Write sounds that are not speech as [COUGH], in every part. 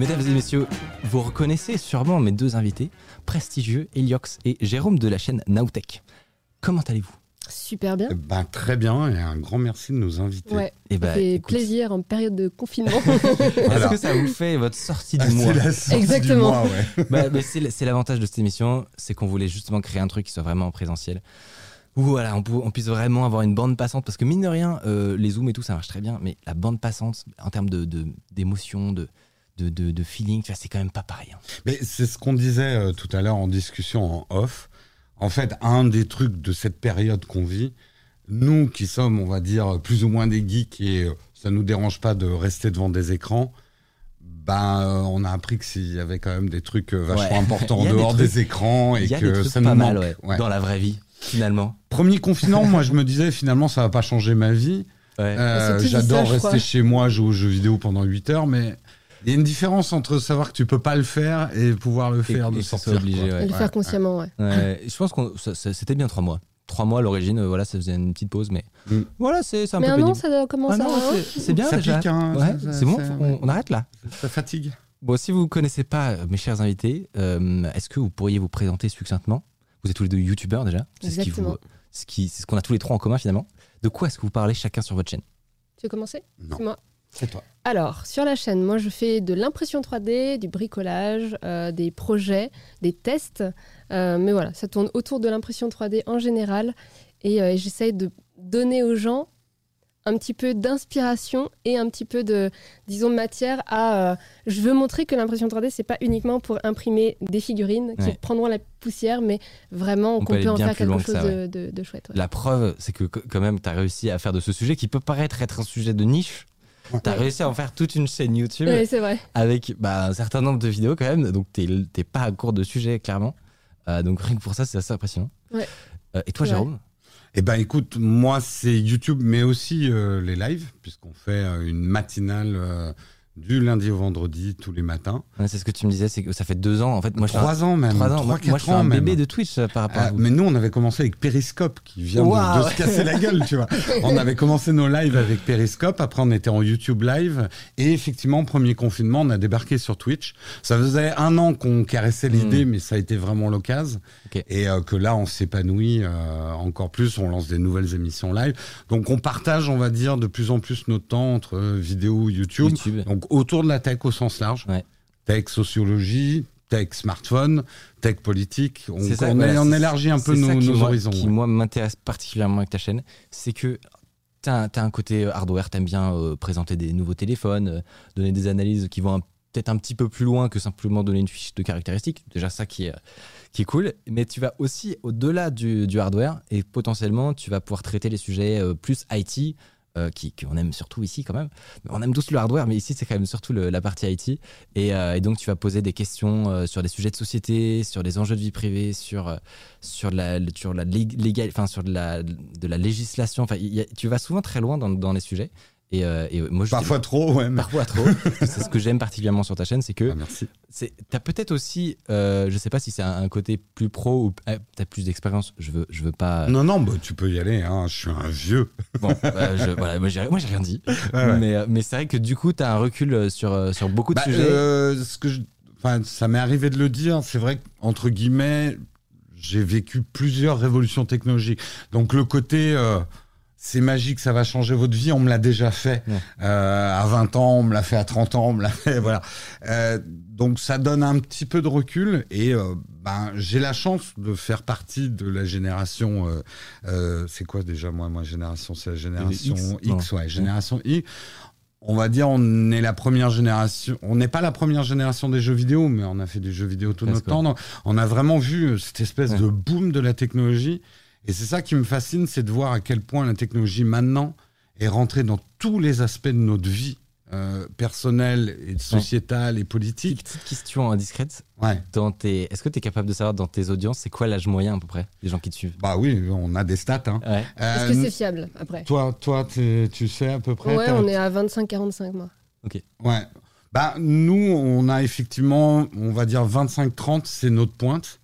Mesdames et messieurs, vous reconnaissez sûrement mes deux invités, prestigieux, Eliox et Jérôme de la chaîne Nowtech. Comment allez-vous? Super bien. Eh Ben, très bien et un grand merci de nous inviter. Ouais, Eh ça ben, fait écoute, plaisir en période de confinement. [LAUGHS] Est-ce que ça vous fait votre sortie du Ah, mois? [LAUGHS] c'est la sortie Exactement. du mois, ouais. Bah, mais c'est l'avantage de cette émission, c'est qu'on voulait justement créer un truc qui soit vraiment en présentiel. Où voilà, on, puisse vraiment avoir une bande passante. Parce que mine de rien, euh, les zooms et tout, ça marche très bien. Mais la bande passante, en termes d'émotion, de, d'émotion, de, de, de, de feeling, c'est quand même pas pareil. hein. Mais c'est ce qu'on disait euh, tout à l'heure en discussion en off. En fait, un des trucs de cette période qu'on vit, nous qui sommes, on va dire, plus ou moins des geeks et euh, ça nous dérange pas de rester devant des écrans, ben, euh, on a appris qu'il y avait quand même des trucs euh, vachement Ouais. importants [LAUGHS] en des dehors trucs- des écrans et Il y a que des trucs ça pas nous mal, manque. ouais, Ouais. dans la vraie vie, finalement. Premier [LAUGHS] confinement, moi je me disais finalement ça va pas changer ma vie. Ouais. Euh, tout J'adore rester crois. chez moi, jouer aux jeux vidéo pendant 8 heures, mais il y a une différence entre savoir que tu peux pas le faire et pouvoir le Et- faire, et de soit sortir. obligé, ouais. Et le faire consciemment, ouais. Ouais, je pense que c'était bien trois mois. Trois mois à l'origine, euh, voilà, ça faisait une petite pause, mais Mm. voilà, c'est un Mais peu un an, pénible. ça doit commencer Ah non, à. c'est- bien Ça déjà. pique, hein, Ouais, c'est bon, on, on arrête là. Ça fatigue. Bon, si vous ne connaissez pas euh, mes chers invités, euh, est-ce que vous pourriez vous présenter succinctement? Vous êtes tous les deux youtubeurs déjà. C'est ce Exactement. ce qui- c'est ce qu'on a tous les trois en commun finalement. De quoi est-ce que vous parlez chacun sur votre chaîne? Tu veux commencer? Non, C'est moi. C'est toi. Alors, sur la chaîne, moi, je fais de l'impression 3D, du bricolage, euh, des projets, des tests. Euh, mais voilà, ça tourne autour de l'impression 3D en général. Et euh, j'essaye de donner aux gens un petit peu d'inspiration et un petit peu de, disons, matière à... je veux montrer que l'impression 3D, c'est pas uniquement pour imprimer des figurines qui Ouais. prendront la poussière, mais vraiment peut qu'on peut en faire quelque chose ça, ouais. de, de- de chouette. ouais. La preuve, c'est que quand même, tu as réussi à faire de ce sujet qui peut paraître être un sujet de niche. Ouais. Tu as réussi à en faire toute une chaîne YouTube Ouais, c'est vrai. avec bah, un certain nombre de vidéos quand même. Donc, tu n'es pas à court de sujets, clairement. Euh, donc, rien que pour ça, c'est assez impressionnant. Ouais. Euh, et toi, Ouais. Jérôme? Eh ben écoute, moi c'est YouTube, mais aussi euh, les lives, puisqu'on fait euh, une matinale euh, du lundi au vendredi tous les matins. Ouais, C'est ce que tu me disais, c'est que ça fait deux ans. En fait, moi, je suis un- Trois ans même, trois ans. trois, Moi, moi, je suis un même. bébé de Twitch euh, par rapport à Ah, vous. mais nous, on avait commencé avec Periscope, qui vient de- se casser la gueule, tu vois. [LAUGHS] On avait commencé nos lives avec Periscope, après on était en YouTube Live, et effectivement, premier confinement, on a débarqué sur Twitch. Ça faisait un an qu'on caressait l'idée, mais ça a été vraiment l'occasion. Et euh, que là, on s'épanouit euh, encore plus, on lance des nouvelles émissions live. Donc on partage, on va dire, de plus en plus notre temps entre vidéo, YouTube, YouTube. donc autour de la tech au sens large. Ouais. Tech, sociologie, tech, smartphone, tech, politique. On, C'est ça, on, voilà, on c'est- élargit un peu nos, qui, nos moi, horizons. qui ouais. moi m'intéresse particulièrement avec ta chaîne, c'est que tu as, un côté euh, hardware, tu aimes bien euh, présenter des nouveaux téléphones, euh, donner des analyses qui vont peut-être un petit peu plus loin que simplement donner une fiche de caractéristiques. Déjà ça qui est, qui est cool, mais tu vas aussi au-delà du, du hardware et potentiellement tu vas pouvoir traiter les sujets euh, plus IT. Euh, qui qu'on aime surtout ici quand même. On aime tous le hardware, mais ici c'est quand même surtout la partie IT. Et, euh, et donc tu vas poser des questions euh, sur des sujets de société, sur des enjeux de vie privée, sur sur la sur la lég- légal, enfin sur de la de la législation. Enfin, tu vas souvent très loin dans les sujets. Et, euh, et moi, je Parfois trop, ouais. mais- parfois trop. [LAUGHS] c'est ce que j'aime particulièrement sur ta chaîne, c'est que Ah, merci. t'as peut-être aussi, euh, je sais pas si c'est un, un côté plus pro ou euh, t'as plus d'expérience. Je veux je veux pas. Non, non, bah, tu peux y aller. Hein. Je suis un vieux. Bon, euh, je- voilà, moi j'ai rien dit. ouais. Mais euh, mais c'est vrai que du coup t'as un recul euh, sur sur beaucoup de Bah, sujets. ce que je- enfin, ça m'est arrivé de le dire. C'est vrai qu'entre guillemets, j'ai vécu plusieurs révolutions technologiques. Donc le côté c'est magique, ça va changer votre vie, on me l'a déjà fait. Ouais. Euh, à 20 ans, on me l'a fait à 30 ans, on me l'a fait, [LAUGHS] voilà. Euh, donc ça donne un petit peu de recul et euh, ben, j'ai la chance de faire partie de la génération. euh, euh, c'est quoi déjà moi, moi génération, c'est la génération X, ouais, génération X. On va dire, on est la première génération. On n'est pas la première génération des jeux vidéo, mais on a fait du jeu vidéo tout Presque, notre temps. Donc, on a vraiment vu cette espèce Ouais. de boom de la technologie. Et c'est ça qui me fascine, c'est de voir à quel point la technologie maintenant est rentré dans tous les aspects de notre vie euh, personnelle et sociétale et politique. Petite question indiscrète. Ouais. Dans tes... Est-ce que tu es capable de savoir dans tes audiences, c'est quoi l'âge moyen à peu près des gens qui te suivent? Bah oui, on a des stats. Hein. Ouais. Est-ce Euh, que c'est fiable après toi, toi, tu sais à peu près. Ouais, on est à 25-45 mois. Ouais. Bah, nous, on a effectivement, on va dire 25-30, c'est notre pointe.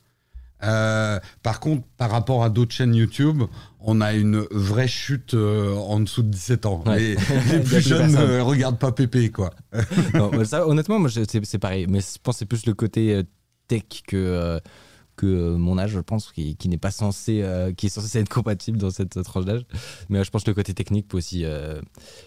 Euh, par contre, par rapport à d'autres chaînes YouTube, on a une vraie chute euh, en dessous de 17 ans. Ouais. Les, [LAUGHS] plus jeunes ne regardent pas Pépé, quoi. Non, ça, honnêtement, moi, c'est pareil. Mais je pense que c'est plus le côté euh, tech que, que euh, mon âge, je pense, qui, qui n'est pas censé, euh, qui est censé être compatible dans cette tranche d'âge. Mais euh, je pense que le côté technique peut aussi, euh,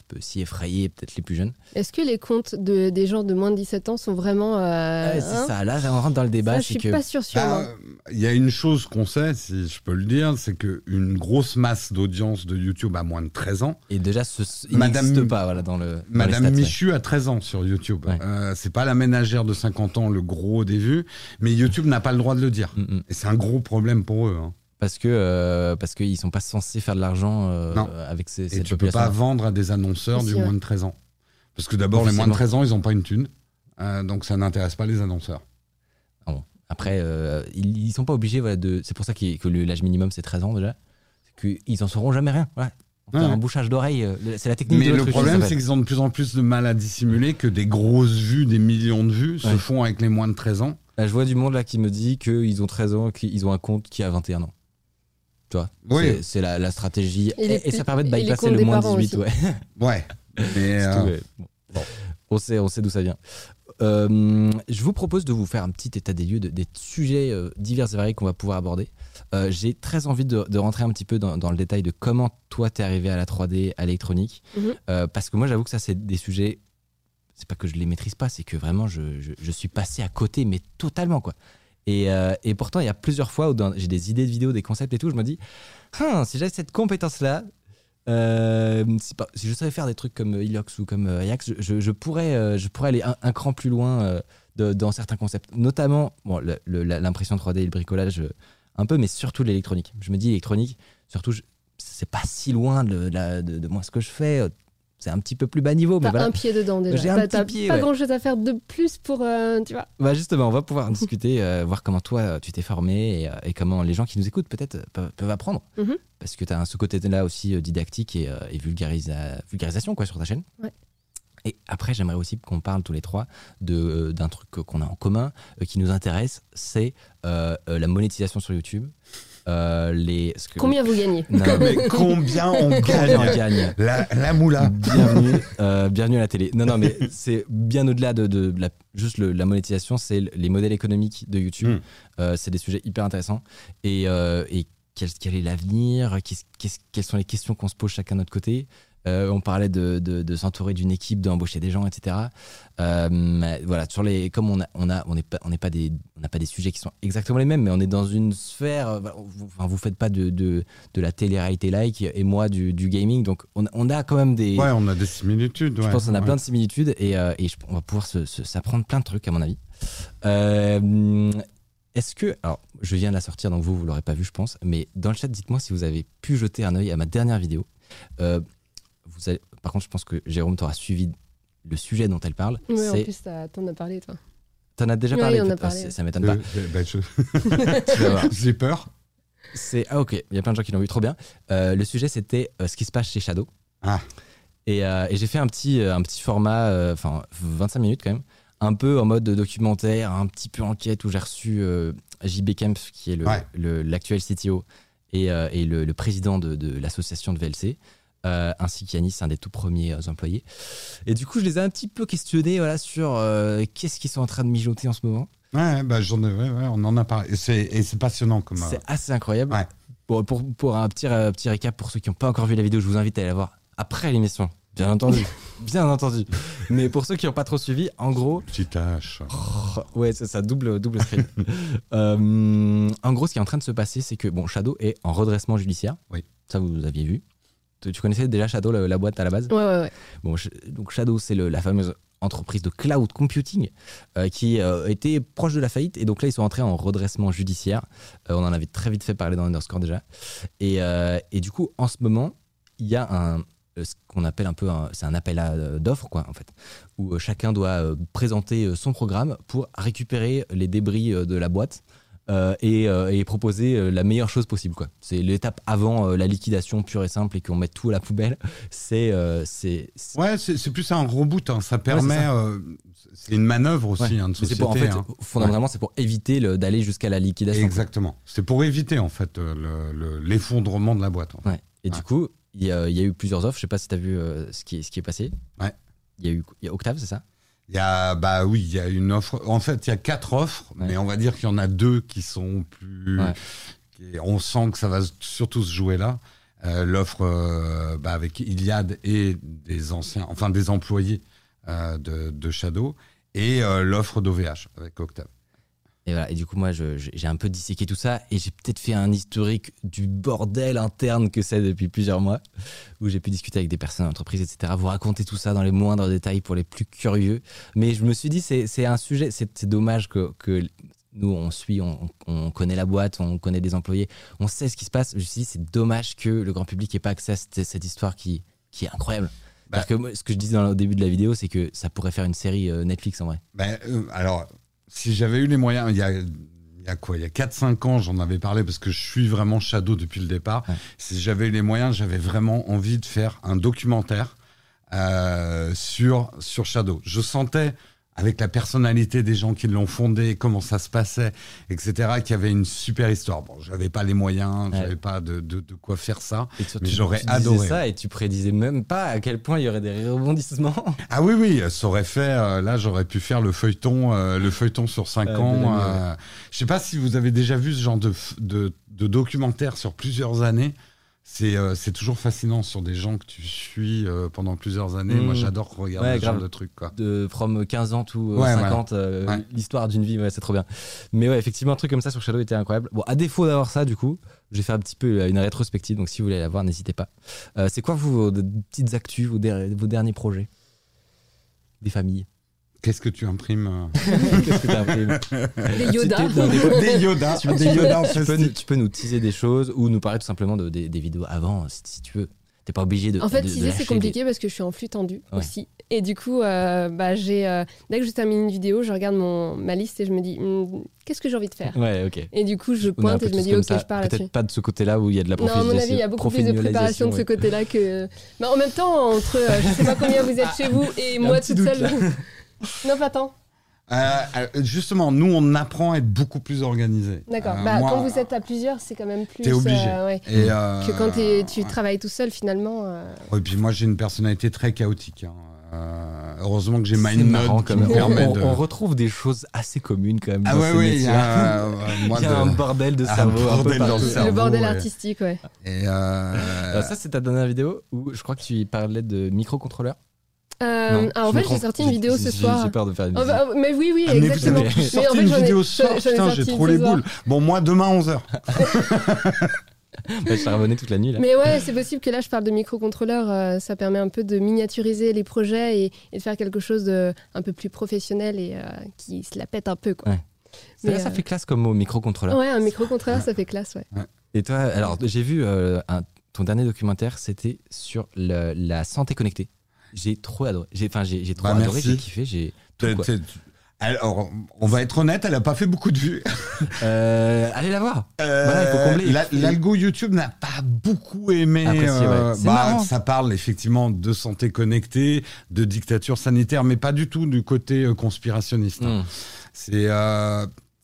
peut aussi effrayer peut-être les plus jeunes. Est-ce que les comptes de, des gens de moins de 17 ans sont vraiment. euh, Ouais, c'est hein ça. Là, on rentre dans le débat. Ça, je suis que pas sûre sur Bah. Il y a une chose qu'on sait, si je peux le dire, c'est qu'une grosse masse d'audience de YouTube à moins de 13 ans, et déjà, ce, il Madame- n'existe pas voilà, dans le. dans Madame stats, ouais. Michu a 13 ans sur YouTube. Ouais. Euh, c'est pas la ménagère de 50 ans le gros des vues, mais YouTube n'a pas le droit de le dire. Mm. Et c'est un gros problème pour eux. hein. Parce que euh, parce qu'ils sont pas censés faire de l'argent euh, avec ces, Et cette tu peux pas vendre à des annonceurs du moins de 13 ans. Parce que d'abord, les moins de Officiellement. 13 ans, ils n'ont pas une thune. Euh, donc ça n'intéresse pas les annonceurs. Après, euh, ils, ils sont pas obligés voilà, de. C'est pour ça que le- l'âge minimum c'est 13 ans déjà. C'est qu'ils en sauront jamais rien. Voilà. Ouais. un bouchage d'oreille, c'est la technique Mais de le problème, c'est qu'ils ont de plus en plus de mal à dissimuler que des grosses vues, des millions de vues, se font avec les moins de 13 ans. Là, je vois du monde là qui me dit qu'ils ont 13 ans, qu'ils ont un compte qui a 21 ans. Tu vois Oui. C'est- la, la stratégie. Et Et, les et ça permet de bypasser le moins de parents 18. aussi. Ouais. Ouais. Mais, euh, tout, ouais. Bon. On sait, on sait d'où ça vient. Euh, je vous propose de vous faire un petit état des lieux de- des sujets euh, divers et variés qu'on va pouvoir aborder. Euh, J'ai très envie de, de rentrer un petit peu dans, dans le détail de comment toi t'es arrivé à la 3D, à l'électronique. Mhm. Euh, parce que moi j'avoue que ça c'est des sujets, c'est pas que je les maîtrise pas, c'est que vraiment je, je- suis passé à côté, mais totalement quoi. Et, euh, et pourtant il y a plusieurs fois où j'ai des idées de vidéos, des concepts et tout, je me dis, Hein, si j'avais cette compétence là, euh, si, je savais faire des trucs comme euh, Ilox ou comme Ajax, je, je- pourrais, je pourrais aller un, cran plus loin dans certains concepts. Notamment bon, l'impression 3D et le bricolage, un peu, mais surtout l'électronique. Je me dis électronique, surtout, c'est pas si loin de- de moi ce que je fais. Euh, C'est un petit peu plus bas niveau, mais voilà. un pied dedans déjà. J'ai un T'as- petit T'as pied, pas ouais. grand chose à faire de plus pour. euh, tu vois. Bah justement, on va pouvoir discuter, euh, voir comment toi tu t'es formé et, euh, et comment les gens qui nous écoutent peut-être euh, peuvent, apprendre. Mhm. Parce que tu as ce côté-là aussi euh, didactique et, euh, et vulgarisa- vulgarisation quoi, sur ta chaîne. Ouais. Et après, j'aimerais aussi qu'on parle tous les trois euh, d'un truc qu'on a en commun euh, qui nous intéresse, c'est euh, euh, la monétisation sur YouTube. Euh, les, ce que- Combien vous gagnez Non, mais [LAUGHS] combien on gagne la, la moula. Bienvenue, euh, bienvenue à la télé. Non, non, mais c'est bien au-delà de, de la, juste le- la monétisation, c'est le- les modèles économiques de YouTube. Mm. Euh, c'est des sujets hyper intéressants. Et, euh, et quel, quel est l'avenir? Quelles sont les questions qu'on se pose chacun de notre côté? Euh, On parlait de, de- de s'entourer d'une équipe, d'embaucher des gens, etc. Euh, voilà, sur les, comme on a, on a, on n'est pas, on n'est pas des, on n'a pas des sujets qui sont exactement les mêmes, mais on est dans une sphère. euh, Vous, enfin, vous faites pas de, de, de la télé-réalité like et moi du, du gaming, donc on, on a quand même des. Ouais, on a des similitudes. Je ouais, pense qu'on a ouais. plein de similitudes et, euh, et je- on va pouvoir s'apprendre plein de trucs, à mon avis. Est-ce que. Alors, je viens de la sortir, donc vous, vous l'aurez pas vu, je pense. Mais dans le chat, dites-moi si vous avez pu jeter un œil à ma dernière vidéo. Euh, vous par contre, je pense que Jérôme t'aura suivi le sujet dont elle parle. Ouais, en plus, t'en as parlé, toi. T'en as déjà Oui, parlé, on a peut-être. parlé. Ah, Ça m'étonne Euh, pas. euh, bah, je- [LAUGHS] vas voir. J'ai peur. C'est ah ok, il y a plein de gens qui l'ont vu, trop bien. Euh, le sujet c'était euh, ce qui se passe chez Shadow. Ah. Et, euh, et j'ai fait un petit, euh, un petit format, euh, enfin 25 minutes quand même, un peu en mode documentaire, un petit peu enquête où j'ai reçu euh, JB Kemp qui est le- Ouais. le- l'actuel CTO et, euh, et le, le président de, de l'association de VLC. Euh, ainsi qu'Yanis, un des tout premiers euh, employés. Et du coup, je les ai un petit peu questionnés voilà, sur euh, qu'est-ce qu'ils sont en train de mijoter en ce moment. Ouais, bah, j'en ai, ouais, ouais, on en a parlé. Et c'est, passionnant comme. C'est assez incroyable. Ouais. Pour, pour un petit, petit récap, pour ceux qui n'ont pas encore vu la vidéo, je vous invite à aller la voir après l'émission. Bien entendu. [LAUGHS] Bien entendu. Mais pour ceux qui n'ont pas trop suivi, en gros, Petite tâche. oh, ouais, c'est ça, double, double screen. [LAUGHS] Euh, en gros, ce qui est en train de se passer, c'est que bon, Shadow est en redressement judiciaire. Oui. Ça, vous aviez vu. Tu, connaissais déjà Shadow, la, la boîte à la base Ouais, ouais, ouais. Bon, donc Shadow, c'est la fameuse entreprise de cloud computing euh, qui euh, était proche de la faillite et donc là ils sont entrés en redressement judiciaire. Euh, on en avait très vite fait parler dans Underscore déjà. Et, et du coup, en ce moment, il y a un, ce qu'on appelle un peu c'est un appel à d'offres quoi en fait où chacun doit présenter son programme pour récupérer les débris de la boîte euh, et, euh, et proposer euh, la meilleure chose possible quoi c'est l'étape avant la liquidation pure et simple et qu'on mette tout à la poubelle [LAUGHS] c'est c'est c'est- Ouais, c'est c'est plus un reboot. hein. Ça permet. ça. c'est une manœuvre aussi ouais. hein, de c'est société. pour en fait hein. fondamentalement c'est pour éviter le- d'aller jusqu'à la liquidation quoi. Exactement. C'est pour éviter en fait le- le- l'effondrement de la boîte. en fait. Et du coup, il y, a il y a eu plusieurs offres. Je sais pas si tu as vu ce, qui est, ce qui est passé. Ouais. Il y a eu y a Octave, c'est ça? Il y a, bah oui, il y a une offre. En fait, il y a quatre offres, Ouais. mais on va dire qu'il y en a deux qui sont plus. Ouais. qui- on sent que ça va surtout se jouer là. Euh, L'offre euh, bah, avec Iliad et des anciens, enfin des employés euh, de, de Shadow, et l'offre d'OVH avec Octave. Et voilà. Et du coup, moi, j'ai un peu disséqué tout ça et j'ai peut-être fait un historique du bordel interne que c'est depuis plusieurs mois, où j'ai pu discuter avec des personnes d'entreprise, etc. Vous raconter tout ça dans les moindres détails pour les plus curieux. Mais je me suis dit, c'est un sujet, c'est dommage que, que nous, on suit, on, on connaît la boîte, on connaît des employés, on sait ce qui se passe. Je me suis dit, c'est dommage que le grand public n'ait pas accès à cette, cette histoire qui, qui est incroyable. Bah. Parce que moi, ce que je disais dans le- au début de la vidéo, c'est que ça pourrait faire une série euh, Netflix en vrai. Ben, euh, alors, si j'avais eu les moyens, il y a, il y a quoi Il y a 4-5 ans, j'en avais parlé parce que je suis vraiment Shadow depuis le départ. Ouais. Si j'avais eu les moyens, j'avais vraiment envie de faire un documentaire euh, sur, sur Shadow. Je sentais, avec la personnalité des gens qui l'ont fondé, comment ça se passait, etc., qu'il y avait une super histoire. Bon, j'avais pas les moyens, Ouais. j'avais pas de, de, de quoi faire ça. Et surtout, Mais j'aurais adoré. ça et tu prédisais même pas à quel point il y aurait des rebondissements. Ah oui, oui, ça aurait fait. euh, là, j'aurais pu faire le feuilleton, euh, le feuilleton sur 5 Ah, ans. euh, Je sais pas si vous avez déjà vu ce genre de, f- de, de documentaire sur plusieurs années. C'est euh, c'est toujours fascinant sur des gens que tu suis euh, pendant plusieurs années. Mmh. Moi, j'adore regarder Ouais, ce genre de trucs. Quoi. De from 15 ans Ouais, 50, euh, Ouais. l'histoire d'une vie, ouais, c'est trop bien. Mais ouais, effectivement, un truc comme ça sur Shadow était incroyable. Bon, à défaut d'avoir ça, du coup, j'ai fait un petit peu une rétrospective, donc si vous voulez la voir, n'hésitez pas. C'est quoi vous, vos petites actus, vos, der- vos derniers projets? Des familles Qu'est-ce que tu imprimes euh [LAUGHS] Qu'est-ce que t'as appris Des Yoda. Des- Des [LAUGHS] Yoda, tu, des Yoda en tu peux, nous, plastique. tu peux nous teaser des choses ou nous parler tout simplement de, des, des vidéos avant, si, si tu veux. T'es pas obligé de. En fait, teaser, c'est compliqué parce que je suis en flux tendu Ouais. aussi. Et du coup, euh, bah, j'ai, euh, dès que je termine une vidéo, je regarde mon, ma liste et je me dis, Hmm, qu'est-ce que j'ai envie de faire? Ouais, ok. Et du coup, je pointe et je me dis, ok, ça. je pars Peut-être là-dessus. pas de ce côté-là où il y a de la Non, à mon avis, il y a beaucoup plus de préparation de ce côté-là que. Mais en même temps, entre euh, je sais pas combien vous êtes chez vous et [LAUGHS] moi toute seule. Non, pas tant. Euh, justement, nous, on apprend à être beaucoup plus organisé. D'accord. Euh, bah, quand vous êtes à plusieurs, c'est quand même plus. T'es obligé. euh, ouais. Et, euh, Que quand tu travailles tout seul, finalement. euh, Et puis moi, j'ai une personnalité très chaotique. hein. Euh, heureusement que j'ai MindNode marrant qui me permet on, de. on retrouve des choses assez communes quand même. Ah dans ouais, oui, il y a, euh, moi [LAUGHS] Il y a de- un bordel de un cerveau un peu bordel dans le partout. cerveau. le bordel ouais. artistique, ouais. Et euh, Euh, ça, c'est ta dernière vidéo où je crois que tu parlais de microcontrôleur. Euh, Non, ah, en fait, j'ai sorti une vidéo ce soir. J'ai peur de faire une Oh, bah, mais oui, oui, ah, mais vous exactement. avez Mais sorti en fait, une vidéo [LAUGHS] ce soir, putain, j'ai trop les boules. Bon, moi, demain 11h. [LAUGHS] je charbonnais toute la nuit là. Mais ouais, c'est possible que là, je parle de microcontrôleur. euh, ça permet un peu de miniaturiser les projets et, et de faire quelque chose de un peu plus professionnel et euh, qui se la pète un peu. Quoi. Ouais. Mais, ça, ça euh, fait classe comme mot, microcontrôleur. Ouais, un microcontrôleur, ça fait classe, ouais. Et toi, alors j'ai vu un- ton dernier documentaire, c'était sur le- la santé connectée. J'ai trop adoré. J'ai, enfin, j'ai, j'ai trop Bah, adoré, j'ai kiffé, j'ai tout, T'es- quoi. t'es- Alors, on va être honnête, elle a pas fait beaucoup de vues. [LAUGHS] Euh, allez la voir. Voilà, il faut combler. Euh, la- L'algo YouTube n'a pas beaucoup aimé. Apprécié, euh, ouais. Bah, ça parle effectivement de santé connectée, de dictature sanitaire, mais pas du tout du côté conspirationniste. hein. Mm. C'est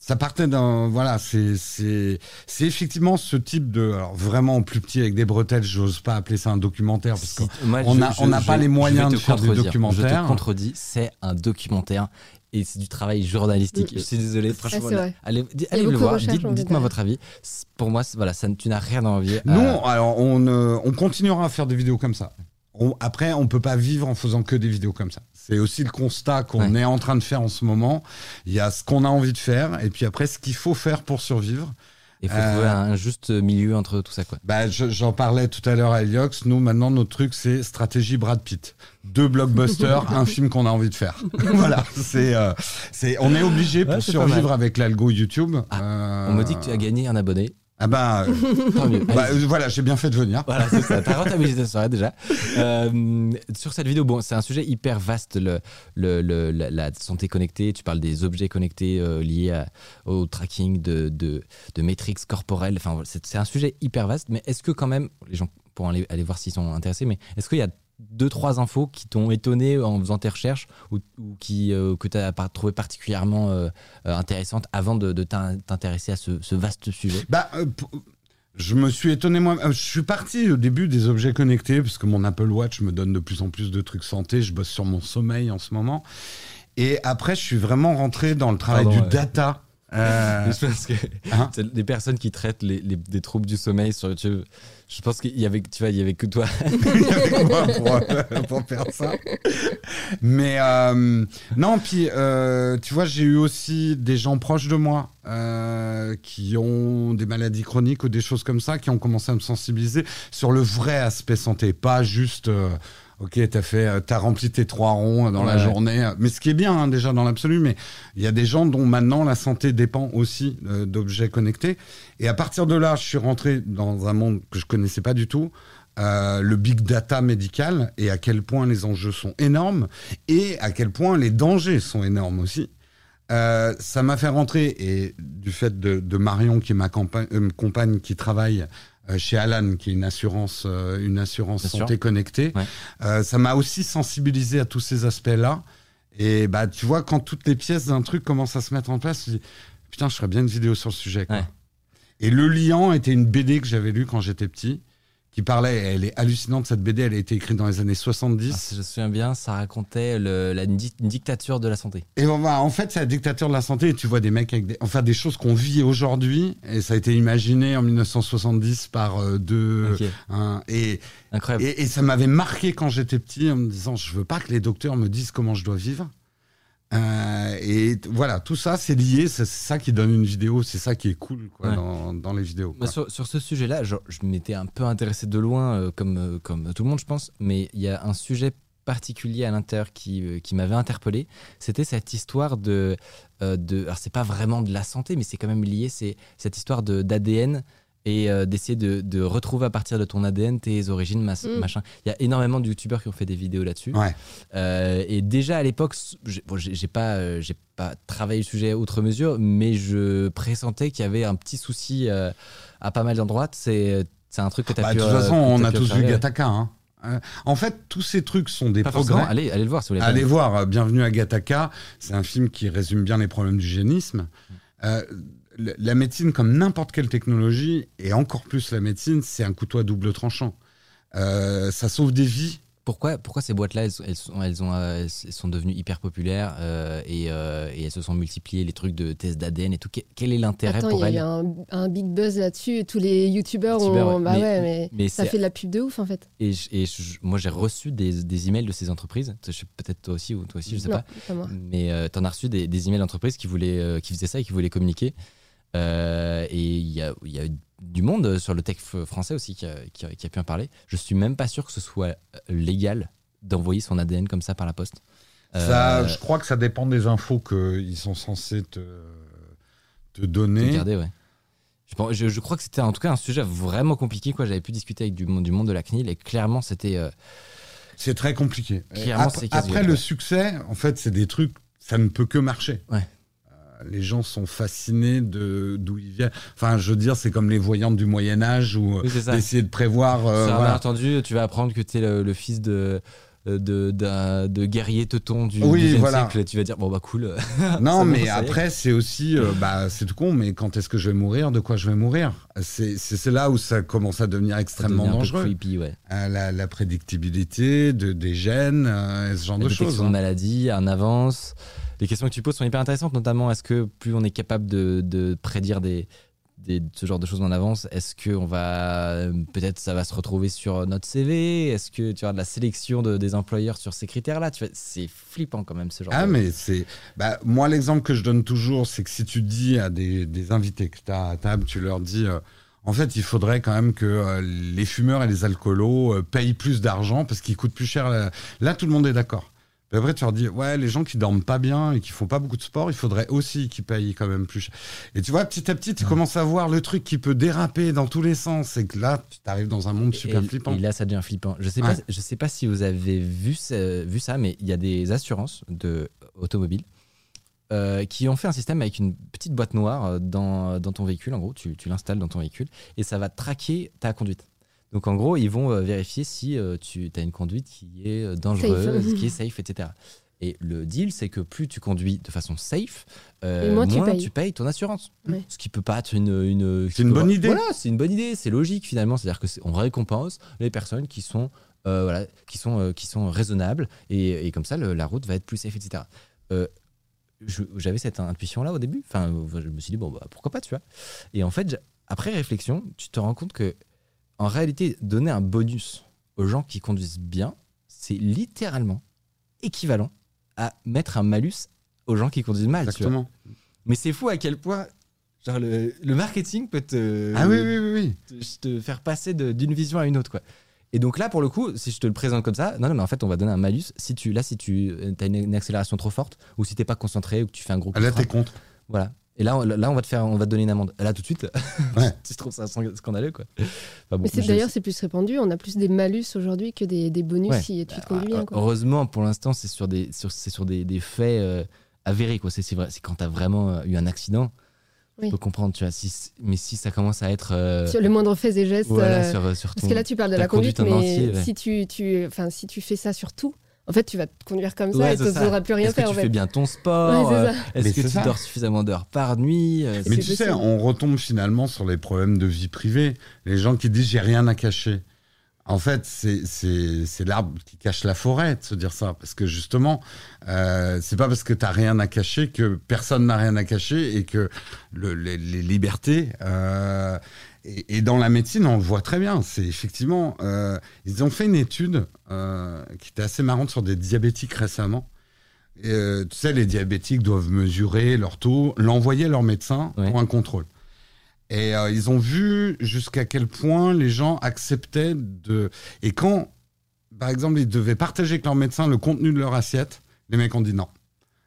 ça partait d'un voilà, c'est c'est c'est effectivement ce type de alors vraiment plus petit avec des bretelles, j'ose pas appeler ça un documentaire parce que Si- moi, on je- n'a- on n'a je- pas les moyens de faire des documentaires. Je te contredis, c'est un documentaire et c'est du travail journalistique. Je suis désolé, franchement. Allez, allez le voir, dites, dites-moi votre avis. Pour moi, voilà, ça, tu n'as rien à envier. à- Non, alors on, euh, on continuera à faire des vidéos comme ça. On- après, on peut pas vivre en faisant que des vidéos comme ça. C'est aussi le constat qu'on Ouais. est en train de faire en ce moment. Il y a ce qu'on a envie de faire, et puis après, ce qu'il faut faire pour survivre. Il faut Euh, trouver un juste milieu entre tout ça, quoi. Bah, je- j'en parlais tout à l'heure à Eliox. Nous, maintenant, notre truc, c'est stratégie Brad Pitt. Deux blockbusters, [LAUGHS] un film qu'on a envie de faire. [LAUGHS] voilà, c'est, euh, c'est, on est obligé pour Ouais, survivre avec l'algo YouTube. Ah, Euh, On me dit que tu as gagné un abonné. Ah bah, [LAUGHS] euh, bah, euh, voilà, j'ai bien fait de venir. Voilà, c'est ça. [LAUGHS] T'as rentabilisé déjà. Euh, sur cette vidéo, bon, c'est un sujet hyper vaste, le, le- le- la, santé connectée. Tu parles des objets connectés euh, liés à- au tracking de, de, de métriques corporelles. Enfin, c'est c'est un sujet hyper vaste. Mais est-ce que quand même, les gens pourront aller, aller voir s'ils sont intéressés, mais est-ce qu'il y a deux, trois infos qui t'ont étonné en faisant tes recherches ou, ou qui, euh, que tu as trouvé particulièrement euh, euh, intéressantes avant de, de t'in- t'intéresser à ce, ce vaste sujet? Bah, euh, je me suis étonné moi. Je suis parti au début des objets connectés parce que mon Apple Watch me donne de plus en plus de trucs santé. Je bosse sur mon sommeil en ce moment. Et après, je suis vraiment rentré dans le travail Pardon, du data. [LAUGHS] Pense que Hein des personnes qui traitent les, les- des troubles du sommeil sur YouTube. Je pense qu'il y avait, tu vois, il y avait que toi. [LAUGHS] avec moi pour, euh, pour faire ça? Mais euh, non, puis euh, tu vois, j'ai eu aussi des gens proches de moi qui ont des maladies chroniques ou des choses comme ça, qui ont commencé à me sensibiliser sur le vrai aspect santé, pas juste. Euh, Ok, t'as fait, euh, t'as rempli tes trois ronds dans la journée, mais ce qui est bien hein, déjà dans l'absolu. Mais il y a des gens dont maintenant la santé dépend aussi euh, d'objets connectés. Et à partir de là, je suis rentré dans un monde que je connaissais pas du tout, euh, le big data médical et à quel point les enjeux sont énormes et à quel point les dangers sont énormes aussi. Euh, ça m'a fait rentrer et du fait de, de Marion qui est ma compagne, euh, compagne qui travaille euh, chez Alan qui est une assurance euh, une assurance Bien santé sûr. connectée Ouais. euh, ça m'a aussi sensibilisé à tous ces aspects là et bah tu vois quand toutes les pièces d'un truc commencent à se mettre en place tu dis putain je ferais bien une vidéo sur le sujet quoi. Ouais. et le liant était une BD que j'avais lue quand j'étais petit qui parlait elle est hallucinante cette BD elle a été écrite dans les années 70 Ah, si je me souviens bien, ça racontait le- la une dictature de la santé. Et en fait, c'est la dictature de la santé. Et tu vois des mecs avec des, enfin, des choses qu'on vit aujourd'hui. Et ça a été imaginé en 1970 par euh, deux. Un- et, Incroyable. et, et ça m'avait marqué quand j'étais petit en me disant je veux pas que les docteurs me disent comment je dois vivre. Euh, et voilà, tout ça, c'est lié. C'est ça qui donne une vidéo. C'est ça qui est cool quoi, Ouais. dans, dans les vidéos. Bah, sur, sur ce sujet-là, je, je m'étais un peu intéressé de loin, euh, comme, euh, comme tout le monde, je pense, mais il y a un sujet particulier à l'intérieur qui, qui m'avait interpellé. C'était cette histoire de. de alors, c'est pas vraiment de la santé, mais c'est quand même lié. C'est cette histoire d'ADN et euh, d'essayer de, de retrouver à partir de ton ADN tes origines, mas- Mm. machin. Il y a énormément de youtubeurs qui ont fait des vidéos là-dessus. Ouais. Euh, et déjà à l'époque, j'ai bon, pas, euh, j'ai pas travaillé le sujet outre mesure, mais je pressentais qu'il y avait un petit souci euh, à pas mal d'endroits. C'est c'est un truc que tu as Bah, pu de toute façon, on a tous vu. Gataka. Hein. En fait, tous ces trucs sont des Pas progrès. Allez, allez le voir si vous voulez. Allez voir, Bienvenue à Gattaca. C'est un film qui résume bien les problèmes du génisme. Euh, le- la médecine, comme n'importe quelle technologie, et encore plus la médecine, c'est un couteau à double tranchant. Euh, ça sauve des vies. Pourquoi, pourquoi ces boîtes-là, elles, sont- elles sont, elles, ont, euh, elles sont devenues hyper populaires euh, et, euh, et elles se sont multipliées, les trucs de tests d'ADN et tout. Que- Quel est l'intérêt Attends, il pour y a elles eu un, un big buzz là-dessus. et Tous les youtubeurs Youtubeurs, ont. ouais. Bah Mais- ouais, mais, mais ça fait de la pub de ouf en fait. Et, je- et je- moi, j'ai reçu des, des emails de ces entreprises. Peut-être toi aussi ou toi aussi, je sais non, pas. pas moi. Mais euh, tu en as reçu des, des emails d'entreprises qui, voulaient, euh, qui faisaient ça et qui voulaient communiquer. Euh, et il y a, y a du monde sur le tech français aussi qui a, qui a- qui a pu en parler. Je suis même pas sûr que ce soit euh, légal d'envoyer son ADN comme ça par la poste. Ça, Euh, je crois que ça dépend des infos qu'ils sont censés te, donner. garder, ouais. Je, pense- je- je crois que c'était en tout cas un sujet vraiment compliqué. quoi. J'avais pu discuter avec du monde, du monde de la CNIL et clairement c'était. euh, C'est très compliqué. Clairement, Après, après, le succès, en fait, c'est des trucs, ça ne peut que marcher. Ouais. Euh, Les gens sont fascinés de d'où ils viennent. Enfin, je veux dire, c'est comme les voyantes du Moyen Âge où Oui, d'essayer de prévoir. euh, voilà. malentendu, tu vas apprendre que tu es le, le fils de, de, de guerrier teuton du Oui, 12e voilà. siècle. Tu vas dire, bon, bah cool. [LAUGHS] Non, mais après, c'est aussi, euh, bah, c'est tout con, mais quand est-ce que je vais mourir? De quoi je vais mourir? C'est là où ça commence à devenir extrêmement devient dangereux. creepy, ouais. Euh, la, la prédictibilité de, des gènes, euh, ce genre La de choses. de hein. maladies en avance. Les questions que tu poses sont hyper intéressantes, notamment est-ce que plus on est capable de, de prédire des, des- ce genre de choses en avance, est-ce que on va peut-être ça va se retrouver sur notre CV Est-ce que tu as de la sélection de- des employeurs sur ces critères-là? C'est flippant quand même ce genre. Ah, de... mais c'est. Bah, moi, l'exemple que je donne toujours, c'est que si tu dis à des, des invités que tu as à table, tu leur dis. euh, en fait, il faudrait quand même que euh, les fumeurs et les alcoolos euh, payent plus d'argent parce qu'ils coûtent plus cher. Là, tout le monde est d'accord. Et après, tu leur dis, ouais, les gens qui dorment pas bien et qui font pas beaucoup de sport, il faudrait aussi qu'ils payent quand même plus cher. Et tu vois, petit à petit, tu commences à voir le truc qui peut déraper dans tous les sens. Et que là, tu arrives dans un monde super et, flippant. Et là, ça devient flippant. Je sais Ouais. pas, je sais pas si vous avez vu, ça- vu ça, mais il y a des assurances de automobiles euh, qui ont fait un système avec une petite boîte noire euh, dans, dans ton véhicule. En gros, tu, tu l'installes dans ton véhicule et ça va traquer ta conduite. Donc en gros, ils vont euh, vérifier si euh, tu as une conduite qui est euh, dangereuse, Safe. qui est [LAUGHS] safe, etc. Et le deal, c'est que plus tu conduis de façon safe, euh, moins tu payes. tu payes ton assurance. Ouais. Ce qui peut pas être une. une C'est une bonne idée. Voilà, c'est une bonne idée, c'est logique finalement. C'est-à-dire que c'est- on récompense les personnes qui sont, euh, voilà, qui sont, euh, qui sont raisonnables et, et comme ça, le- la route va être plus safe, etc. Euh, J'avais cette intuition là au début. Enfin, je me suis dit bon, bah, pourquoi pas, tu vois. Et en fait, après réflexion, tu te rends compte que en réalité, donner un bonus aux gens qui conduisent bien, c'est littéralement équivalent à mettre un malus aux gens qui conduisent mal. tu vois. Exactement. Mais c'est fou à quel point genre le, le marketing peut te, Ah oui, oui, oui, oui. te, te faire passer d'une vision à une autre. Quoi. Et donc là, pour le coup, si je te le présente comme ça, non, non, mais en fait, on va donner un malus. Si tu, là, si tu as une, une accélération trop forte, ou si t'es pas concentré, ou que tu fais un gros coup Ah, Là, t'es contre. voilà. Et là, on, là, on va te faire, on va te donner une amende. Là, tout de suite, [LAUGHS] Ouais. tu trouves ça scandaleux, quoi. Enfin, bon, Mais c'est je- d'ailleurs, c'est plus répandu. On a plus des malus aujourd'hui que des, des bonus Ouais. si tu te Ah, conduis bien. quoi. Heureusement, pour l'instant, c'est sur des, sur, c'est sur des, des faits euh, avérés. Quoi. C'est, c'est vrai. C'est quand tu as vraiment euh, eu un accident, Oui. peux comprendre. Tu vois, si, mais si ça commence à être. euh, Sur le moindre fait et geste. voilà, euh, sur, sur Parce que là, tu parles de la conduite, conduite en mais entier, ouais. si, tu, tu, enfin, si tu fais ça sur tout, en fait, tu vas te conduire comme ça Ouais, et tu n'auras plus rien Est-ce faire. que en tu fait. fais bien ton sport Ouais, euh. Est-ce que tu ça. dors suffisamment d'heures par nuit euh, Mais tu sais, on retombe finalement sur les problèmes de vie privée. Les gens qui disent j'ai rien à cacher. En fait, c'est- l'arbre qui cache la forêt de se dire ça. Parce que justement, euh, c'est pas parce que t'as rien à cacher que personne n'a rien à cacher et que le- les, les libertés. euh, et, et dans la médecine, on le voit très bien. C'est effectivement. euh, ils ont fait une étude euh, qui était assez marrante sur des diabétiques récemment. Et, euh, tu sais, les diabétiques doivent mesurer leur taux, l'envoyer à leur médecin Ouais. pour un contrôle. Et ils ont vu jusqu'à quel point les gens acceptaient de. Et quand, par exemple, ils devaient partager avec leur médecin le contenu de leur assiette, les mecs ont dit non.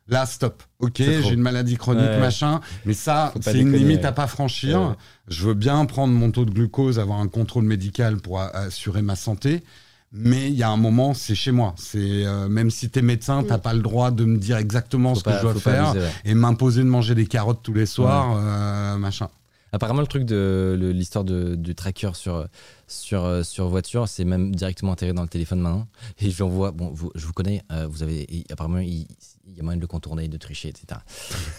Là, stop. Ok, j'ai une maladie chronique, Ouais. machin, mais ça, c'est une limite ouais. à pas franchir. Ouais. Je veux bien prendre mon taux de glucose, avoir un contrôle médical pour assurer ma santé. Mais il y a un moment, c'est chez moi. C'est euh, même si t'es médecin, t'as Mm. pas le droit de me dire exactement faut ce que je dois faire ouais. et m'imposer de manger des carottes tous les soirs, euh, machin. Apparemment, le truc de l'histoire de- du tracker sur, sur, euh, sur voiture, c'est même directement intégré dans le téléphone maintenant. Et j'en vois, bon, vous- je vous connais, euh, vous avez, et apparemment, il, il y a moyen de le contourner, de tricher, etc.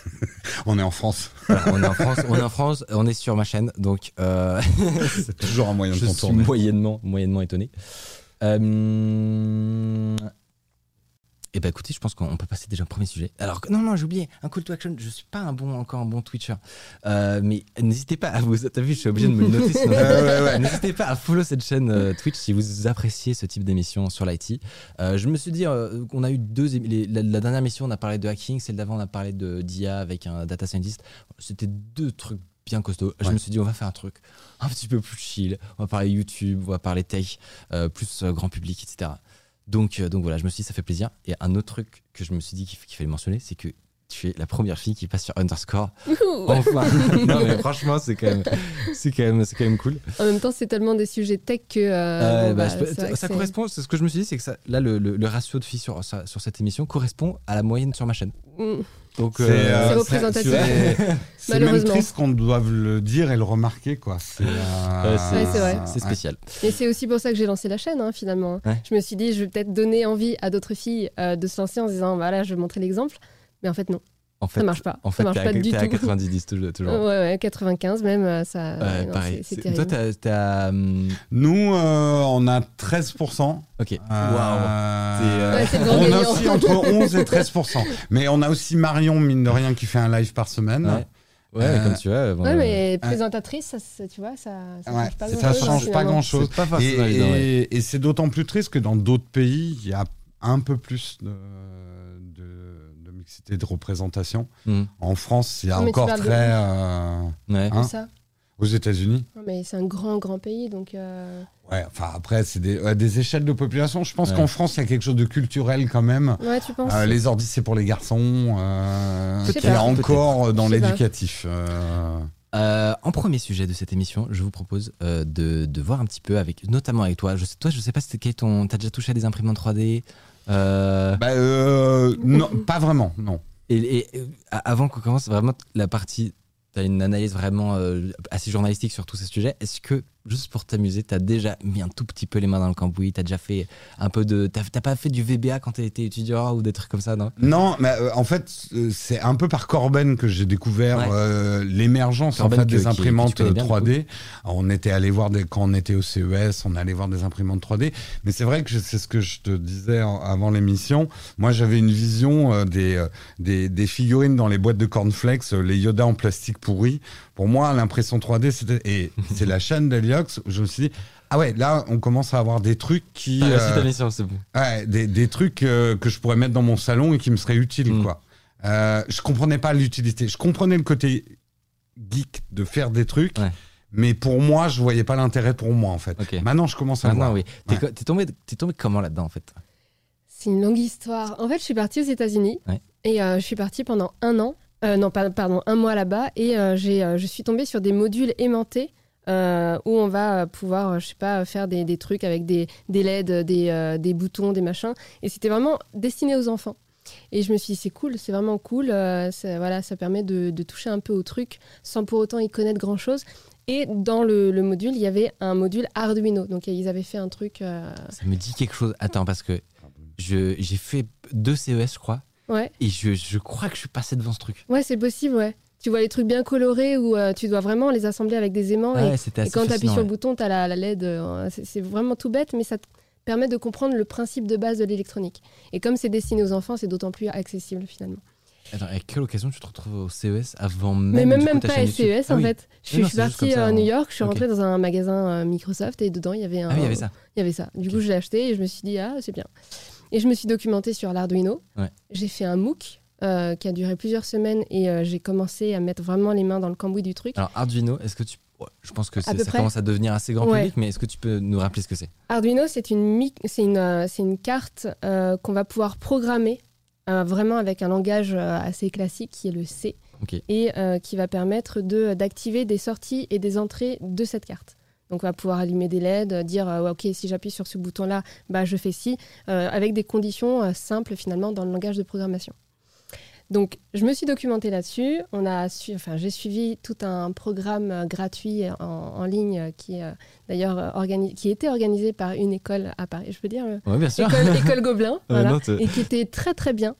[LAUGHS] On est en France. Voilà, on est en France, on est en France, on est sur ma chaîne, donc euh, [LAUGHS] C'est toujours un moyen de je suis contourner. moyennement, moyennement étonné. Euh... Eh ben écoutez, je pense qu'on peut passer déjà au premier sujet. Alors non, non, j'ai oublié un call to action. Je suis pas un bon, encore un bon Twitcher, Euh, mais n'hésitez pas à vous. T'as vu, je suis obligé de me le noter. sinon- [LAUGHS] Ouais, ouais, ouais. N'hésitez pas à follow cette chaîne euh, Twitch si vous appréciez ce type d'émission sur l'IT. Euh, je me suis dit, qu'on a eu deux. les- la, la dernière émission, on a parlé de hacking. Celle d'avant, on a parlé de d'IA avec un data scientist. C'était deux trucs bien costauds. Je Ouais. me suis dit, on va faire un truc un petit peu plus chill. On va parler YouTube, on va parler tech, euh, plus euh, grand public, etc. Donc, euh, donc voilà, je me suis dit, ça fait plaisir. Et un autre truc que je me suis dit qu'il fallait mentionner, c'est que tu es la première fille qui passe sur Underscore. Enfin, [LAUGHS] non mais [LAUGHS] franchement, c'est quand même, c'est quand même, c'est quand même cool. En même temps, c'est tellement des sujets tech que. euh, Euh, bon, bah, bah, ça c'est- correspond, ce que je me suis dit, c'est que ça, là, le, le- le ratio de filles sur cette émission correspond à la moyenne sur ma chaîne. Mm. Donc, C'est euh, euh, C'est représentatif. c'est- [LAUGHS] C'est même Malheureusement. triste qu'on doive le dire et le remarquer, quoi. C'est euh, Ouais, Ouais, c'est vrai. c'est spécial. Et c'est aussi pour ça que j'ai lancé la chaîne, hein, finalement. Ouais. Je me suis dit, je vais peut-être donner envie à d'autres filles euh, de se lancer en se disant, voilà, je vais montrer l'exemple. Mais en fait, non, En fait, ça marche pas. En ça fait, marche t'es pas du t'es à tout. 90 toujours. toujours. Ouais, ouais, 95 même, euh, ça. Ouais, non, pareil. c'est- Toi, t'as, t'as, hum, Nous, euh, on a 13%. ok. Euh, T'es, euh, Ouais, le on a aussi entre 11 et 13%. Mais on a aussi Marion, mine de rien, qui fait un live par semaine. Ouais. Ouais, Euh, comme tu vois. bon, Ouais, euh, mais présentatrice, ça, tu vois, ça, ça Ouais, change pas ça grand-chose, change pas grand-chose. Et, et- et c'est d'autant plus triste que dans d'autres pays, il y a un peu plus de, de, de représentation. hum, En France, c'est encore très. euh, ouais. Hein ça. Aux États-Unis Mais c'est un grand, grand pays, donc. euh, Ouais, enfin après, c'est des, échelles de population. Je pense Ouais. qu'en France, il y a quelque chose de culturel quand même. Ouais, tu penses Euh, les ordis, c'est pour les garçons. Euh, a pas. encore dans l'éducatif. euh, en premier sujet de cette émission, je vous propose euh, de, de voir un petit peu avec, notamment avec toi. Je sais, toi, je sais pas si quel est ton, t'as déjà touché à des imprimantes 3D. Euh, Bah, euh, non, pas vraiment, non. et, et, avant qu'on commence vraiment la partie, t'as une analyse vraiment euh, assez journalistique sur tous ces sujets. Est-ce que juste pour t'amuser, t'as déjà mis un tout petit peu les mains dans le cambouis, t'as déjà fait un peu de, t'as pas fait du VBA quand t'étais étudiant ou des trucs comme ça, non? Non, mais euh, en fait, euh, c'est un peu par Corben que j'ai découvert Ouais. euh, l'émergence en fait des qui- imprimantes tu connais bien, 3D. Alors, on était allé voir des, quand on était au CES, on allait voir des imprimantes 3D. Mais c'est vrai que c'est ce que je te disais en- avant l'émission. Moi, j'avais une vision euh, des, des des figurines dans les boîtes de cornflakes, les Yoda en plastique pourri. Pour moi, l'impression 3D, c'était et c'est la chaîne d'Heliox. Je me suis dit. Ah ouais, là on commence à avoir des trucs qui, euh. Ouais, des, des trucs euh, que je pourrais mettre dans mon salon et qui me seraient utiles, Mm. quoi. Euh, je comprenais pas l'utilité. Je comprenais le côté geek de faire des trucs, Ouais. mais pour moi, je voyais pas l'intérêt pour moi, en fait. Maintenant, je commence à Maintenant, voir. oui. T'es Ouais. co- T'es tombé, t'es tombé comment là-dedans en fait? C'est une longue histoire. En fait, je suis partie aux États-Unis Ouais. et euh, je suis partie pendant un an, euh, non, pas- pardon, un mois là-bas, et euh, j'ai, euh, je suis tombée sur des modules aimantés. Euh, où on va euh, pouvoir, euh, je sais pas, faire des, des trucs avec des, des LED, des, euh, des boutons, des machins. Et c'était vraiment destiné aux enfants. Et je me suis dit, c'est cool, c'est vraiment cool. euh, ça, voilà, ça permet de, de toucher un peu au truc sans pour autant y connaître grand-chose. Et dans le, le module, il y avait un module Arduino. Donc ils avaient fait un truc. euh, Ça me dit quelque chose. Attends, parce que je- j'ai fait deux CES, je crois, Ouais. et je, je crois que je suis passé devant ce truc. Ouais, c'est possible, ouais. Tu vois les trucs bien colorés où euh, tu dois vraiment les assembler avec des aimants. et- Ouais, quand tu appuies sur le bouton, tu as la, la LED. euh, c'est vraiment tout bête, mais ça te permet de comprendre le principe de base de l'électronique. Et comme c'est destiné aux enfants, c'est d'autant plus accessible finalement. Attends, à quelle occasion tu te retrouves au CES avant même Mais même, coup, même pas YouTube? CES Ah en oui. fait. Je, non, suis partie à New hein. York, je suis rentrée dans un magasin euh, Microsoft et dedans il y avait un. Ah oui, il y avait ça. Il y avait ça. Du coup, je l'ai acheté et je me suis dit, ah, c'est bien. Et je me suis documentée sur l'Arduino. Ouais. J'ai fait un MOOC euh, qui a duré plusieurs semaines et euh, j'ai commencé à mettre vraiment les mains dans le cambouis du truc. Alors, Arduino, est-ce que tu. je pense que ça près. commence à devenir assez grand Ouais. public, mais est-ce que tu peux nous rappeler ce que c'est? Arduino, c'est une, c'est une, euh, une carte euh, qu'on va pouvoir programmer vraiment avec un langage assez classique qui est le C et qui va permettre de, d'activer des sorties et des entrées de cette carte. Donc on va pouvoir allumer des LED, dire euh, ok si j'appuie sur ce bouton-là, bah, je fais ci, euh, avec des conditions euh, simples finalement dans le langage de programmation. Donc je me suis documentée là-dessus. On a su, enfin j'ai suivi tout un programme euh, gratuit en, en ligne euh, qui est euh, d'ailleurs euh, organi- qui était organisé par une école à Paris. Je peux dire euh, Ouais, bien sûr. école, [LAUGHS] école Gobelin, voilà, non, t'es- et qui était très très bien.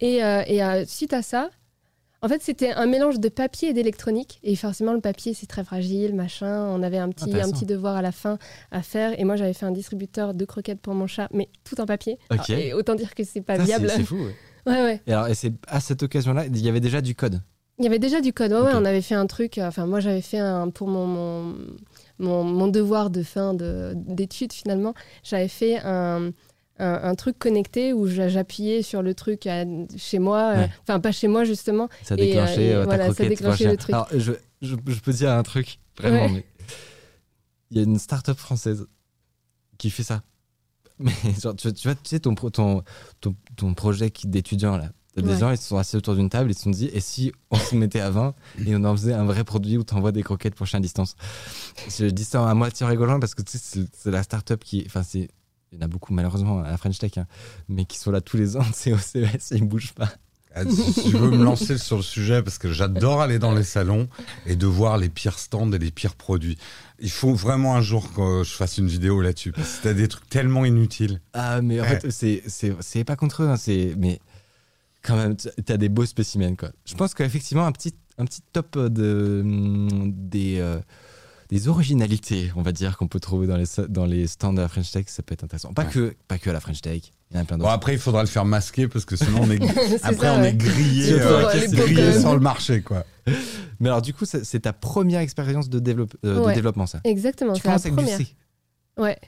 Et, euh, et, euh, suite à ça, en fait, c'était un mélange de papier et d'électronique. Et forcément, le papier, c'est très fragile, machin. On avait un petit, un petit devoir à la fin à faire. Et moi, j'avais fait un distributeur de croquettes pour mon chat, mais tout en papier. Alors, et autant dire que c'est pas Ça, viable. C'est fou. ouais. Ouais, ouais. Et alors, et c'est à cette occasion-là, il y avait déjà du code. Il y avait déjà du code. Ouais, ouais, on avait fait un truc. euh, Enfin, moi, j'avais fait un pour mon, mon, mon, mon devoir de fin de- d'études, finalement. J'avais fait un, un, un truc connecté où j'a- j'appuyais sur le truc à- chez moi. euh, Ouais. Enfin, pas chez moi, justement. Ça Et, euh, déclenchait et euh, voilà, ça déclenchait le truc. Alors, je, je, je peux dire un truc, vraiment, Ouais. mais il y a une start-up française qui fait ça. Mais genre, tu, tu vois, tu sais, ton, ton, ton, ton projet d'étudiant, là, des Ouais. gens, ils se sont assis autour d'une table, ils se sont dit, et si on se mettait à 20 [LAUGHS] et on en faisait un vrai produit où t'envoies des croquettes pour chien à distance? Je dis ça à moitié en rigolant parce que tu sais, c'est- c'est la start-up qui. Enfin, c'est. Il y en a beaucoup, malheureusement, à la French Tech, hein, mais qui sont là tous les ans, [LAUGHS] c'est au CES, ils ne bougent pas. Ah, Si je veux me lancer sur le sujet, parce que j'adore aller dans les salons et de voir les pires stands et les pires produits. Il faut vraiment un jour que je fasse une vidéo là-dessus, parce que t'as des trucs tellement inutiles. Ah, mais en Ouais. fait, c'est- pas contre eux, hein, c'est. Mais quand même, t'as des beaux spécimens, quoi. Je pense qu'effectivement, un petit, un petit top de, hum, des, euh, des originalités, on va dire, qu'on peut trouver dans les, dans les stands de la French Tech, ça peut être intéressant. Pas, Ouais. que, pas que à la French Tech, il y en a plein Bon, après, il faudra le faire masquer, parce que sinon, on est, [LAUGHS] après, ça, on ouais. est grillé, euh, grillé sur le marché, quoi. Mais alors, du coup, c'est ta première expérience de, développe- euh, de développement, ça? Exactement, tu c'est la commences avec du première. C. Ouais,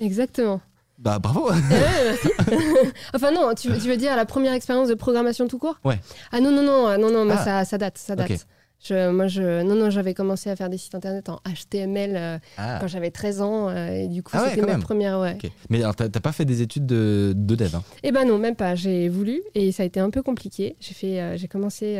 exactement. Bah, bravo Ouais, [LAUGHS] [LAUGHS] enfin non, tu, tu veux dire la première expérience de programmation tout court? Ouais. Ah non, non, non, non, non, mais Ah. ça, ça date, ça date. Je, moi, je, non, non, j'avais commencé à faire des sites internet en HTML euh, Ah, quand j'avais 13 ans. euh, et du coup, Ah ouais, c'était quand ma même. première. Ouais. Mais alors, t'as pas fait des études de, de dev hein? Eh ben non, même pas. J'ai voulu et ça a été un peu compliqué. J'ai fait, euh, j'ai commencé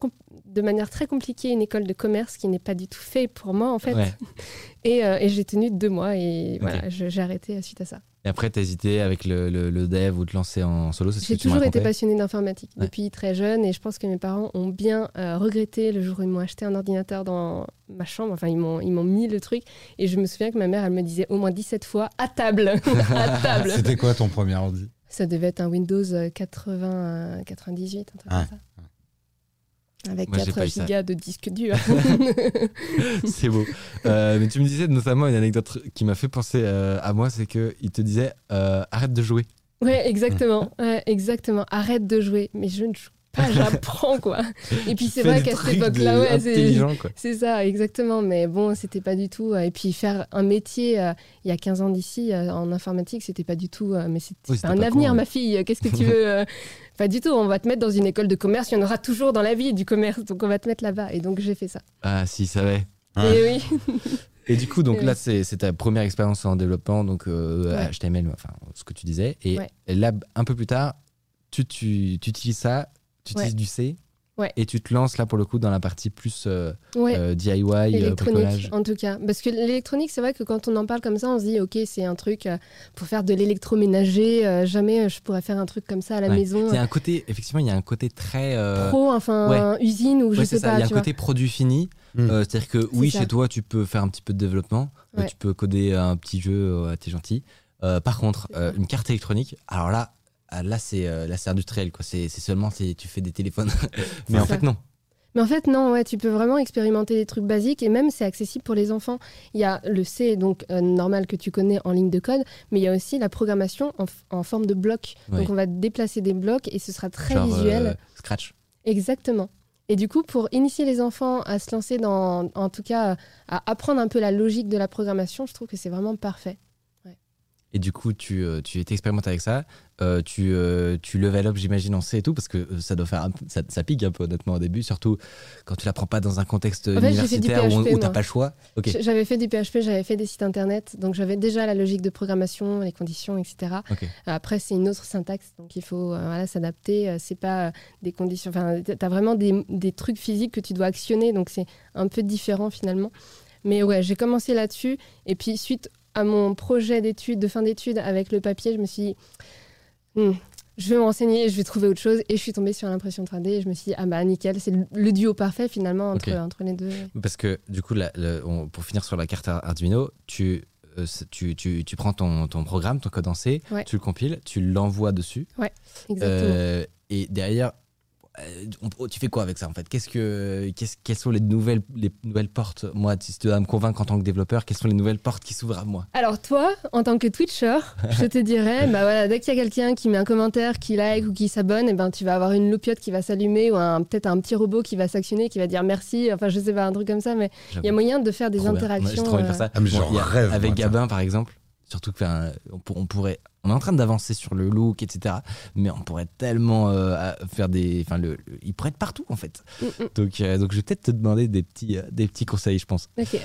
com- de manière très compliquée une école de commerce qui n'est pas du tout fait pour moi en fait. Ouais. [LAUGHS] Et, et j'ai tenu deux mois et voilà, j'ai arrêté suite à ça. Et après, t'as hésité avec le, le- le dev ou te lancer en solo c'est ce J'ai toujours été passionnée d'informatique Ouais. depuis très jeune et je pense que mes parents ont bien euh, regretté le jour où ils m'ont acheté un ordinateur dans ma chambre. Enfin, ils m'ont, ils m'ont mis le truc et je me souviens que ma mère, elle me disait au moins 17 fois à table, [LAUGHS] à table. C'était quoi ton premier ordi? Ça devait être un Windows euh, 80, euh, 98, un truc Ah, comme ça. Avec Moi, j'ai 4 pas eu ça. gigas de disque dur. [LAUGHS] [LAUGHS] C'est beau. Euh, mais tu me disais notamment une anecdote qui m'a fait penser euh, à moi, c'est qu'il te disait euh, arrête de jouer. ouais, exactement. Ouais, exactement. Arrête de jouer. Mais je ne joue pas, [LAUGHS] j'apprends quoi. Et puis c'est vrai qu'à cette époque-là, ouais, c'est. ça, exactement. Mais bon, c'était pas du tout. euh, Et puis faire un métier euh, il y a 15 ans d'ici euh, en informatique, c'était pas du tout. euh, Mais c'était Oui, un avenir, ouais. ma fille. Qu'est-ce que tu veux [LAUGHS] Pas du tout. On va te mettre dans une école de commerce. Il y en aura toujours dans la vie du commerce. Donc on va te mettre là-bas. Et donc j'ai fait ça. Ah, si, savait. Ouais. Et oui. Et du coup, donc là, c'est c'est ta première expérience en développement, donc euh, Ouais. HTML, enfin, ce que tu disais. Et Ouais. là, un peu plus tard, tu, tu, tu utilises ça, tu utilises Ouais. du C. Ouais. Et tu te lances là pour le coup dans la partie plus euh, Ouais. euh, DIY, euh, électronique bricolage. en tout cas parce que l'électronique c'est vrai que quand on en parle comme ça on se dit ok c'est un truc euh, pour faire de l'électroménager euh, jamais je pourrais faire un truc comme ça à la Ouais. maison Il y a un côté, effectivement, il y a un côté très. euh, pro enfin usine ou je ouais, sais c'est ça. pas Il y a un vois. côté produit fini. Mm. Euh, C'est-à-dire que oui, ça. chez toi, tu peux faire un petit peu de développement. Ouais. tu peux coder un petit jeu, euh, t'es gentil. Euh, par contre, euh, une carte électronique, alors là, ah, là c'est euh, là c'est industriel quoi. C'est c'est seulement c'est- tu fais des téléphones. [LAUGHS] Mais C'est en ça. fait non. Mais en fait, non, ouais, tu peux vraiment expérimenter des trucs basiques et même c'est accessible pour les enfants. Il y a le C, donc euh, normal que tu connais en ligne de code, mais il y a aussi la programmation en, f- en forme de bloc. Ouais. Donc on va déplacer des blocs et ce sera très Genre, visuel. euh, Scratch. Exactement. Et du coup, pour initier les enfants à se lancer dans, en tout cas, à apprendre un peu la logique de la programmation, je trouve que c'est vraiment parfait. Et du coup, tu, euh, tu étais expérimenté avec ça. Euh, tu, euh, tu level up, j'imagine, en C et tout, parce que ça doit faire un ça, ça pique un peu honnêtement au début, surtout quand tu l'apprends pas dans un contexte En fait, universitaire où, PHP, où t'as pas le choix. Ok. J- J'avais fait du PHP, j'avais fait des sites internet, donc j'avais déjà la logique de programmation, les conditions, etc. Ok. Après, c'est une autre syntaxe, donc il faut euh, voilà, s'adapter. C'est pas des conditions. Enfin, tu as vraiment des, des trucs physiques que tu dois actionner, donc c'est un peu différent finalement. Mais ouais, j'ai commencé là-dessus. Et puis, suite à mon projet d'études, de fin d'études avec le papier, je me suis dit, Hmm, je vais m'enseigner, je vais trouver autre chose. Et je suis tombée sur l'impression 3D et je me suis dit, ah bah nickel, c'est le, duo parfait finalement entre, les deux. Parce que du coup, la- le- on- pour finir sur la carte Arduino, tu, euh, tu, tu, tu prends ton, ton programme, ton code en C, Ouais. tu le compiles, tu l'envoies dessus. Exactement. Euh, et derrière, on- tu fais quoi avec ça en fait? Qu'est-ce que, qu'est-ce- Quelles sont les nouvelles, les nouvelles portes? Moi, si tu dois me convaincre en tant que développeur, quelles sont les nouvelles portes qui s'ouvrent à moi? Alors toi, en tant que Twitcher, [LAUGHS] je te dirais, bah voilà, dès qu'il y a quelqu'un qui met un commentaire, qui like ou qui s'abonne, et ben tu vas avoir une loupiote qui va s'allumer ou un- peut-être un petit robot qui va s'actionner, qui va dire merci. Enfin, je sais pas, un truc comme ça, mais il y a moyen de faire des Trop bien. interactions. Moi, J'ai trop envie de faire euh, ça. Ah, mais Bon, j'en il y a- rêve, avec moi. Gabin, par exemple, surtout que enfin, on, pour- on pourrait. On est en train d'avancer sur le look, etc. Mais on pourrait tellement euh, faire des. Enfin, le, le- il pourrait être partout, en fait. mm, mm, Donc, euh, donc je vais peut-être te demander des petits, euh, des petits conseils, je pense. ok.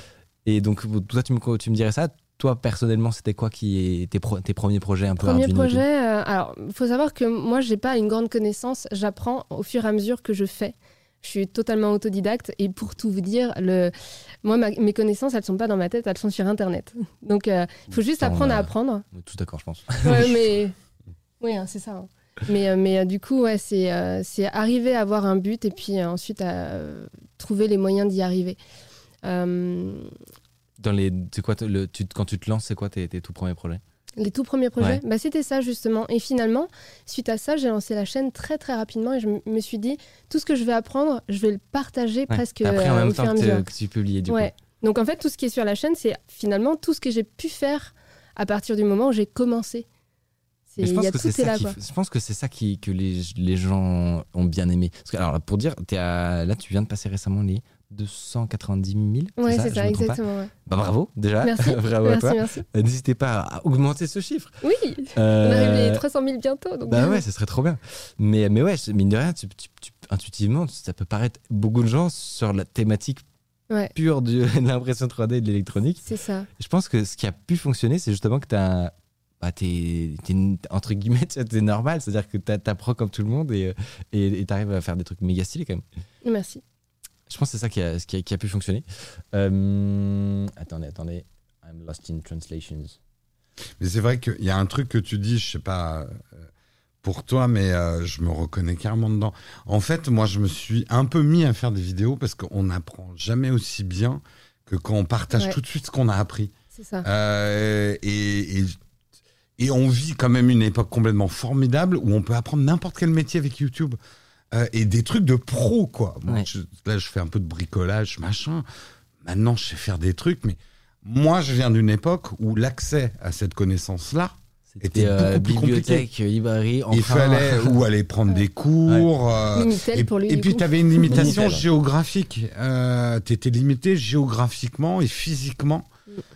Et donc, toi, tu me, tu me dirais ça. Toi, personnellement, c'était quoi qui tes, pro- tes premiers projets un peu Premier projet, alors il faut savoir que moi j'ai pas une grande connaissance, j'apprends au fur et à mesure que je fais. Je suis totalement autodidacte et pour tout vous dire, le... moi ma- mes connaissances elles sont pas dans ma tête, elles sont sur internet. Donc euh, il faut juste Ça, on apprendre à apprendre. On est tous d'accord, je pense. Ouais, [LAUGHS] mais oui, hein, c'est ça. hein. Mais, euh, mais euh, du coup, ouais, c'est euh, arriver à avoir un but et puis euh, ensuite à euh, trouver les moyens d'y arriver. Euh, Dans les, c'est quoi, le, tu, quand tu te lances, c'est quoi tes, tes tout premiers projets? Les tout premiers projets, Ouais. bah, c'était ça justement. Et finalement, suite à ça, j'ai lancé la chaîne très très rapidement et je me suis dit, tout ce que je vais apprendre, je vais le partager Ouais. presque Après, en euh, même au fur et temps à que, mesure. tu- que tu publiais, du Ouais. coup. Donc en fait, tout ce qui est sur la chaîne, c'est finalement tout ce que j'ai pu faire à partir du moment où j'ai commencé. Mais je pense y a que tout c'est est ça là, qui, je pense que c'est ça qui, que les, les gens ont bien aimé. Parce que, alors, pour dire, à- là, tu viens de passer récemment les 290 000. Ouais, ça, c'est ça, pas exactement. ouais. Bah, bravo, déjà. [LAUGHS] Merci, bravo à merci, toi. merci. Euh, N'hésitez pas à augmenter ce chiffre. Oui, on Euh, arrive les 300 000 bientôt. Donc... Bah ouais, ce serait trop bien. Mais, mais ouais, mine de rien, tu- tu- tu- intuitivement, ça peut paraître beaucoup de gens sur la thématique Ouais, pure [LAUGHS] de l'impression 3D et de l'électronique. c'est ça. Je pense que ce qui a pu fonctionner, c'est justement que tu as. Bah, t'es, entre guillemets, [LAUGHS] t'es normal, c'est-à-dire que t'a- t'apprends comme tout le monde et tu et, t'arrives à faire des trucs méga stylés quand même. Merci. Je pense que c'est ça qui a, ce qui a, qui a pu fonctionner. Euh, attendez, attendez. I'm lost in translations. Mais c'est vrai qu'il y a un truc que tu dis, je sais pas euh, pour toi, mais euh, je me reconnais carrément dedans. En fait, moi, je me suis un peu mis à faire des vidéos parce qu'on n'apprend jamais aussi bien que quand on partage Ouais. tout de suite ce qu'on a appris. C'est ça. Euh, et, et, et on vit quand même une époque complètement formidable où on peut apprendre n'importe quel métier avec YouTube. Euh, et des trucs de pro, quoi. Moi, Ouais. je- là, je fais un peu de bricolage, machin. Maintenant, je sais faire des trucs, mais moi, je viens d'une époque où l'accès à cette connaissance-là, C'était euh, beaucoup plus bibliothèque, librairie, il fallait [LAUGHS] ou aller prendre des cours. euh, et, pour lui. et puis, tu avais une limitation Minitel. géographique. Euh, tu étais limité géographiquement et physiquement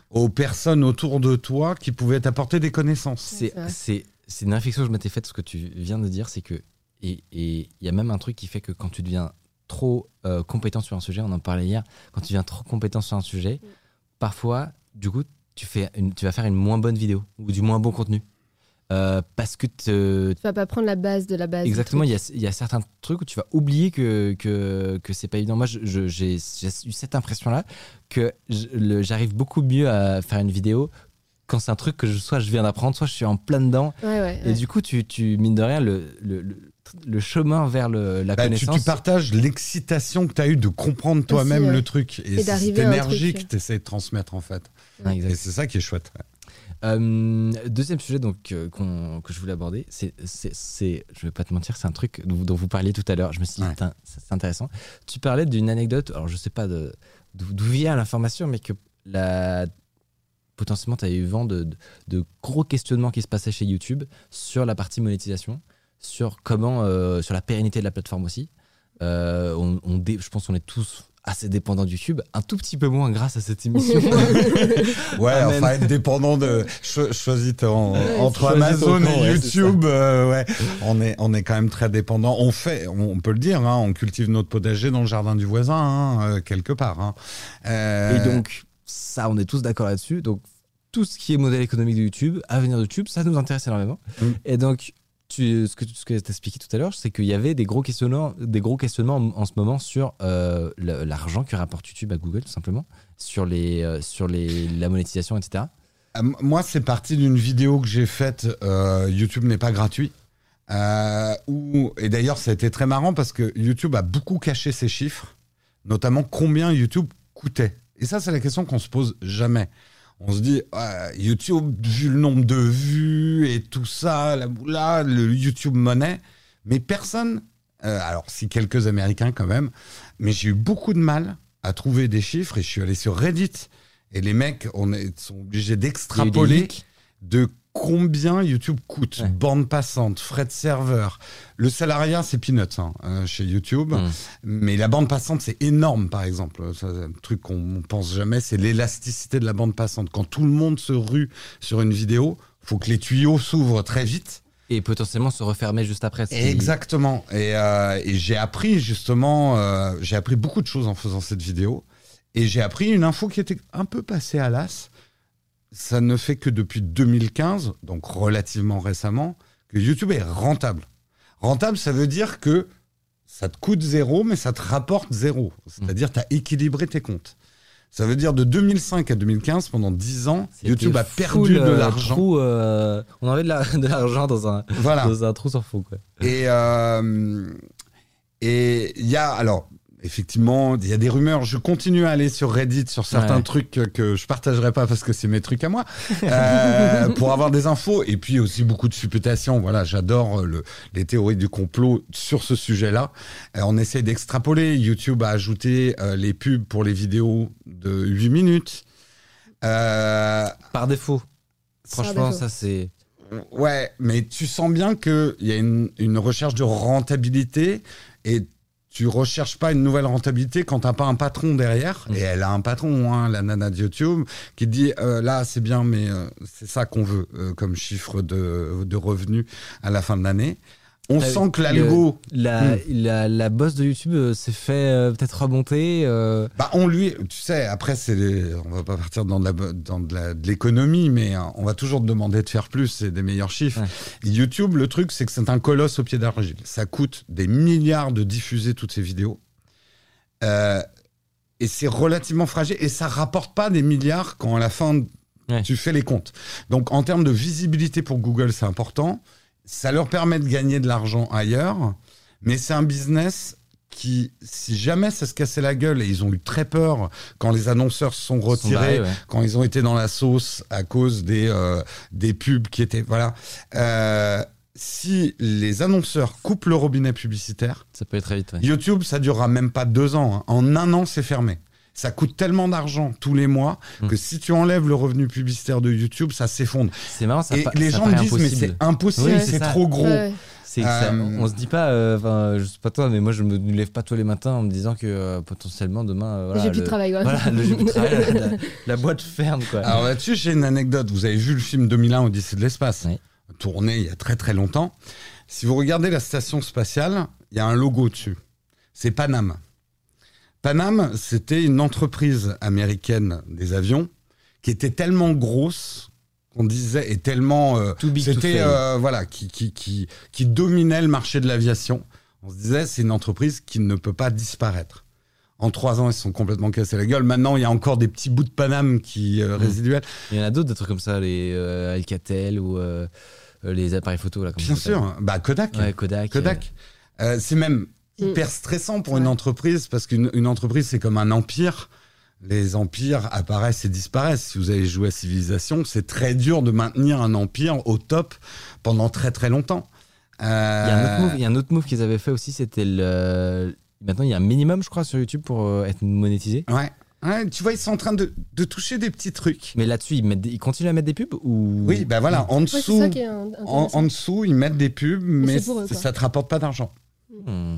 aux personnes autour de toi qui pouvaient t'apporter des connaissances. C'est, une réflexion que je m'étais faite, ce que tu viens de dire, c'est que. Et il y a même un truc qui fait que quand tu deviens trop euh, compétent sur un sujet, on en parlait hier, quand tu deviens trop compétent sur un sujet, Mm. parfois, du coup, tu, fais une, tu vas faire une moins bonne vidéo ou du moins bon contenu. Euh, parce que te- Tu vas pas prendre la base de la base. Exactement, il y y a certains trucs où tu vas oublier que, que, que c'est pas évident. Moi, j'ai eu cette impression-là que j'arrive beaucoup mieux à faire une vidéo quand c'est un truc que je, soit je viens d'apprendre, soit je suis en plein dedans. Ouais, ouais. Et ouais. du coup, tu, tu mine de rien, le, le, le, le chemin vers le, la Bah, tu, connaissance. tu partages l'excitation que tu as eue de comprendre toi-même ouais. le truc. Et, Et c'est cette énergie que tu essaies de transmettre, en fait. Ouais. Et c'est ça qui est chouette. Euh, deuxième sujet donc, euh, qu'on- que je voulais aborder, c'est, c'est, c'est- je vais pas te mentir, c'est un truc dont, dont vous parliez tout à l'heure. Je me suis dit, Ouais. C'est intéressant. Tu parlais d'une anecdote, alors je sais pas de- d'où, d'où vient l'information, mais que la, potentiellement tu as eu vent de, de, de gros questionnements qui se passaient chez YouTube sur la partie monétisation, sur comment, euh, sur la pérennité de la plateforme aussi. Euh, on, on dé- je pense qu'on est tous assez dépendants de YouTube, un tout petit peu moins grâce à cette émission. [LAUGHS] [LAUGHS] Ouais, Amen. enfin, être dépendant de. Cho choisis ton- Ouais, entre choisis Amazon et ouais, YouTube, euh, ouais. On est, on est quand même très dépendant. On fait, on peut le dire, hein, on cultive notre potager dans le jardin du voisin, hein, euh, quelque part. hein. Euh, Et donc, ça, on est tous d'accord là-dessus. Donc, tout ce qui est modèle économique de YouTube, avenir de YouTube, ça nous intéresse énormément. Mm. Et donc, ce que tu as expliqué tout à l'heure, c'est qu'il y avait des gros questionnements, en, ce moment sur euh, l'argent que rapporte YouTube à Google, tout simplement, sur, euh, la monétisation, etc. Euh, Moi, c'est parti d'une vidéo que j'ai faite. YouTube n'est pas gratuit. Et d'ailleurs, ça a été très marrant parce que YouTube a beaucoup caché ses chiffres, notamment combien YouTube coûtait. Et ça, c'est la question qu'on se pose jamais. On se dit, ouais, YouTube, vu le nombre de vues et tout ça, la le YouTube monnaie, mais personne, euh, alors si quelques Américains quand même, mais j'ai eu beaucoup de mal à trouver des chiffres et je suis allé sur Reddit. Et les mecs on est, sont obligés d'extrapoler de combien YouTube coûte, Ouais. bande passante, frais de serveur. Le salariat, c'est peanuts hein, euh, chez YouTube, Mm. mais la bande passante, c'est énorme, par exemple. Ça, c'est un truc qu'on pense jamais, c'est l'élasticité de la bande passante. Quand tout le monde se rue sur une vidéo, faut que les tuyaux s'ouvrent très vite. Et potentiellement se refermer juste après. Exactement. Et, euh, et j'ai appris justement, euh, j'ai appris beaucoup de choses en faisant cette vidéo. Et j'ai appris une info qui était un peu passée à l'as. Ça ne fait que depuis 2015, donc relativement récemment, que YouTube est rentable. Rentable, ça veut dire que ça te coûte zéro, mais ça te rapporte zéro. C'est-à-dire tu as équilibré tes comptes. Ça veut dire de 2005 à 2015, pendant 10 ans, YouTube a perdu de euh, l'argent. euh, on avait de la- [LAUGHS] de l'argent dans un, Voilà. dans un trou sans fond. Quoi. Et euh, et il y a alors effectivement il y a des rumeurs. Je continue à aller sur Reddit sur certains Ouais. trucs que, que je partagerai pas parce que c'est mes trucs à moi euh, [LAUGHS] pour avoir des infos et puis aussi beaucoup de supputations. Voilà, j'adore euh, le, les théories du complot sur ce sujet-là. Euh, on essaie d'extrapoler. YouTube a ajouté euh, les pubs pour les vidéos de 8 minutes. Par défaut. Franchement, ça c'est. Ouais, mais tu sens bien qu'il y a une, une recherche de rentabilité et tu recherches pas une nouvelle rentabilité quand t'as pas un patron derrière. Mm. Et elle a un patron, hein, la nana de YouTube, qui dit euh, là c'est bien, mais euh, c'est ça qu'on veut euh, comme chiffre de, de revenus à la fin de l'année. On sent que l'algo. La, Hmm. la, la boss de YouTube euh, s'est fait euh, peut-être remonter. euh, Bah, on lui, tu sais, après, c'est les- on va pas partir dans de la- dans de la- de l'économie, mais hein, on va toujours te demander de faire plus et des meilleurs chiffres. Ouais. YouTube, le truc, c'est que c'est un colosse au pied d'argile. Ça coûte des milliards de diffuser toutes ces vidéos. Et c'est relativement fragile et ça rapporte pas des milliards quand à la fin Ouais. tu fais les comptes. Donc en termes de visibilité pour Google, c'est important. Ça leur permet de gagner de l'argent ailleurs, mais c'est un business qui, si jamais ça se cassait la gueule, et ils ont eu très peur quand les annonceurs se sont sont retirés, barrés, ouais. quand ils ont été dans la sauce à cause des, euh, des pubs qui étaient... Voilà. Euh, si les annonceurs coupent le robinet publicitaire, Ça peut être très vite. ouais. YouTube, ça durera même pas deux ans. hein. En un an, c'est fermé. Ça coûte tellement d'argent tous les mois Mm. que si tu enlèves le revenu publicitaire de YouTube, ça s'effondre. C'est marrant, ça Et les ça gens me disent, mais impossible. c'est impossible, Oui, c'est trop gros. Ouais. Ça- Euh, on se dit pas, euh, enfin, je sais pas toi, mais moi je me lève pas tous les matins en me disant que euh, potentiellement demain, euh, voilà, J'ai plus le- de travail. quoi. Voilà, le de travail, la, la- [LAUGHS] la boîte ferme quoi. Alors là-dessus, j'ai une anecdote. Vous avez vu le film 2001 Odyssée de l'espace, Oui. tourné il y a très très longtemps. Si vous regardez la station spatiale, il y a un logo dessus. C'est Panam. Panam, c'était une entreprise américaine des avions qui était tellement grosse qu'on disait et tellement euh, Too big to c'était euh, voilà qui, qui qui qui dominait le marché de l'aviation. On se disait c'est une entreprise qui ne peut pas disparaître. En trois ans, ils se sont complètement cassés la gueule. Maintenant, il y a encore des petits bouts de Paname qui euh, Mm. résiduels. Il y en a d'autres des trucs comme ça, les euh, Alcatel ou euh, euh, les appareils photo là. Bien sûr, bah Kodak. Ouais, Kodak. Kodak. C'est même. Hyper stressant pour une Ouais. entreprise parce qu'une une entreprise, c'est comme un empire. Les empires apparaissent et disparaissent. Si vous avez joué à Civilisation, c'est très dur de maintenir un empire au top pendant très très longtemps. Il y a un autre Euh, move, il y a un autre move qu'ils avaient fait aussi, c'était le. Maintenant, il y a un minimum, je crois, sur YouTube pour euh, être monétisé. Ouais. Ouais, tu vois, ils sont en train de, de toucher des petits trucs. Mais là-dessus, ils, ils continuent à mettre des pubs ou? Oui, ben voilà, en Ouais, c'est dessous, ça qui est un- en, en dessous, ils mettent des pubs, mais eux, ça te rapporte pas d'argent. Hmm.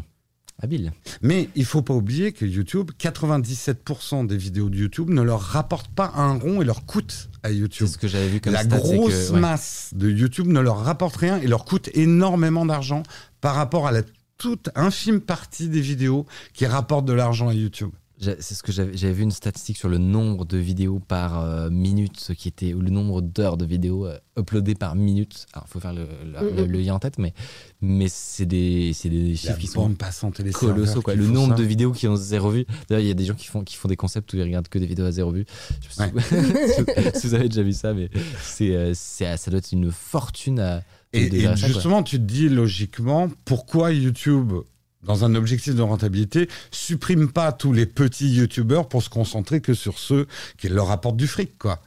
Habile. Mais il faut pas oublier que YouTube, 97% des vidéos de YouTube ne leur rapportent pas un rond et leur coûtent à C'est YouTube. ce que j'avais vu comme La stat, c'est que- grosse ouais. masse de YouTube ne leur rapporte rien et leur coûte énormément d'argent par rapport à la toute infime partie des vidéos qui rapportent de l'argent à YouTube. C'est ce que j'avais vu une statistique sur le nombre de vidéos par euh, minute, ce qui était ou le nombre d'heures de vidéos euh, uploadées par minute. Alors, faut faire le, le- le- le lien en tête, mais mais c'est des chiffres qui sont passante et colossaux serveurs quoi. qui Le nombre ça. de vidéos qui ont zéro vue. D'ailleurs, il y a des gens qui font qui font des concepts où ils regardent que des vidéos à zéro vue. Je sais pas si, [LAUGHS] si vous avez déjà vu ça, mais c'est euh, ça doit être une fortune à Et, et quoi. justement, tu te dis logiquement, pourquoi YouTube, dans un objectif de rentabilité, supprime pas tous les petits YouTubeurs pour se concentrer que sur ceux qui leur apportent du fric, quoi.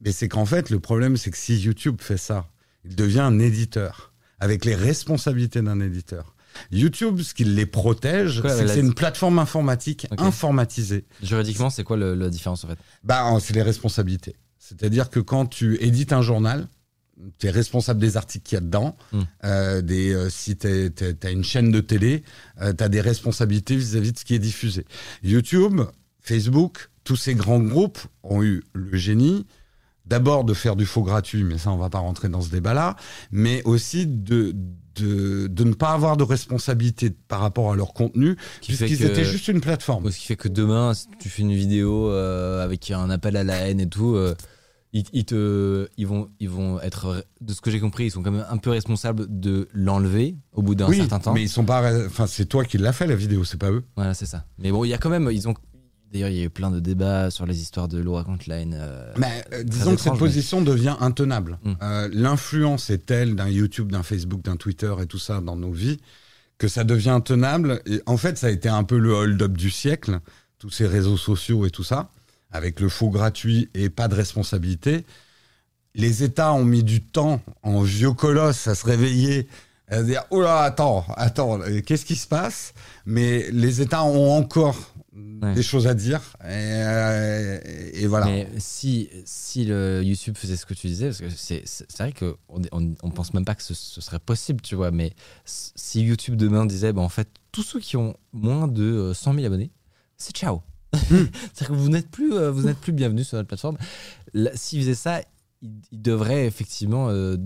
Mais c'est qu'en fait, le problème, c'est que si YouTube fait ça, il devient un éditeur, avec les responsabilités d'un éditeur. YouTube, ce qui les protège, c'est la- une plateforme informatique informatisée. Juridiquement, c'est quoi le- la différence en fait? Bah, c'est les responsabilités. C'est-à-dire que quand tu édites un journal, tu es responsable des articles qu'il y a dedans. Mm. Euh, des, euh, si tu as une chaîne de télé, tu as des responsabilités vis-à-vis de ce qui est diffusé. YouTube, Facebook, tous ces grands groupes ont eu le génie d'abord de faire du faux gratuit, mais ça, on va pas rentrer dans ce débat-là, mais aussi de, de, de ne pas avoir de responsabilité par rapport à leur contenu, puisqu'ils étaient juste une plateforme. Ce qui fait que demain, si tu fais une vidéo euh, avec un appel à la haine et tout, euh, ils, ils te, ils, vont, ils vont être, de ce que j'ai compris, ils sont quand même un peu responsables de l'enlever au bout d'un Oui, certain temps. mais ils sont pas. Enfin, c'est toi qui l'as fait la vidéo, c'est pas eux. Voilà, c'est ça. Mais bon, il y a quand même, ils ont. D'ailleurs, il y a eu plein de débats sur les histoires de Laura Contline. euh, Mais euh, disons que cette mais- position devient intenable. Mm. Euh, L'influence est telle d'un YouTube, d'un Facebook, d'un Twitter et tout ça dans nos vies que ça devient intenable. Et en fait, ça a été un peu le hold-up du siècle, tous ces réseaux sociaux et tout ça, avec le faux gratuit et pas de responsabilité. Les États ont mis du temps en vieux colosse à se réveiller, à se dire oh là attends, attends, euh, qu'est-ce qui se passe? Mais les États ont encore Ouais. des choses à dire et, euh, et voilà. Mais si, si le YouTube faisait ce que tu disais, parce que c'est vrai qu'on on, on pense même pas que ce, ce serait possible, tu vois, mais si YouTube demain disait, bah, en fait, tous ceux qui ont moins de euh, 100 000 abonnés, c'est ciao. [LAUGHS] C'est-à-dire que vous n'êtes plus, euh, vous n'êtes plus bienvenus sur notre plateforme. S'ils faisaient ça, ils, ils devraient effectivement euh,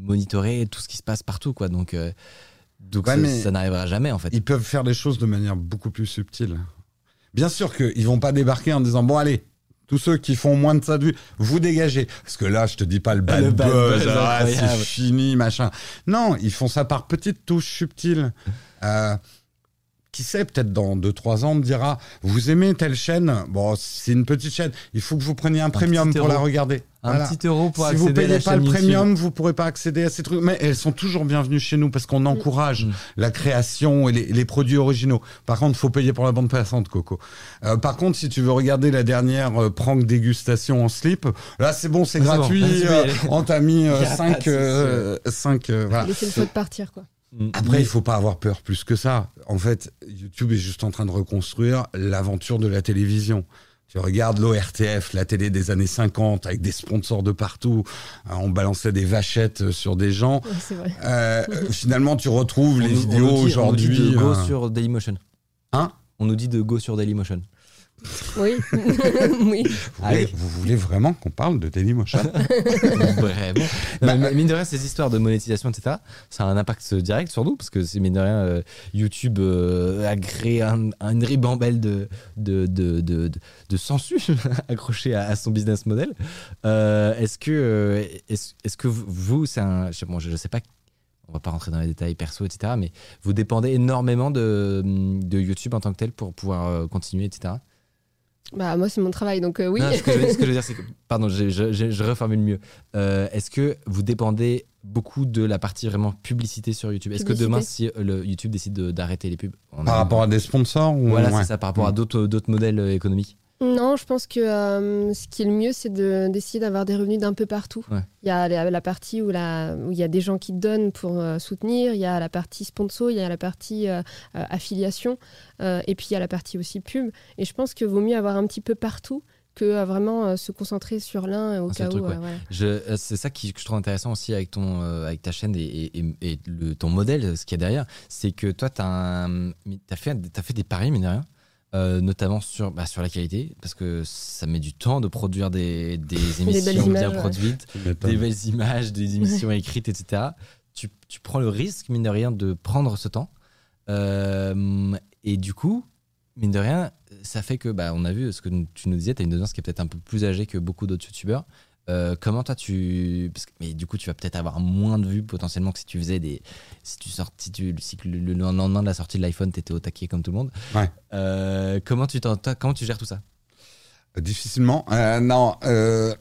monitorer tout ce qui se passe partout, quoi. Donc, euh, Donc Ouais, ça, n'arrivera jamais en fait. Ils peuvent faire les choses de manière beaucoup plus subtile. Bien sûr qu'ils vont pas débarquer en disant bon allez, tous ceux qui font moins de ça de vous dégagez. Parce que là, je te dis pas le bad, Le bad buzz, buzz ah, c'est fini, machin. Non, ils font ça par petites touches subtiles. Euh, qui sait, peut-être dans 2-3 ans, on me dira, vous aimez telle chaîne? Bon, c'est une petite chaîne. Il faut que vous preniez un, premium pour la regarder. Un Voilà. petit euro pour si vous accéder à payez la pas le YouTube. premium, vous pourrez pas accéder à ces trucs. Mais elles sont toujours bienvenues chez nous parce qu'on encourage Mm. la création et les, les produits originaux. Par contre, faut payer pour la bande passante, Coco. Euh, par contre, si tu veux regarder la dernière euh, prank dégustation en slip, là c'est bon, c'est Ah, bon. gratuit. Y euh, [LAUGHS] on t'a mis Y a pas 5 de souci. voilà. Laissez le faute partir, quoi. Mm. Après, il faut pas avoir peur plus que ça. En fait, YouTube est juste en train de reconstruire l'aventure de la télévision. Tu regardes l'ORTF, la télé des années 50, avec des sponsors de partout. Euh, On balançait des vachettes sur des gens. Vrai. Euh, finalement, tu retrouves On les nous- vidéos nous dit- On nous dit aujourd'hui. de go euh, sur Dailymotion. Hein? On nous dit de go sur Dailymotion. Oui. [LAUGHS] oui. vous, voulez, vous voulez vraiment qu'on parle de Dailymotion [LAUGHS] Vraiment. Bah, Non, mais mine de rien, ces histoires de monétisation, etc., ça a un impact direct sur nous, parce que c'est mine de rien, euh, YouTube euh, a créé un, un- une ribambelle de, de, de, de, de, de censure [LAUGHS] accrochée à, à son business model. Euh, est-ce que, est-ce, est-ce que vous- c'est un. Je sais, bon, je, je sais pas. On va pas rentrer dans les détails perso, etc. Mais vous dépendez énormément de, de YouTube en tant que tel pour pouvoir euh, continuer, etc. Bah, moi, c'est mon travail, donc euh, oui. Non, ce, que je, ce que je veux dire, c'est que. [LAUGHS] Pardon, je, je, je, je reformule mieux. Euh, Est-ce que vous dépendez beaucoup de la partie vraiment publicité sur YouTube? Est-ce que demain, si euh, le YouTube décide de- d'arrêter les pubs on par a- rapport à des sponsors ou Voilà, ouais. c'est ça, par rapport à Mm. d'autres d'autres modèles économiques. Non, je pense que euh, ce qui est le mieux, c'est de- d'essayer d'avoir des revenus d'un peu partout. Ouais. Il y a la, la partie où, il y a des gens qui donnent pour euh, soutenir, il y a la partie sponsor, il y a la partie euh, affiliation, et puis il y a la partie aussi pub. Et je pense que vaut mieux avoir un petit peu partout que vraiment se concentrer sur l'un au seul cas où. ouais. C'est ça qui, que je trouve intéressant aussi avec, ton, avec ta chaîne et, et- et- et le, ton modèle, ce qu'il y a derrière, c'est que toi, tu as, fait, t'as fait des paris, de rien, euh, notamment sur, bah, sur la qualité, parce que ça met du temps de produire des, des [LAUGHS] émissions images, bien produites. Des belles images, des émissions écrites, etc. Tu, tu prends le risque, mine de rien, de prendre ce temps. Euh, et du coup, mine de rien, ça fait que, bah, on a vu ce que tu nous disais, tu as une audience qui est peut-être un peu plus âgée que beaucoup d'autres youtubeurs. Euh, comment toi tu. Parce que, mais du coup, tu vas peut-être avoir moins de vues potentiellement que si tu faisais des. Si tu sortis, si, tu, si le, le lendemain de la sortie de l'iPhone, tu étais au taquet comme tout le monde. Ouais. Euh, comment, tu comment tu gères tout ça? Difficilement. Euh, non. euh,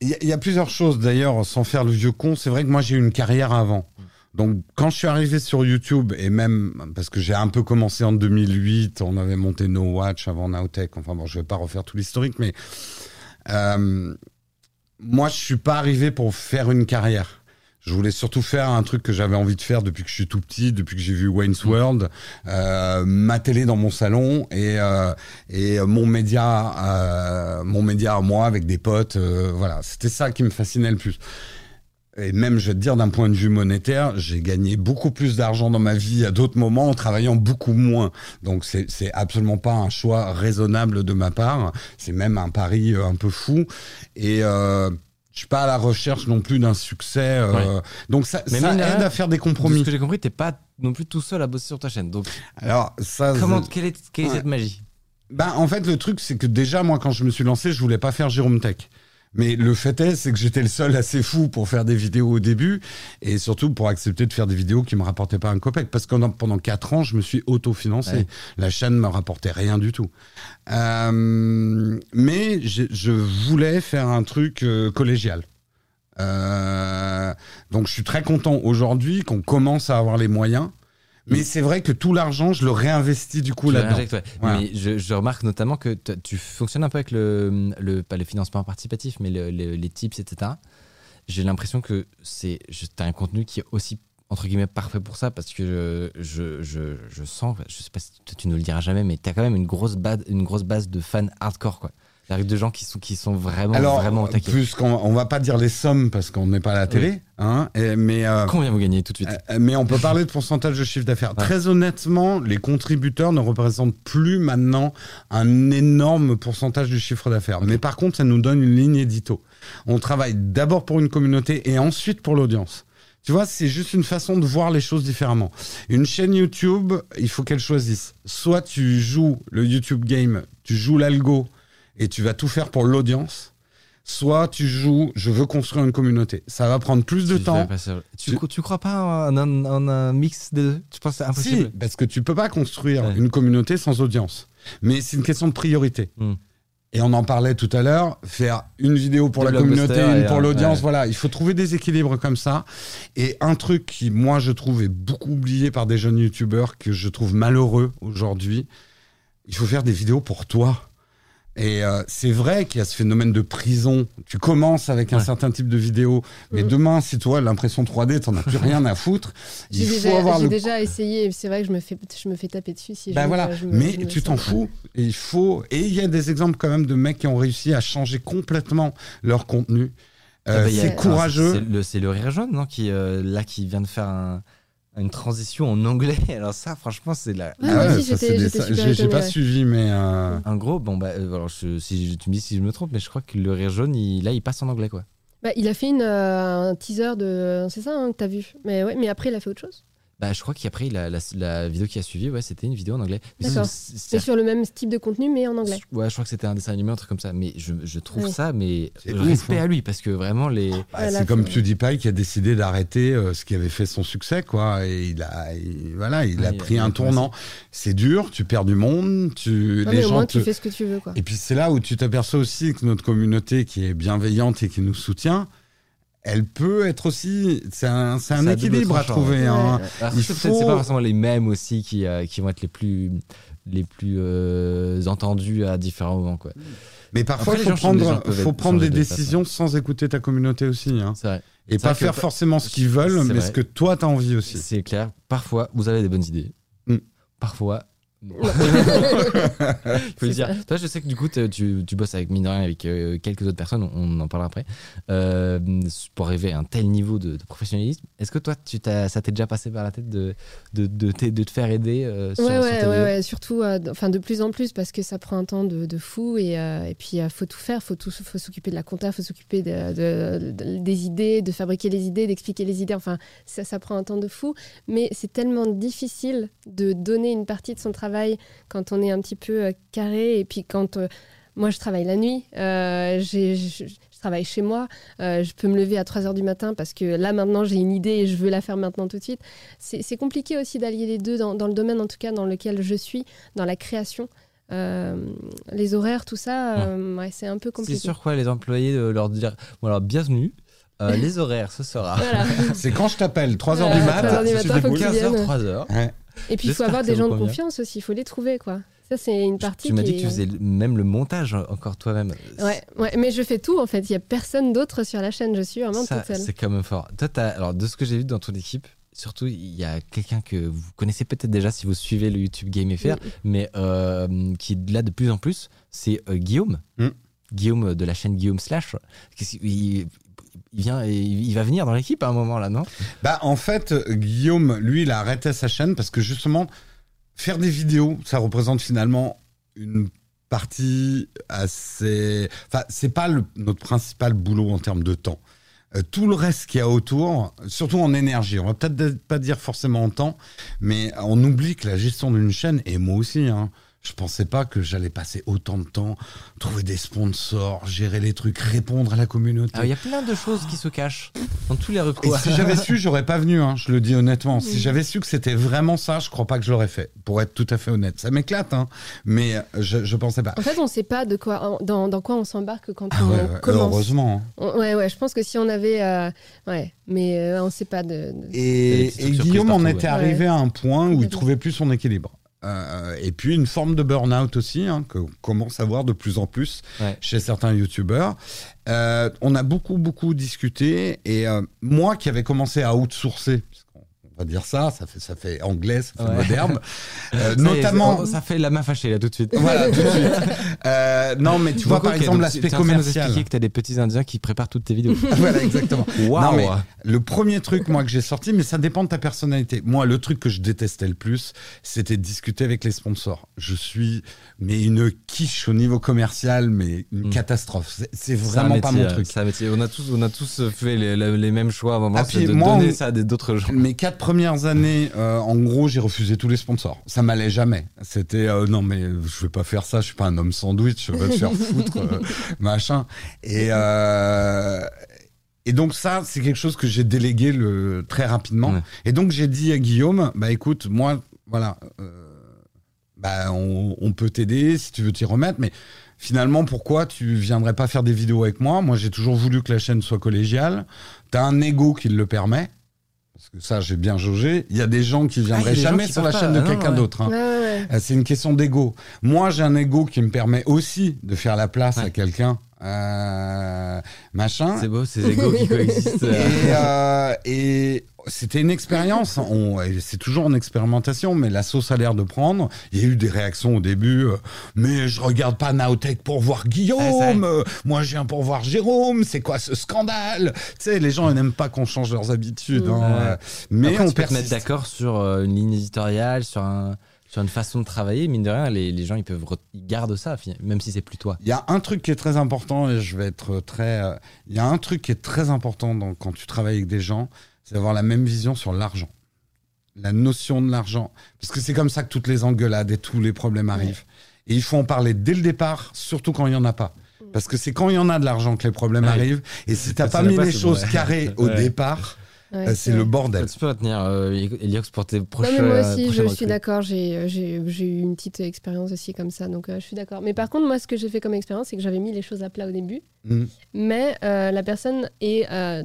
Il y, a- il y a plusieurs choses d'ailleurs, sans faire le vieux con. C'est vrai que moi j'ai eu une carrière avant. Donc quand je suis arrivé sur YouTube, et même parce que j'ai un peu commencé en 2008, on avait monté No Watch avant Nowtech, enfin bon, je vais pas refaire tout l'historique, mais moi je suis pas arrivé pour faire une carrière. Je voulais surtout faire un truc que j'avais envie de faire depuis que je suis tout petit, depuis que j'ai vu Wayne's World, euh, ma télé dans mon salon et euh, et mon média, euh, mon média à moi avec des potes. euh, voilà, c'était ça qui me fascinait le plus. Et même, je vais te dire, d'un point de vue monétaire, j'ai gagné beaucoup plus d'argent dans ma vie à d'autres moments en travaillant beaucoup moins. Donc, c'est c'est absolument pas un choix raisonnable de ma part. C'est même un pari euh, un peu fou. Et euh, je suis pas à la recherche non plus d'un succès. euh, Ouais. Donc, ça, Mais ça de aide à faire des De compromis. ce que j'ai compris, t'es pas non plus tout seul à bosser sur ta chaîne. Donc, Alors, ça, comment, c'est- quelle est, quelle est Ouais. cette magie? Ben, en fait, le truc, c'est que déjà, moi, quand je me suis lancé, je voulais pas faire Jérôme Tech. Mais le fait est, c'est que j'étais le seul assez fou pour faire des vidéos au début et surtout pour accepter de faire des vidéos qui me rapportaient pas un copec. Parce que pendant- quatre ans, je me suis autofinancé. Ouais. La chaîne me rapportait rien du tout. Euh, mais je voulais faire un truc euh, collégial. Euh, donc je suis très content aujourd'hui qu'on commence à avoir les moyens. Mais c'est vrai que tout l'argent, je le réinvestis du coup Tu là-dedans. réinjectes, ouais. Voilà. Mais je, je remarque notamment que tu fonctionnes un peu avec le, le pas le financement participatif, mais le- le- les tips, etc. J'ai l'impression que c'est tu as un contenu qui est aussi entre guillemets parfait pour ça parce que je, je, je, sens, je sais pas si toi, tu ne le diras jamais, mais tu as quand même une grosse base, une grosse base de fans hardcore quoi. C'est-à-dire de gens qui sont, qui sont vraiment, Alors, vraiment taquet. plus qu'on on va pas dire les sommes parce qu'on n'est pas à la télé, hein, et- mais euh, Combien vous gagnez tout de suite euh, mais on peut parler de pourcentage de chiffre d'affaires. Très honnêtement, les contributeurs ne représentent plus maintenant un énorme pourcentage du chiffre d'affaires. Mais par contre, ça nous donne une ligne édito. On travaille d'abord pour une communauté et ensuite pour l'audience. Tu vois, c'est juste une façon de voir les choses différemment. Une chaîne YouTube, il faut qu'elle choisisse. Soit tu joues le YouTube game, tu joues l'algo et tu vas tout faire pour l'audience. Soit tu joues, je veux construire une communauté. Ça va prendre plus de Tu temps. Tu, crois pas en un, en un mix des deux? Tu penses c'est Si, impossible parce que tu peux pas construire Ouais. une communauté sans audience. Mais c'est une question de priorité. Hmm. Et on en parlait tout à l'heure, faire une vidéo pour Des la communauté, une pour l'audience, ouais. voilà. Il faut trouver des équilibres comme ça. Et un truc qui, moi, je trouve est beaucoup oublié par des jeunes youtubeurs, que je trouve malheureux aujourd'hui, il faut faire des vidéos pour toi. Et euh, c'est vrai qu'il y a ce phénomène de prison. Tu commences avec un certain type de vidéo, mais Mm. demain, si toi, l'impression 3D, t'en as plus rien à foutre, [LAUGHS] J'ai il faut déjà, avoir j'ai le déjà essayé, c'est vrai que je me fais, je me fais taper dessus si ben je, voilà, je me- mais je me tu t'en fous. Et il faut. Et il y a des exemples quand même de mecs qui ont réussi à changer complètement leur contenu. Ah Euh, bah, a- c'est courageux. C'est le, c'est le rire jaune, non qui, euh, Là, qui vient de faire un- une transition en anglais. [LAUGHS] Alors, ça, franchement, c'est la. Ouais, Ah ouais, J'ai pas ouais. suivi, mais euh, En gros, bon, bah, euh, alors, je- si je- tu me dis si je me trompe, mais je crois que le rire jaune, il, là, il passe en anglais, quoi. Bah, il a fait une, euh, un teaser de. C'est ça hein, que t'as vu mais, ouais, mais après, il a fait autre chose. Bah, je crois qu'après, la, la, la vidéo qui a suivi, ouais, c'était une vidéo en anglais. D'accord. c'est- sur le même type de contenu, mais en anglais. Ouais, je crois que c'était un dessin animé, un truc comme ça. Mais je, je trouve Ouais. ça, mais respect hein. à lui, parce que vraiment, les. bah, Voilà, c'est comme PewDiePie qui a décidé d'arrêter euh, ce qui avait fait son succès, quoi. Et il a, il- voilà, il Ouais, a pris il a un tournant. C'est dur, tu perds du monde, tu, Non, les mais au gens moins, te- tu fais ce que tu veux, quoi. Et puis c'est là où tu t'aperçois aussi que notre communauté qui est bienveillante et qui nous soutient, elle peut être aussi. C'est un, c'est équilibre à trouver. ouais. hein. Euh, alors, Il faut- c'est pas forcément les mêmes aussi qui, euh, qui vont être les plus, les plus euh, entendus à différents moments, quoi. Mais parfois, Après, il faut gens prendre, faut être- prendre des façon. décisions sans écouter ta communauté aussi. hein. C'est vrai. Et C'est pas faire forcément ce qu'ils veulent, c'est mais vrai. ce que toi, t'as envie aussi. C'est clair. Parfois, vous avez des bonnes idées. Mm. Parfois. Non. Il faut [LAUGHS] le dire. Toi, je sais que du coup, tu, tu bosses avec mine de rien, avec euh, quelques autres personnes, on en parlera après, euh, pour arriver à un tel niveau de, de professionnalisme. Est-ce que toi, tu t'as, ça t'est déjà passé par la tête de, de, de, te- de te faire aider euh, sur, Ouais, sur ouais, tes ouais, surtout, euh, enfin de plus en plus parce que ça prend un temps de, de fou et, euh, et puis il faut tout faire, faut tout, faut s'occuper de la compta, faut s'occuper de, de- de- des idées, de fabriquer les idées, d'expliquer les idées. Enfin, ça, ça prend un temps de fou, mais c'est tellement difficile de donner une partie de son travail quand on est un petit peu euh, carré et puis quand euh, moi je travaille la nuit, euh, j'ai- je, je travaille chez moi, euh, je peux me lever à 3 heures du matin parce que là maintenant j'ai une idée et je veux la faire maintenant tout de suite c'est c'est compliqué aussi d'allier les deux dans, dans le domaine en tout cas dans lequel je suis, dans la création. Euh, les horaires, tout ça, euh, ouais, c'est un peu C'est compliqué. sur quoi les employés de leur dire bon alors bienvenue euh, [LAUGHS] les horaires ce sera Voilà. C'est quand je t'appelle, 3 heures Voilà, du mat. 3 heures du si matin, tu faut débrouilles. qu'ils 15h viennent. 3h Ouais. Et puis il faut avoir des gens de confiance aussi, il faut les trouver quoi. Ça c'est une partie tu m'as dit que tu est- faisais même le montage encore toi-même Ouais, ouais, mais je fais tout en fait. Il y a personne d'autre sur la chaîne. Je suis vraiment Ça, toute seule. c'est quand même fort. Toi, alors, de ce que j'ai vu dans ton équipe, surtout, il y a quelqu'un que vous connaissez peut-être déjà si vous suivez le YouTube Game FR, mais euh, qui est là de plus en plus, c'est euh, Guillaume. Mm. Guillaume de la chaîne Guillaume Slash. Il, il vient, il va venir dans l'équipe à un moment là, non? Bah, en fait, Guillaume, lui, il a arrêté sa chaîne parce que justement, faire des vidéos, ça représente finalement une partie assez. Enfin, c'est pas notre principal boulot en termes de temps. Euh, tout le reste qu'il y a autour, surtout en énergie, on va peut-être pas dire forcément en temps, mais on oublie que la gestion d'une chaîne, et moi aussi, hein, je pensais pas que j'allais passer autant de temps, trouver des sponsors, gérer les trucs, répondre à la communauté. Alors, Il y a plein de choses qui se cachent dans tous les Et recours. si j'avais su, j'aurais pas venu, hein, je le dis honnêtement. Si j'avais su que c'était vraiment ça, je crois pas que je l'aurais fait, pour être tout à fait honnête. Ça m'éclate, hein, mais je, je pensais pas. En fait, on sait pas de quoi, dans, dans quoi on s'embarque quand Ah on ouais, commence. heureusement. hein. On- ouais, ouais, je pense que si on avait. euh, ouais, mais euh, on sait pas de. Et, Guillaume en était ouais. arrivé à un point où il trouvait plus son équilibre. Euh, et puis une forme de burn-out aussi, hein, qu'on commence à voir de plus en plus Ouais. chez certains youtubeurs. Euh, on a beaucoup, beaucoup discuté. Et euh, moi qui avais commencé à outsourcer, va dire ça, ça fait, ça fait anglais, ça fait Ouais. moderne. [LAUGHS] Euh, Ça est, notamment. ça, ça fait la main fâchée là tout de suite. voilà, tout de suite. Euh, non, mais tu vois, Donc, par exemple, l'aspect commercial. expliquer que t'as des petits Indiens qui préparent toutes tes vidéos. [LAUGHS] voilà, exactement. Non, mais le premier truc, moi, que j'ai sorti, mais ça dépend de ta personnalité. Moi, le truc que je détestais le plus, c'était de discuter avec les sponsors. Je suis, mais une quiche au niveau commercial, mais une Mm. catastrophe. C'est- vraiment pas mon métier, truc. métier. On a tous, on a tous fait les, les- mêmes choix moment, Ah, de moi, donner on- ça à d'autres gens. Mes quatre premières années, euh, en gros, j'ai refusé tous les sponsors. Ça m'allait jamais. C'était euh, non, mais je vais pas faire ça. Je suis pas un homme sandwich. Je vais te faire foutre, euh, [LAUGHS] machin. Et et donc ça, c'est quelque chose que j'ai délégué le très rapidement. Ouais. Et donc j'ai dit à Guillaume, bah écoute, moi, voilà, bah on, on peut t'aider si tu veux t'y remettre, mais finalement, pourquoi tu viendrais pas faire des vidéos avec moi? Moi, j'ai toujours voulu que la chaîne soit collégiale. T'as un ego qui le permet. Parce que ça, j'ai bien jaugé. Il y a des gens qui Ah, viendraient jamais qui sur la chaîne pas. de quelqu'un ouais. d'autre. hein. Ouais, ouais, ouais. Euh, C'est une question d'ego. Moi, j'ai un ego qui me permet aussi de faire la place à quelqu'un, euh, machin. C'est beau, ces égos qui [LAUGHS] coexistent. Et, euh, et c'était une expérience. C'est toujours une expérimentation, mais la sauce a l'air de prendre. Il y a eu des réactions au début. euh, mais je regarde pas Naotech pour voir Guillaume. moi, je viens pour voir Jérôme. C'est quoi ce scandale? Tu sais, les gens n'aiment pas qu'on change leurs habitudes. hein, mais Après, on tu peux te mettre d'accord sur une ligne éditoriale, sur, un, sur une façon de travailler. Mine de rien, les, les gens, ils peuvent ils gardent ça, même si c'est plus toi. Il y a un truc qui est très important et je vais être très. euh, Il y a un truc qui est très important dans- quand tu travailles avec des gens, c'est d'avoir la même vision sur l'argent, la notion de l'argent, parce que c'est comme ça que toutes les engueulades et tous les problèmes arrivent. Et il faut en parler dès le départ, surtout quand il y en a pas. Parce que c'est quand il y en a de l'argent que les problèmes Ouais. arrivent. Et si t'as pas mis les choses [LAUGHS] ouais. carrées au départ, Ouais, euh, c'est le bordel. Tu peux retenir euh, Eliox pour tes Non, prochains. mais moi aussi, je suis d'accord. J'ai eu une petite expérience aussi comme ça, donc euh, je suis d'accord. Mais par contre, moi, ce que j'ai fait comme expérience, c'est que j'avais mis les choses à plat au début, Mm. mais euh, la personne est euh,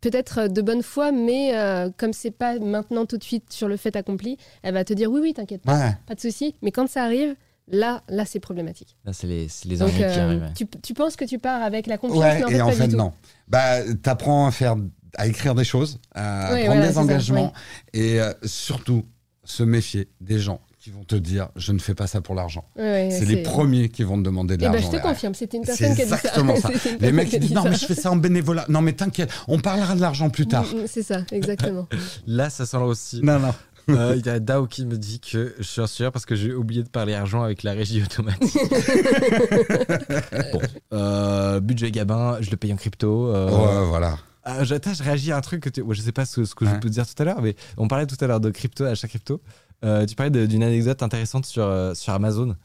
peut-être de bonne foi, mais euh, comme c'est pas maintenant tout de suite sur le fait accompli, elle va te dire oui, oui, t'inquiète pas, Ouais. pas de souci. Mais quand ça arrive, là, là, c'est problématique. Là, c'est les, les Donc, ennuis qui euh, arrivent. ouais. tu, tu penses que tu pars avec la confiance, Ouais, mais en et fait, en pas fait, du tout. non. Bah, t'apprends à faire, à écrire des choses, à prendre voilà, des ça, engagements et euh, surtout se méfier des gens qui vont te dire je ne fais pas ça pour l'argent. Ouais, c'est les premiers qui vont te demander de Eh ben, l'argent. je te confirme, c'était une C'est personne qui a dit ça. exactement [LAUGHS] ça. Les mecs qui disent non mais je fais ça en bénévolat. Non mais t'inquiète, on parlera de l'argent plus tard. Mm, mm, C'est ça, exactement. [LAUGHS] Là, ça sent aussi. Non non. Euh, Il y a Dao qui me dit que je suis sûr parce que j'ai oublié de parler argent avec la régie automatique. [LAUGHS] bon, euh, budget Gabin, je le paye en crypto. euh, Ouais, voilà. Ah, je, attends, je réagis à un truc que tu, ouais, je sais pas ce, ce que je peux te dire tout à l'heure, mais on parlait tout à l'heure de crypto, achat crypto. Euh, tu parlais d'une anecdote intéressante sur, euh, sur Amazon,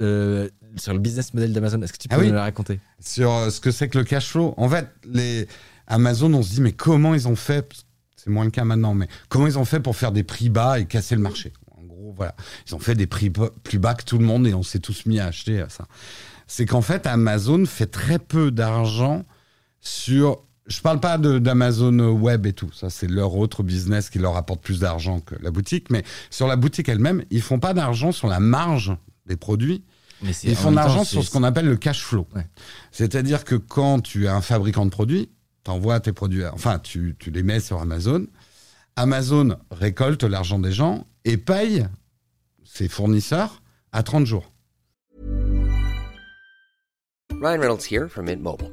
euh, sur le business model d'Amazon. Est-ce que tu peux Ah oui. me le raconter? Sur euh, ce que c'est que le cash flow. En fait, les Amazon, on se dit mais comment ils ont fait C'est moins le cas maintenant, mais comment ils ont fait pour faire des prix bas et casser le marché? En gros, voilà, ils ont fait des prix plus bas que tout le monde et on s'est tous mis à acheter à ça. C'est qu'en fait, Amazon fait très peu d'argent sur. Je parle pas d'Amazon Web et tout, ça c'est leur autre business qui leur apporte plus d'argent que la boutique, mais sur la boutique elle-même, ils font pas d'argent sur la marge des produits, Mais ils font de l'argent sur ce qu'on appelle le cash flow. Ouais. C'est-à-dire que quand tu es un fabricant de produits, tu envoies tes produits, à- enfin, tu, tu les mets sur Amazon. Amazon récolte l'argent des gens et paye ses fournisseurs à 30 jours. Ryan Reynolds here from Mint Mobile.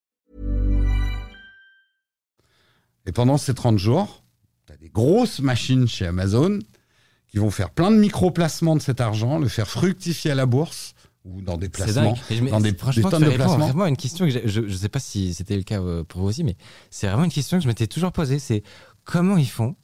Et pendant ces 30 jours, tu as des grosses machines chez Amazon qui vont faire plein de micro-placements de cet argent, le faire fructifier à la bourse ou dans des C'est placements, je dans des, franchement, des tonnes de placements. vraiment à une question que je ne sais pas si c'était le cas euh, pour vous aussi, mais c'est vraiment une question que je m'étais toujours posée. C'est comment ils font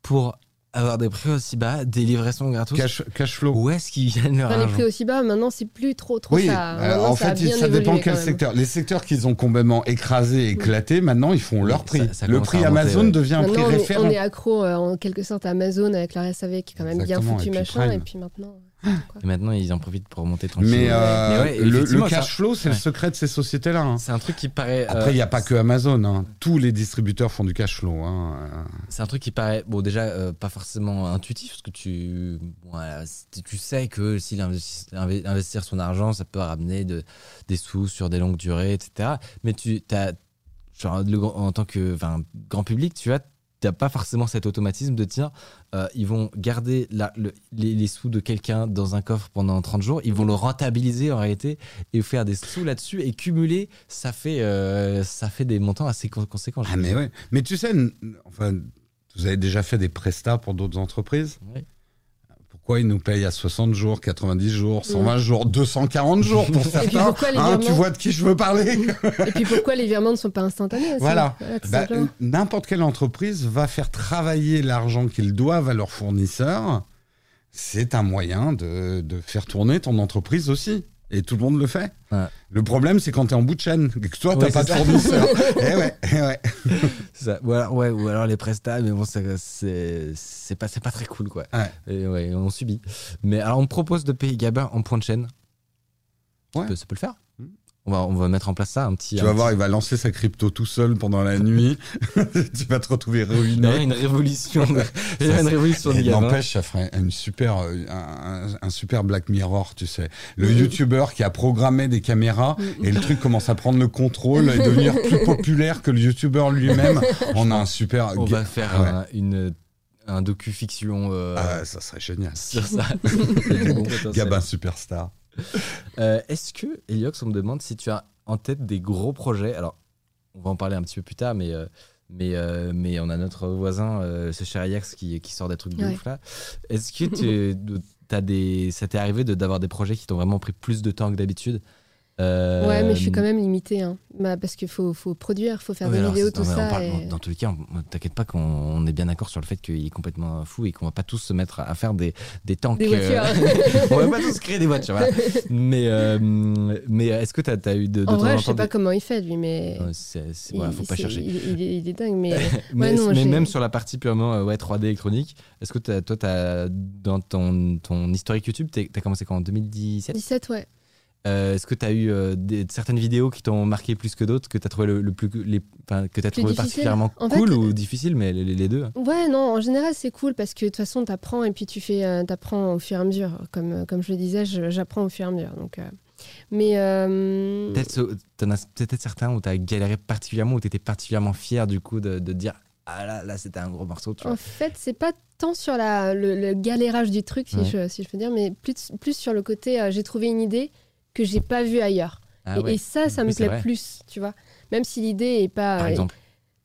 pour avoir des prix aussi bas, des livraisons gratos. Cash, cash flow. Où est-ce qu'ils gagnent leur Enfin, les prix aussi bas, maintenant, c'est plus trop, trop Oui, ça. euh, en ça a fait, bien ça dépend quel secteur. Les secteurs qu'ils ont complètement écrasés, éclatés, maintenant ils font leur prix. ça- ça le prix Amazon ouais. devient un prix Maintenant, on est, référent. on est accro euh, en quelque sorte à Amazon avec leur SAV qui est quand même Exactement, bien foutu, et machin. Prime. Et puis maintenant. Et maintenant, ils en profitent pour remonter tranquillement. Mais, euh, Mais ouais, le, cash ça- flow, c'est le secret de ces sociétés-là. hein. C'est un truc qui paraît. euh, Après, il n'y a pas que Amazon. hein. Tous les distributeurs font du cash flow. hein. C'est un truc qui paraît, bon, déjà, euh, pas forcément intuitif, parce que tu, voilà, c'est- tu sais que s'il investit- inve- investir son argent, ça peut ramener de, des sous sur des longues durées, etc. Mais tu as, genre, le en tant que grand public, tu vois, t'as pas forcément cet automatisme de dire, euh, ils vont garder la- le- les, les sous de quelqu'un dans un coffre pendant 30 jours, ils vont le rentabiliser en réalité et faire des sous là-dessus et cumuler, ça fait, euh, ça fait des montants assez con- conséquents. Ah, mais ouais. Mais tu sais, enfin, vous avez déjà fait des prestats pour d'autres entreprises? Pourquoi ils nous payent à 60 jours, 90 jours, 120 jours, 240 jours pour certains pourquoi les Hein, Tu virements vois de qui je veux parler Et puis pourquoi les virements ne sont pas instantanés aussi Voilà. tout Bah. N'importe quelle entreprise va faire travailler l'argent qu'ils doivent à leurs fournisseurs. C'est un moyen de, de faire tourner ton entreprise aussi. Et tout le monde le fait. Ouais. Le problème, c'est quand tu es en bout de chaîne, et que toi, tu Ouais, pas de fournisseur. [LAUGHS] eh ouais, eh ouais. [LAUGHS] Ça. Ou alors, ouais, ou alors les prestats, mais bon, c'est pas, très cool, quoi. Ouais. Et ouais, on subit. Mais alors, on propose de payer Gabin en point de chaîne. Ouais. peut- Ça peut le faire. On va, on va mettre en place ça, un petit. Tu un vas petit- voir, il va lancer sa crypto tout seul pendant la nuit. [LAUGHS] tu vas te retrouver Il y ruiné. une révolution. de- [LAUGHS] il y aurait une révolution Gabin. N'empêche, ça ferait une super, euh, un, un- super Black Mirror, tu sais. Le Mm. YouTuber qui a programmé des caméras et le truc commence à prendre le contrôle et devenir plus [LAUGHS] populaire que le YouTuber lui-même. On a un super. On va faire Ouais. un, une, un docu-fiction euh, Ah, ça serait génial. sur ça. Gabin superstar. [LAUGHS] Euh, Est-ce que, Eliox, on me demande si tu as en tête des gros projets? Alors, on va en parler un petit peu plus tard, mais, euh, mais, euh, mais on a notre voisin, ce cher Ajax, qui, qui sort des trucs de Ouais. ouf là. Est-ce que tu, as des, ça t'est arrivé de- d'avoir des projets qui t'ont vraiment pris plus de temps que d'habitude? Euh, Ouais, mais je suis quand même limitée. Hein. Bah, parce qu'il faut, faut produire, faut faire ouais, des vidéos, tout non, ça. parle- et- Dans tous les cas, t'inquiète pas qu'on on est bien d'accord sur le fait qu'il est complètement fou et qu'on va pas tous se mettre à, à faire des, des tanks. Des voitures. euh, [LAUGHS] on va pas tous créer des voitures. voilà. Mais, euh, mais est-ce que tu as, eu de, de En vrai, je sais pas des- comment il fait, lui, mais. Ouais, voilà, il- faut pas chercher. Il, il est, il est dingue, mais. [LAUGHS] Mais, Ouais, non, mais j'ai- même sur la partie purement ouais, 3D électronique, est-ce que t'as- toi, as, dans ton, ton historique YouTube, tu as commencé quand en 2017 17, ouais. Euh, Est-ce que tu as eu euh, des, certaines vidéos qui t'ont marqué plus que d'autres, que tu as trouvé, le, le plus, les, que as trouvé particulièrement En cool euh, ou difficile, mais les, les deux? Ouais, non, en général, c'est cool parce que de toute façon, t'apprends et puis tu fais, euh, t'apprends au fur et à mesure. Comme, euh, comme je le disais, j'apprends au fur et à mesure. Donc, euh, mais euh, Peut-être certains où tu as galéré particulièrement, où tu étais particulièrement fier du coup de, de dire Ah là, là c'était un gros morceau. Tu vois. en fait, c'est pas tant sur la, le, le galérage du truc, si, Ouais. je, si je peux dire, mais plus, plus sur le côté, euh, j'ai trouvé une idée que j'ai pas vue ailleurs. Ah et, ouais. et ça, ça me Oui, plaît vrai. plus, tu vois. Même si l'idée est pas. Par exemple,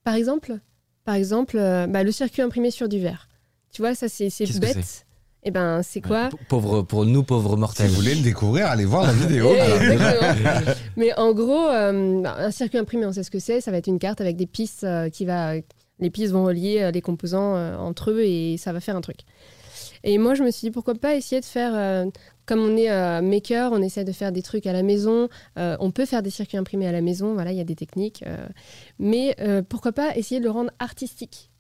Par exemple, par exemple euh, bah, le circuit imprimé sur du verre. Tu vois, ça, c'est que bête. Et ben, c'est quoi pauvre, pour nous pauvres Si mortels. vous voulez le découvrir, allez voir la [LAUGHS] vidéo. Eh, exactement. Mais en gros, euh, un circuit imprimé, on sait ce que c'est. Ça va être une carte avec des pistes euh, qui va. Les pistes vont relier euh, les composants euh, entre eux et ça va faire un truc. Et moi, je me suis dit pourquoi pas essayer de faire. Comme on est euh, maker, on essaie de faire des trucs à la maison. euh, on peut faire des circuits imprimés à la maison. Voilà, il y a des techniques. euh, mais pourquoi pas essayer de le rendre artistique.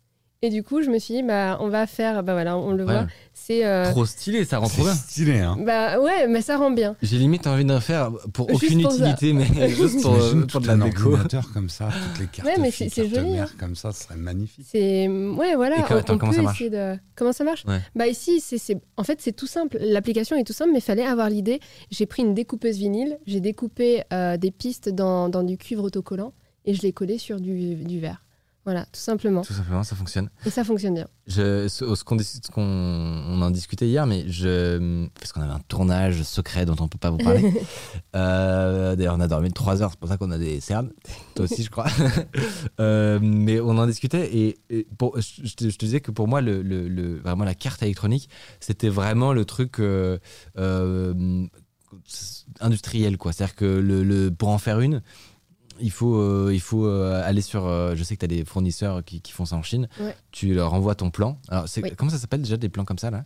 Et du coup, je me suis dit, bah, on va faire. Bah voilà, on le Ouais. voit. C'est. euh, Trop stylé, ça rend trop C'est bien. stylé, hein. bah ouais, mais ça rend bien. J'ai limite envie d'en faire pour Juste aucune pour ça. utilité, mais [LAUGHS] juste pour, euh, pour de la déco. comme ça, toutes les cartes Ouais, mais filles, c'est- joli, mères hein. comme ça, ce serait magnifique. C'est ouais voilà. On- attends, on comment peut ça marche essayer de comment ça marche Ouais. Bah ici c'est c'est en fait c'est tout simple. L'application est tout simple, mais fallait avoir l'idée. J'ai pris une découpeuse vinyle, j'ai découpé euh, des pistes dans, dans du cuivre autocollant et je l'ai collé sur du, du verre. Voilà, tout simplement. Tout simplement, ça fonctionne. Et ça fonctionne bien. Je, ce, ce qu'on on en discutait hier, mais je. Parce qu'on avait un tournage secret dont on peut pas vous parler. [LAUGHS] Euh, D'ailleurs, on a dormi 3 heures, c'est pour ça qu'on a des cernes. Toi aussi, je crois. [LAUGHS] Euh, mais on en discutait et, et pour- je, je te, je te disais que pour moi, le, le- le- vraiment la carte électronique, c'était vraiment le truc. euh, euh, industriel quoi c'est à dire que le, le- pour en faire une il faut, euh, il faut euh, aller sur. euh, je sais que tu as des fournisseurs qui, qui font ça en Chine. Ouais. Tu leur envoies ton plan. Alors, c'est- Oui. comment ça s'appelle déjà des plans comme ça là?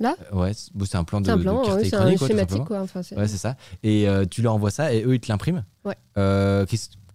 Là? Euh, Ouais, c'est bon, c'est un plan de, C'est un de plan, c'est un électronique, quoi, tout schématique simplement. quoi. Enfin, c'est- Ouais, c'est ça. Et euh, tu leur envoies ça et eux, ils te l'impriment. Ouais. Euh,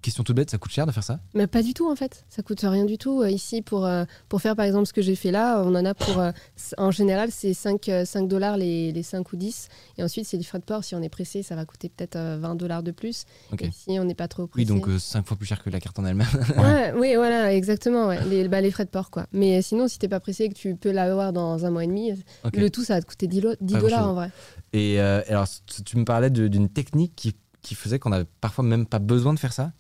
question toute bête, ça coûte cher de faire ça? Mais pas du tout en fait, ça coûte rien du tout. Euh, Ici, pour, euh, pour faire par exemple ce que j'ai fait là, on en a pour. euh, en général, c'est 5, euh, 5 dollars les, les 5 ou 10. Et ensuite, c'est les frais de port. Si on est pressé, ça va coûter peut-être euh, 20 dollars de plus. Ok. Et si on n'est pas trop pressé. Oui, donc 5 fois plus cher que la carte en elle-même. [LAUGHS] Ouais, oui, voilà, exactement. Ouais. Les, bah, les frais de port, quoi. Mais euh, sinon, si t'es pas pressé et que tu peux l'avoir dans un mois et demi, le tout, ça va te coûter 10, lo- 10 Pas dollars en vrai. Et euh, alors, tu me parlais d'une technique qui, qui faisait qu'on avait parfois même pas besoin de faire ça?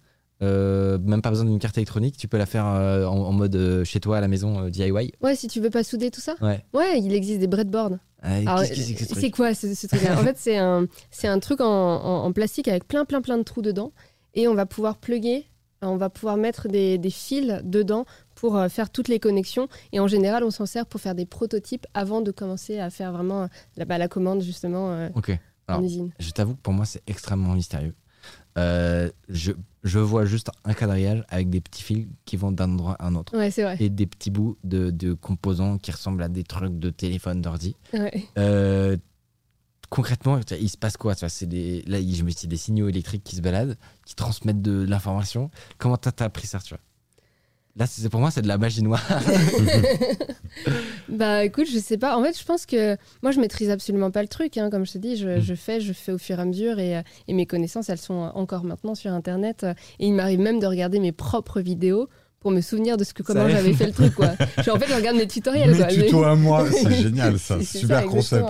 Euh, même pas besoin d'une carte électronique. Tu peux la faire euh, en, en mode euh, chez toi à la maison DIY. Ouais, si tu veux pas souder tout ça. Ouais. Ouais, il existe des breadboards. Alors, que c'est truc quoi ce, ce truc-là? En fait, c'est un, un truc en, en- en plastique avec plein, plein, plein de trous dedans. Et on va pouvoir plugger, on va pouvoir mettre des, des fils dedans pour faire toutes les connexions. Et en général, on s'en sert pour faire des prototypes avant de commencer à faire vraiment la, bah, la commande, justement, euh, Ok. en Alors, usine. Je t'avoue que pour moi, c'est extrêmement mystérieux. Euh, je, je vois juste un quadrillage avec des petits fils qui vont d'un endroit à un autre. Ouais, c'est vrai. Et des petits bouts de, de composants qui ressemblent à des trucs de téléphone, d'ordi. Ouais. Euh, concrètement, il se passe quoi c'est des, Là, je me c'est des signaux électriques qui se baladent, qui transmettent de l'information. Comment t'as t'as appris ça tu vois? Là, c'est- pour moi, c'est de la magie noire. [LAUGHS] Bah écoute, je sais pas. En fait, je pense que moi, je maîtrise absolument pas le truc. hein. Comme je te dis, je, Mm. je fais, je fais au fur et à mesure. Et, euh, et mes connaissances, elles sont encore maintenant sur Internet. euh, Et il m'arrive même de regarder mes propres vidéos pour me souvenir de ce que comment j'avais fait le truc. Quoi. [LAUGHS] Genre, en fait, je regarde mes tutoriels. Mes quoi. tutos à moi, [LAUGHS] c'est génial ça, super ça, concept.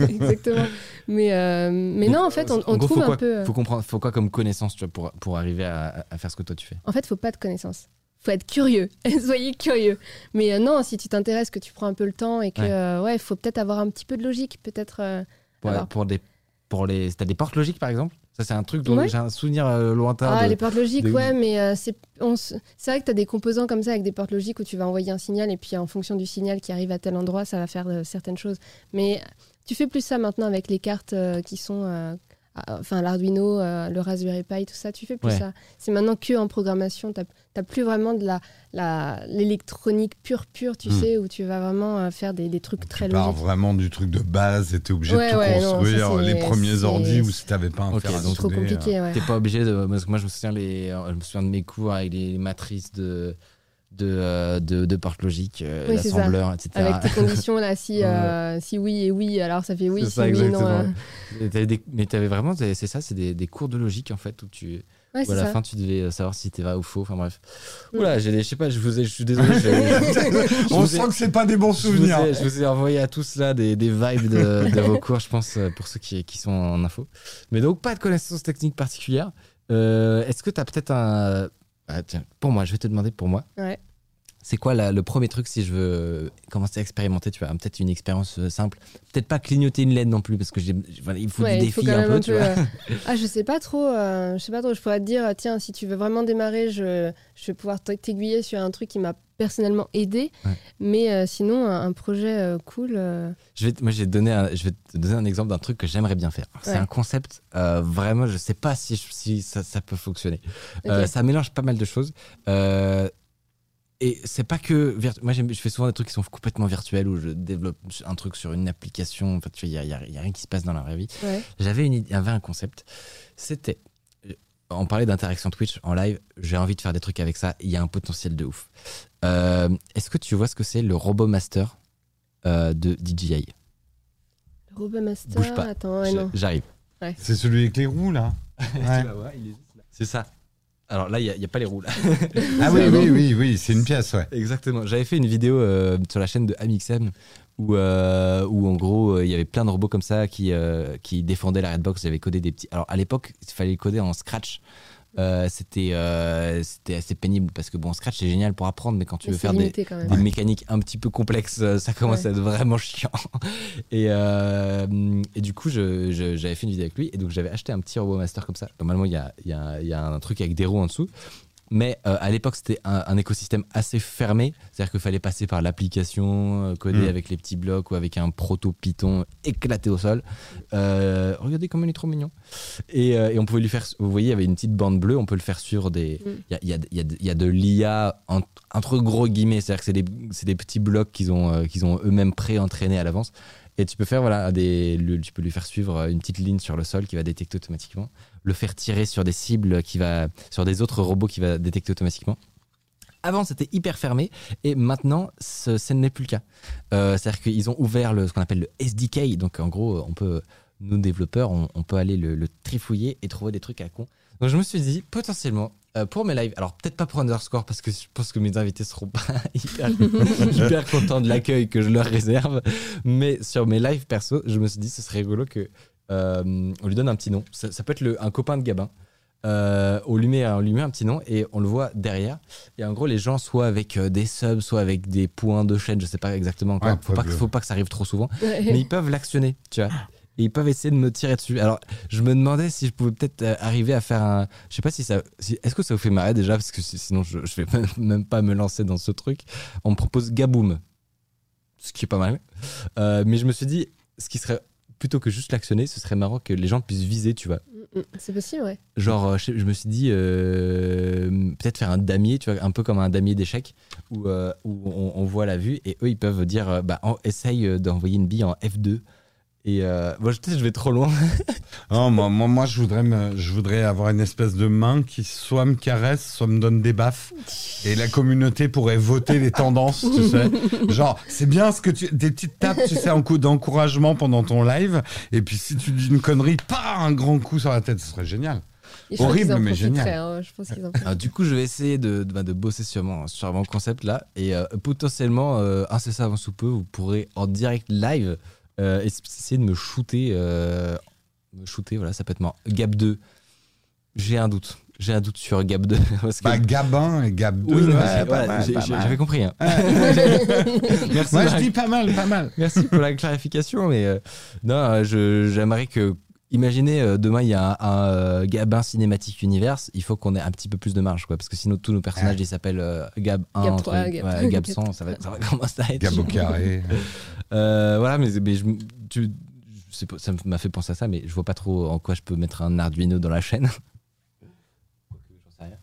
exactement. exactement. Mais, euh, mais non, en fait, on, on En gros, trouve faut un quoi, peu. euh, Faut comprendre, faut quoi comme connaissance tu vois, pour, pour arriver à, à faire ce que toi tu fais? En fait, faut pas de connaissances. Faut être curieux. [LAUGHS] Soyez curieux. Mais euh, non, si tu t'intéresses, que tu prends un peu le temps et que Ouais. euh, ouais, faut peut-être avoir un petit peu de logique, peut-être. euh, pour, avoir- pour des, pour les, T'as des portes logiques par exemple? Ça, c'est un truc dont Ouais. j'ai un souvenir euh, lointain. Ah, de- les portes logiques, de- ouais, mais c'est c'est vrai que tu as des composants comme ça avec des portes logiques où tu vas envoyer un signal et puis en fonction du signal qui arrive à tel endroit, ça va faire certaines choses. Mais tu fais plus ça maintenant avec les cartes qui sont. Euh, ah, Enfin, l'Arduino, euh, le Raspberry Pi, tout ça, tu fais plus Ouais. ça. C'est maintenant que en programmation. Tu n'as plus vraiment de la l'électronique pure, pure, tu Hmm. sais, où tu vas vraiment euh, faire des, des trucs très Tu pars logiques. vraiment du truc de base et t'es obligé Ouais, de tout ouais, non, ça, construire les premiers c'est- ordi ou si t'avais pas un Ok, fer à donc C'est trop compliqué, ouais. T'es pas obligé de. Parce que moi, je me souviens, les, euh, je me souviens de mes cours avec les matrices de, de, euh, de, de portes logiques, euh, Oui, l'assembleur, etc. Avec tes [LAUGHS] conditions là, si, euh, si oui et oui, alors ça fait oui, si ça, oui, non. exactement. euh, des- mais t'avais vraiment, c'est ça, c'est des, des cours de logique en fait, où tu. Ouais, où à la ça. fin, tu devais savoir si t'es vrai ou faux. Enfin bref. Mm. Oula, j'ai des- je sais pas, je, vous ai, je suis désolé. je- [LAUGHS] je On vous ai- sent que c'est pas des bons je vous, souvenirs. ai, je vous ai envoyé à tous là des, des vibes de, de vos cours, je pense, pour ceux qui, qui sont en info. Mais donc, pas de connaissances techniques particulières. Euh, Est-ce que tu as peut-être un. Ah, tiens, pour moi, je vais te demander pour moi. Ouais. C'est quoi la- le premier truc si je veux commencer à expérimenter Tu vois, peut-être une expérience euh, simple. Peut-être pas clignoter une LED non plus, parce que j'ai- voilà, il faut Ouais, du il défi un peu, tu vois. euh, [LAUGHS] Ah, je sais pas trop. euh, je sais pas trop. Je pourrais te dire, tiens, si tu veux vraiment démarrer, je, je vais pouvoir t'aiguiller sur un truc qui m'a personnellement aidé. Ouais. Mais euh, sinon, un, un projet euh, cool. euh, Je vais, moi, je vais, te donner un, je vais te donner un exemple d'un truc que j'aimerais bien faire. C'est Ouais. un concept, vraiment, je sais pas si, ça, ça peut fonctionner. Ça mélange pas mal de choses. Et c'est pas que. Moi, je fais souvent des trucs qui sont complètement virtuels où je développe un truc sur une application. En fait, il n'y a, y a- y a rien qui se passe dans la vraie vie. Ouais. J'avais un concept. C'était. On parlait d'interaction Twitch en live. J'ai envie de faire des trucs avec ça. Il y a un potentiel de ouf. Euh, Est-ce que tu vois ce que c'est le Robot Master euh, de DJI Le Robot Master. Bouge pas. Attends, ouais. J'arrive. C'est celui avec les roues là [LAUGHS] Ouais. C'est ça. Alors là, il n'y a, pas les roues. Là. Ah oui, [LAUGHS] oui, oui, oui, c'est une pièce, ouais. Exactement. J'avais fait une vidéo euh, sur la chaîne de Amixem où, euh, où en gros, euh, il y avait plein de robots comme ça qui, euh, qui défendaient la Redbox. J'avais codé des petits. Alors à l'époque, il fallait le coder en Scratch. Euh, c'était euh, c'était assez pénible parce que bon, Scratch c'est génial pour apprendre, mais quand tu Mais veux faire des, mécaniques un petit peu complexes, ça commence Ouais. à être vraiment chiant. [LAUGHS] Et, euh, et du coup, je- je- j'avais fait une vidéo avec lui, et donc j'avais acheté un petit robot master comme ça. Normalement, il y a, y a un truc avec des roues en dessous. Mais euh, à l'époque c'était un, un écosystème assez fermé, c'est-à-dire qu'il fallait passer par l'application euh, codée Mm. avec les petits blocs ou avec un proto Python éclaté au sol. Euh, regardez comme il est trop mignon. Et, euh, et on pouvait lui faire, vous voyez, il y avait une petite bande bleue, on peut le faire sur des, Mm. il y a, il y a- il y a de- il y a de l'IA en- entre gros guillemets, c'est-à-dire que c'est des, c'est des petits blocs qu'ils ont, euh, qu'ils ont eux-mêmes pré-entraînés à l'avance. Et tu peux faire voilà tu peux lui faire suivre euh, une petite ligne sur le sol qui va détecter automatiquement, le faire tirer sur des cibles qui va sur des autres robots qui va détecter automatiquement. Avant, c'était hyper fermé et maintenant, ce, n'est plus le cas. Euh, C'est-à-dire qu'ils ont ouvert le, ce qu'on appelle le SDK. Donc, en gros, on peut, nous développeurs, on, on peut aller le, le trifouiller et trouver des trucs à con. Donc, je me suis dit, potentiellement, euh, pour mes lives, alors peut-être pas pour Underscore parce que je pense que mes invités seront pas [LAUGHS] hyper, [LAUGHS] hyper contents de l'accueil que je leur réserve, mais sur mes lives perso, je me suis dit, ce serait rigolo que euh, on lui donne un petit nom. Ça, ça peut être le, un copain de Gabin. Euh, on, lui met, on lui met un petit nom et on le voit derrière. Et en gros, les gens, soit avec euh, des subs, soit avec des points de chaîne, je sais pas exactement encore. Ouais, faut, pas, que- faut pas que ça arrive trop souvent. Ouais. Mais ils peuvent l'actionner, tu vois. Et ils peuvent essayer de me tirer dessus. Alors, je me demandais si je pouvais peut-être euh, arriver à faire un. Je sais pas si ça. si- Est-ce que ça vous fait marrer déjà? Parce que si- sinon, je, je vais même- [LAUGHS] même pas me lancer dans ce truc. On me propose Gaboom. Ce qui est pas mal. Euh, mais je me suis dit, ce qui serait. Plutôt que juste l'actionner, ce serait marrant que les gens puissent viser, tu vois. Mm, mm, C'est possible, ouais. Genre, euh, je, me suis dit, euh, peut-être faire un damier, tu vois, un peu comme un damier d'échecs, où, euh, où on, on voit la vue, et eux, ils peuvent dire, bah, essaye d'envoyer une bille en F2. Et euh, moi, je- vais trop loin. [LAUGHS] Non, moi, moi, moi, je, voudrais me- je voudrais avoir une espèce de main qui soit me caresse, soit me donne des baffes. Et la communauté pourrait voter les tendances, tu sais. [LAUGHS] Genre, c'est bien ce que tu. Des petites tapes, tu sais, en coup d'encouragement pendant ton live. Et puis si tu dis une connerie, pas un grand coup sur la tête, ce serait génial. Horrible, mais génial. hein, Je pense qu'ils en Alors, du coup, je vais essayer de, de, bah, de bosser sur mon, sur mon concept là. Et euh, potentiellement, euh, incessamment sous peu, vous pourrez en direct live euh, essayer de me shooter. euh, me shooter, voilà, ça peut être marrant. Gab 2. J'ai un doute. J'ai un doute sur Gab 2. [LAUGHS] Parce que... Bah, Gabin et Gab 2. Oui, ouais, voilà, j'avais compris. hein. [LAUGHS] [LAUGHS] Merci, Moi, je dis pas mal, pas mal. Merci pour la clarification, mais euh, non, j'aimerais que. Imaginez, euh, demain, il y a un, un, euh, Gabin Cinématique Universe, il faut qu'on ait un petit peu plus de marge, quoi, parce que sinon, tous nos personnages, ils s'appellent euh, Gab 1, Gab entre- 3, Gab- ouais, Gab 100, ça va, ça va commencer à être. Gab au carré. [LAUGHS] Euh, voilà, mais, mais je, tu- je sais pas, ça m'a fait penser à ça, mais je vois pas trop en quoi je peux mettre un Arduino dans la chaîne. J'en sais rien.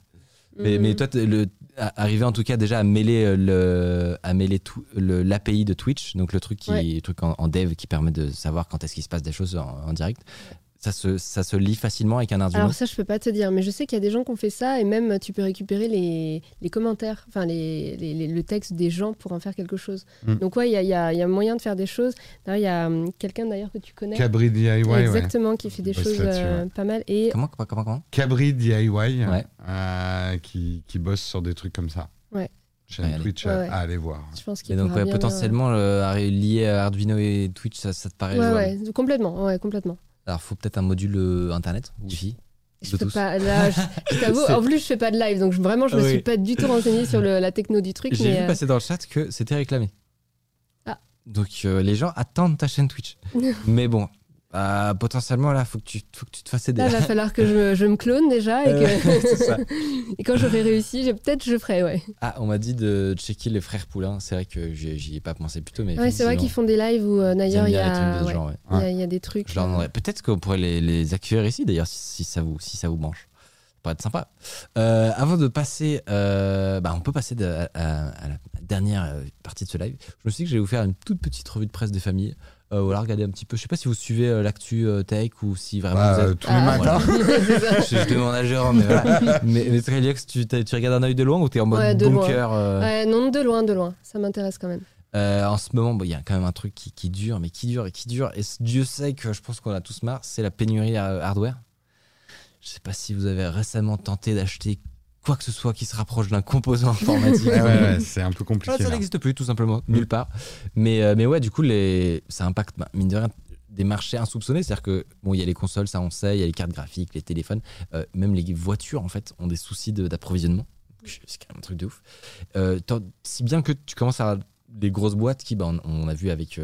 Mais, mais toi, t'es le, arriver en tout cas déjà à mêler euh, le, à mêler tout le- l'API de Twitch, donc le truc qui, Ouais. le truc en, en dev qui permet de savoir quand est-ce qu'il se passe des choses en, en direct. Ça se, ça se lit facilement avec un Arduino. Alors ça, je peux pas te dire, mais je sais qu'il y a des gens qui ont fait ça et même tu peux récupérer les, les commentaires, enfin les, les- les- le texte des gens pour en faire quelque chose. Mm. Donc ouais, il y a, il y a- y a moyen de faire des choses. Il y a hum, quelqu'un d'ailleurs que tu connais, Cabri DIY, ouais. exactement, qui fait des bosse choses euh, pas mal. Et comment, comment, comment, comment? Cabri DIY, Ouais. euh, qui, qui bosse sur des trucs comme ça. Ouais. Chaîne Ouais. Twitch Ouais, à- ouais. à aller voir. je pense qu'il Et donc, bien, potentiellement, le- arri- lié à Arduino et Twitch, ça, ça te paraît euh, ouais, complètement, ouais, complètement. Alors, faut peut-être un module euh, internet, Wi-Fi. Je peux pas, là, je, je [LAUGHS] t'avoue, C'est- en plus, je fais pas de live, donc je- vraiment, je me Oui. suis pas du tout renseignée sur le- la techno du truc. J'ai mais, vu euh, passer dans le chat que c'était réclamé. Ah. Donc euh, les gens attendent ta chaîne Twitch. [LAUGHS] Mais bon, euh, potentiellement là, faut que tu, faut que tu te fasses aider. Là, il va falloir que je me, je me clone déjà et, que- [LAUGHS] ça. [LAUGHS] et quand j'aurai réussi, peut-être je ferai, ouais. Ah, on m'a dit de checker les frères Poulain. C'est vrai que j'y ai pas pensé plus tôt, mais Ouais, c'est vrai qu'ils font des lives où euh, d'ailleurs il y, a, ouais, y a- il y a des trucs. Je leur. Peut-être qu'on pourrait les, les accueillir ici d'ailleurs, si, si ça vous, si ça vous branche. Ça pourrait être sympa. Euh, avant de passer, euh, bah, on peut passer de- à, à la dernière euh, partie de ce live. Je me suis dit que j'allais vous faire une toute petite revue de presse des familles. Euh, voilà, regardez un petit peu. Je sais pas si vous suivez euh, l'actu euh, tech ou si vraiment Bah, vous euh, êtes. tous les Ah, matins. [LAUGHS] Ça. je, je demande à Jérôme, mais voilà. mais, mais Tréliox, tu, tu regardes un œil de loin ou t'es en mode Ouais, de loin. bunker euh, Ouais, non, de loin, de loin. Ça m'intéresse quand même. euh, En ce moment, bon, il y a quand même un truc qui, qui dure, mais qui dure et qui dure. Et Dieu sait que je pense qu'on a tous marre, c'est la pénurie euh, hardware. Je sais pas si vous avez récemment tenté d'acheter quoi que ce soit qui se rapproche d'un composant informatique. [LAUGHS] Ouais, ouais, ouais, c'est un peu Ah, compliqué. ça là. n'existe plus, tout simplement, Mm. nulle part. Mais, euh, mais ouais, du coup, les... ça impacte, bah, mine de rien, des marchés insoupçonnés. C'est-à-dire que, bon, il y a les consoles, ça on sait, il y a les cartes graphiques, les téléphones, euh, même les voitures, en fait, ont des soucis de- d'approvisionnement. C'est quand même un truc de ouf. Euh, si bien que tu commences à. Les grosses boîtes qui, bah, on, on a vu avec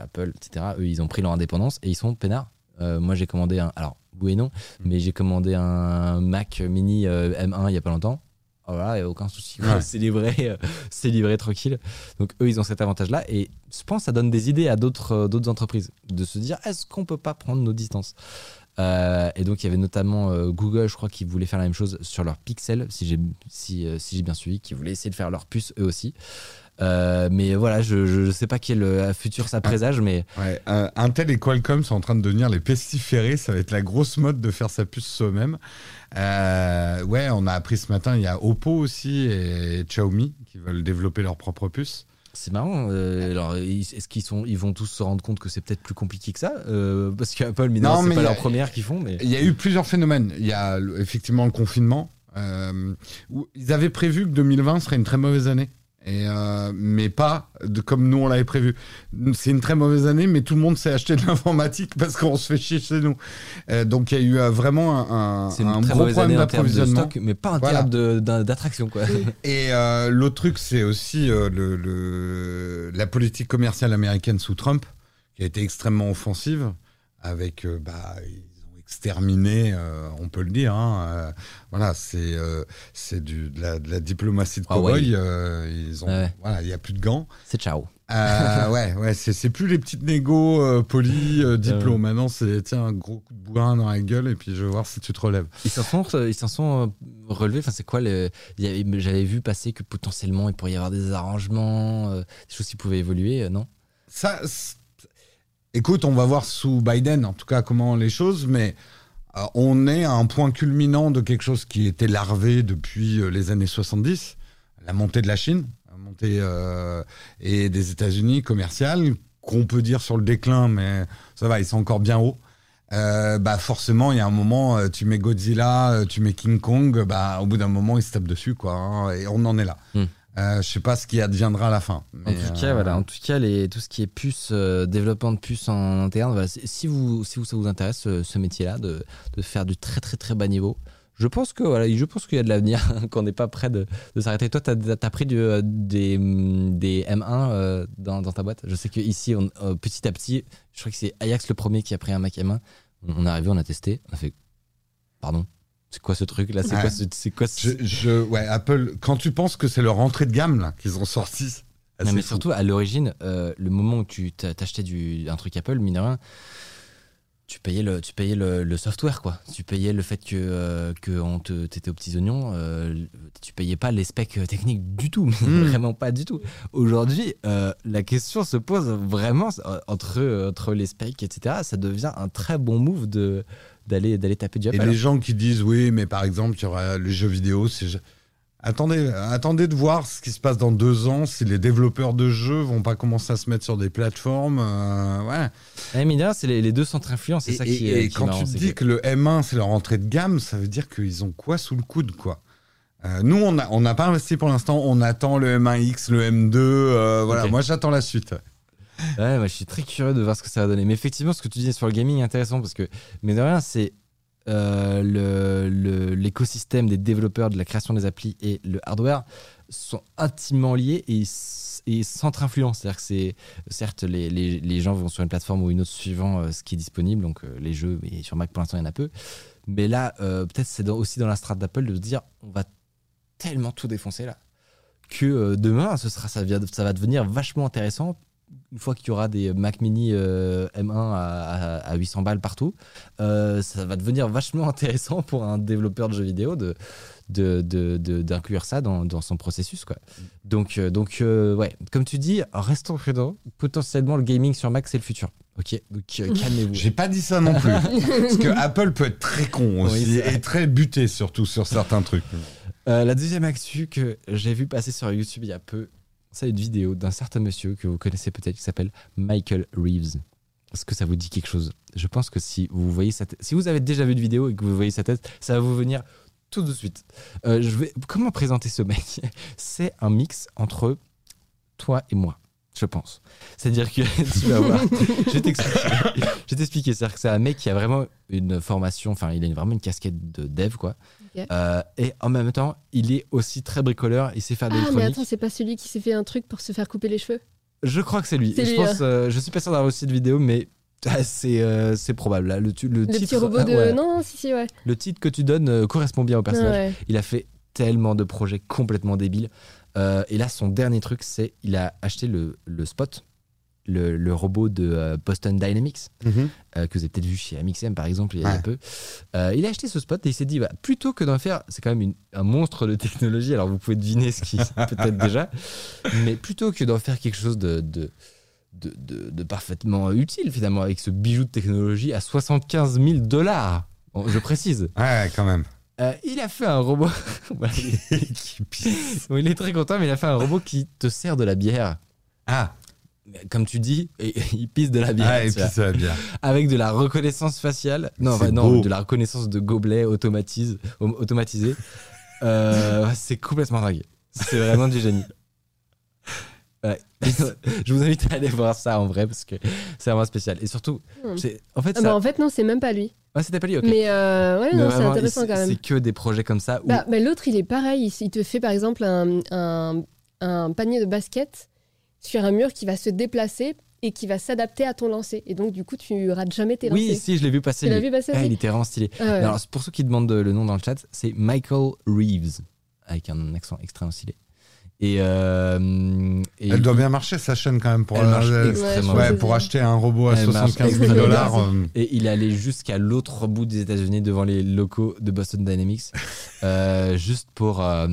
Apple, etc., eux, ils ont pris leur indépendance et ils sont peinards. Moi, j'ai commandé un. Alors, oui et non, mais j'ai commandé un Mac mini euh, M1 il y a pas longtemps. voilà, a aucun souci. Ouais. [LAUGHS] C'est livré, euh, c'est livré tranquille. Donc eux, ils ont cet avantage-là. Et je pense que ça donne des idées à d'autres euh, d'autres entreprises de se dire est-ce qu'on peut pas prendre nos distances? Euh, Et donc il y avait notamment euh, Google, je crois, qui voulait faire la même chose sur leur Pixel, si j'ai si, euh, si j'ai bien suivi, qui voulait essayer de faire leur puce eux aussi. Euh, mais voilà, je, je sais pas quel euh, futur ça présage, mais Ouais, euh, Intel et Qualcomm sont en train de devenir les pestiférés. Ça va être la grosse mode de faire sa puce soi-même. Euh, ouais, on a appris ce matin, il y a Oppo aussi et Xiaomi qui veulent développer leur propre puce. C'est marrant. euh, alors, est-ce qu'ils sont, ils vont tous se rendre compte que c'est peut-être plus compliqué que ça euh, Parce qu'Apple, mais Non, c'est pas a- leur première qu'ils font. Mais Il y a eu plusieurs phénomènes. Il y a effectivement le confinement. euh, où ils avaient prévu que 2020 serait une très mauvaise année. Et euh, mais pas de, comme nous on l'avait prévu. C'est une très mauvaise année, mais tout le monde s'est acheté de l'informatique [LAUGHS] parce qu'on se fait chier chez nous. Euh, donc il y a eu euh, vraiment un, un, un gros problème d'approvisionnement. mais pas en Voilà. termes d'attraction, quoi. Et [LAUGHS] euh, l'autre truc, c'est aussi euh, le, le- la politique commerciale américaine sous Trump, qui a été extrêmement offensive, avec, bah, exterminé, euh, on peut le dire, hein, euh, voilà, c'est euh, c'est de, la, de la diplomatie de Ah ouais. cow-boy, euh, ils ont, Ouais. voilà, il n'y a plus de gants. c'est ciao. [LAUGHS] Ouais, ouais, c'est plus les petites négos polies, diplômes. Maintenant, c'est tiens, un gros coup de bourrin dans la gueule, et puis je vais voir si tu te relèves. Ils s'en sont, ils sont relevés. Enfin, c'est quoi le J'avais vu passer que potentiellement il pourrait y avoir des arrangements, des choses qui pouvaient évoluer, non? Ça, écoute, on va voir sous Biden, en tout cas, comment les choses, mais euh, on est à un point culminant de quelque chose qui était larvé depuis euh, les années 70, la montée de la Chine, la montée euh, et des États-Unis commerciales, qu'on peut dire sur le déclin, mais ça va, ils sont encore bien hauts. Bah forcément, il y a un moment, tu mets Godzilla, tu mets King Kong, bah au bout d'un moment, ils se tapent dessus, quoi. hein, et on en est là. Hmm. Euh, je sais pas ce qui adviendra à la fin. En tout euh, cas, voilà. En tout cas, les, tout ce qui est puce, euh, développement de puces en interne, voilà, si- vous, si vous, ça vous intéresse, ce, ce métier-là, de, de faire du très très très bas niveau, je pense que voilà, je pense qu'il y a de l'avenir, [LAUGHS] qu'on n'est pas prêt de, de s'arrêter. Toi, tu as, pris du, euh, des, hum, des M1 euh, dans, dans ta boîte? Je sais qu'ici, on, euh, petit à petit, je crois que c'est Ajax le premier qui a pris un Mac M1. On, on est arrivé, on a testé, on a fait, pardon. C'est quoi ce truc là C'est Ouais. quoi ce, quoi ce- Je, je- ouais, Apple, quand tu penses que c'est leur entrée de gamme là qu'ils ont sorti, c'est Non, mais fou. surtout, à l'origine, euh, le moment où tu t'a- t'achetais du, un truc Apple, mine de rien, tu payais le, tu payais le, le software, quoi. Tu payais le fait que, euh, que on te, t'étais aux petits oignons. euh, tu payais pas les specs techniques du tout, mais Mm. vraiment pas du tout. Aujourd'hui, la question se pose vraiment entre, entre les specs, etc. Ça devient un très bon move de, d'aller, d'aller taper du Et Apple. les gens qui disent oui, mais par exemple, il y aura les jeux vidéo, c'est. Attendez, attendez de voir ce qui se passe dans deux ans, si les développeurs de jeux vont pas commencer à se mettre sur des plateformes. euh, ouais. Eh, rien, c'est les, les deux centres influents, c'est Et, ça et- qui et est, qui est quand marrant, tu te dis que... le M1 c'est leur entrée de gamme, ça veut dire qu'ils ont quoi sous le coude, quoi? Euh, nous, on n'a on n'a pas investi pour l'instant. On attend le M1X, le M2. euh, voilà, moi j'attends la suite. Ouais, moi, je suis très curieux de voir ce que ça va donner. Mais effectivement, ce que tu disais sur le gaming est intéressant parce que, mais de rien, c'est euh, l'écosystème des développeurs, de la création des applis et le hardware sont intimement liés et, et centre-influence. C'est-à-dire que c'est, certes, les, les- les gens vont sur une plateforme ou une autre suivant euh, ce qui est disponible, donc euh, les jeux, et sur Mac pour l'instant, il y en a peu. Mais là, euh, peut-être c'est aussi dans la strate d'Apple de se dire on va tellement tout défoncer là que demain, ce sera, ça, ça va devenir vachement intéressant une fois qu'il y aura des Mac Mini euh, M1 à, à- à 800 balles partout, euh, ça va devenir vachement [LAUGHS] intéressant pour un développeur de jeux vidéo de de- de- de- d'inclure ça dans, dans son processus. Quoi. Donc, euh, donc euh, ouais, comme tu dis, restons prudents. Potentiellement, le gaming sur Mac, c'est le futur. Ok, donc [LAUGHS] calmez-vous. J'ai pas dit ça non plus. [LAUGHS] Parce que Apple peut être très con aussi Oui, et très buté surtout sur certains trucs. Euh, la deuxième actu que j'ai vu passer sur YouTube il y a peu, c'est une vidéo d'un certain monsieur que vous connaissez peut-être qui s'appelle Michael Reeves. Est-ce que ça vous dit quelque chose? Je pense que si vous voyez si vous avez déjà vu une vidéo et que vous voyez sa tête, ça va vous venir tout de suite. Euh, je vais, comment présenter ce mec? [LAUGHS] C'est un mix entre toi et moi, je pense. C'est-à-dire que [LAUGHS] tu vas voir. je vais t'expliquer. C'est-à-dire que c'est un mec qui a vraiment une formation, enfin, il a vraiment une casquette de dev, quoi. Euh, et en même temps, il est aussi très bricoleur. Il sait faire de Ah, mais attends, c'est pas celui qui s'est fait un truc pour se faire couper les cheveux Je crois que c'est lui. C'est je lui, pense, euh, je suis pas sûr d'avoir aussi de vidéo, mais [LAUGHS] ah, c'est euh, c'est probable. Là, le, tu- le Le titre, petit robot ah, de. ouais. Non, si, si, ouais. le titre que tu donnes correspond bien au personnage. Ouais. Il a fait tellement de projets complètement débiles. Et là, son dernier truc, c'est il a acheté le, le Spot, le, le robot de euh, Boston Dynamics, Mhm. euh, que vous avez peut-être vu chez Amixem par exemple il y a Ouais. peu. Euh, il a acheté ce spot et il s'est dit bah, plutôt que d'en faire, c'est quand même une- un monstre de technologie, alors vous pouvez deviner ce qui [LAUGHS] peut-être déjà, mais plutôt que d'en faire quelque chose de, de, de, de- de parfaitement utile finalement avec ce bijou de technologie à 75 000 dollars, je précise. Ouais, quand même. Euh, il a fait un robot. [LAUGHS] [LAUGHS] Il est très content, mais il a fait un robot qui te sert de la bière. Ah, Comme tu dis, et- [LAUGHS] il pisse de la bière. ah puis vois ça va bien. avec de la reconnaissance faciale. Non, de la reconnaissance de gobelets automatise, au- automatisés. Euh, [LAUGHS] c'est complètement dingue. C'est vraiment du génie. Ouais. [LAUGHS] Je vous invite à aller voir ça en vrai parce que c'est vraiment spécial. Et surtout, Hmm. c'est en fait, Ah ça... bah, en fait, non, c'est même pas lui. Ouais, c'était pas lui, ok. Mais euh, ouais, Mais non, c'est intéressant quand même. C'est que des projets comme ça où Bah, bah, L'autre, il est pareil. Il, il te fait par exemple un, un- un panier de basket sur un mur qui va se déplacer et qui va s'adapter à ton lancer. Et donc, du coup, tu rates jamais tes Oui, lancers. si, je l'ai vu passer. Tu l'as lui. vu passer Ah, il était vraiment stylé. Ah ouais. Alors, c'est pour ceux qui demandent le nom dans le chat, c'est Michael Reeves, avec un accent extrêmement stylé. Et, euh, et Elle doit bien marcher sa chaîne quand même pour, Elle marche euh, extrêmement ouais, bien. pour acheter un robot à Elle marche 75 000 extrêmement dollars. euh, Et il est allé jusqu'à l'autre bout des États-Unis devant les locaux de Boston Dynamics, euh, juste pour, euh,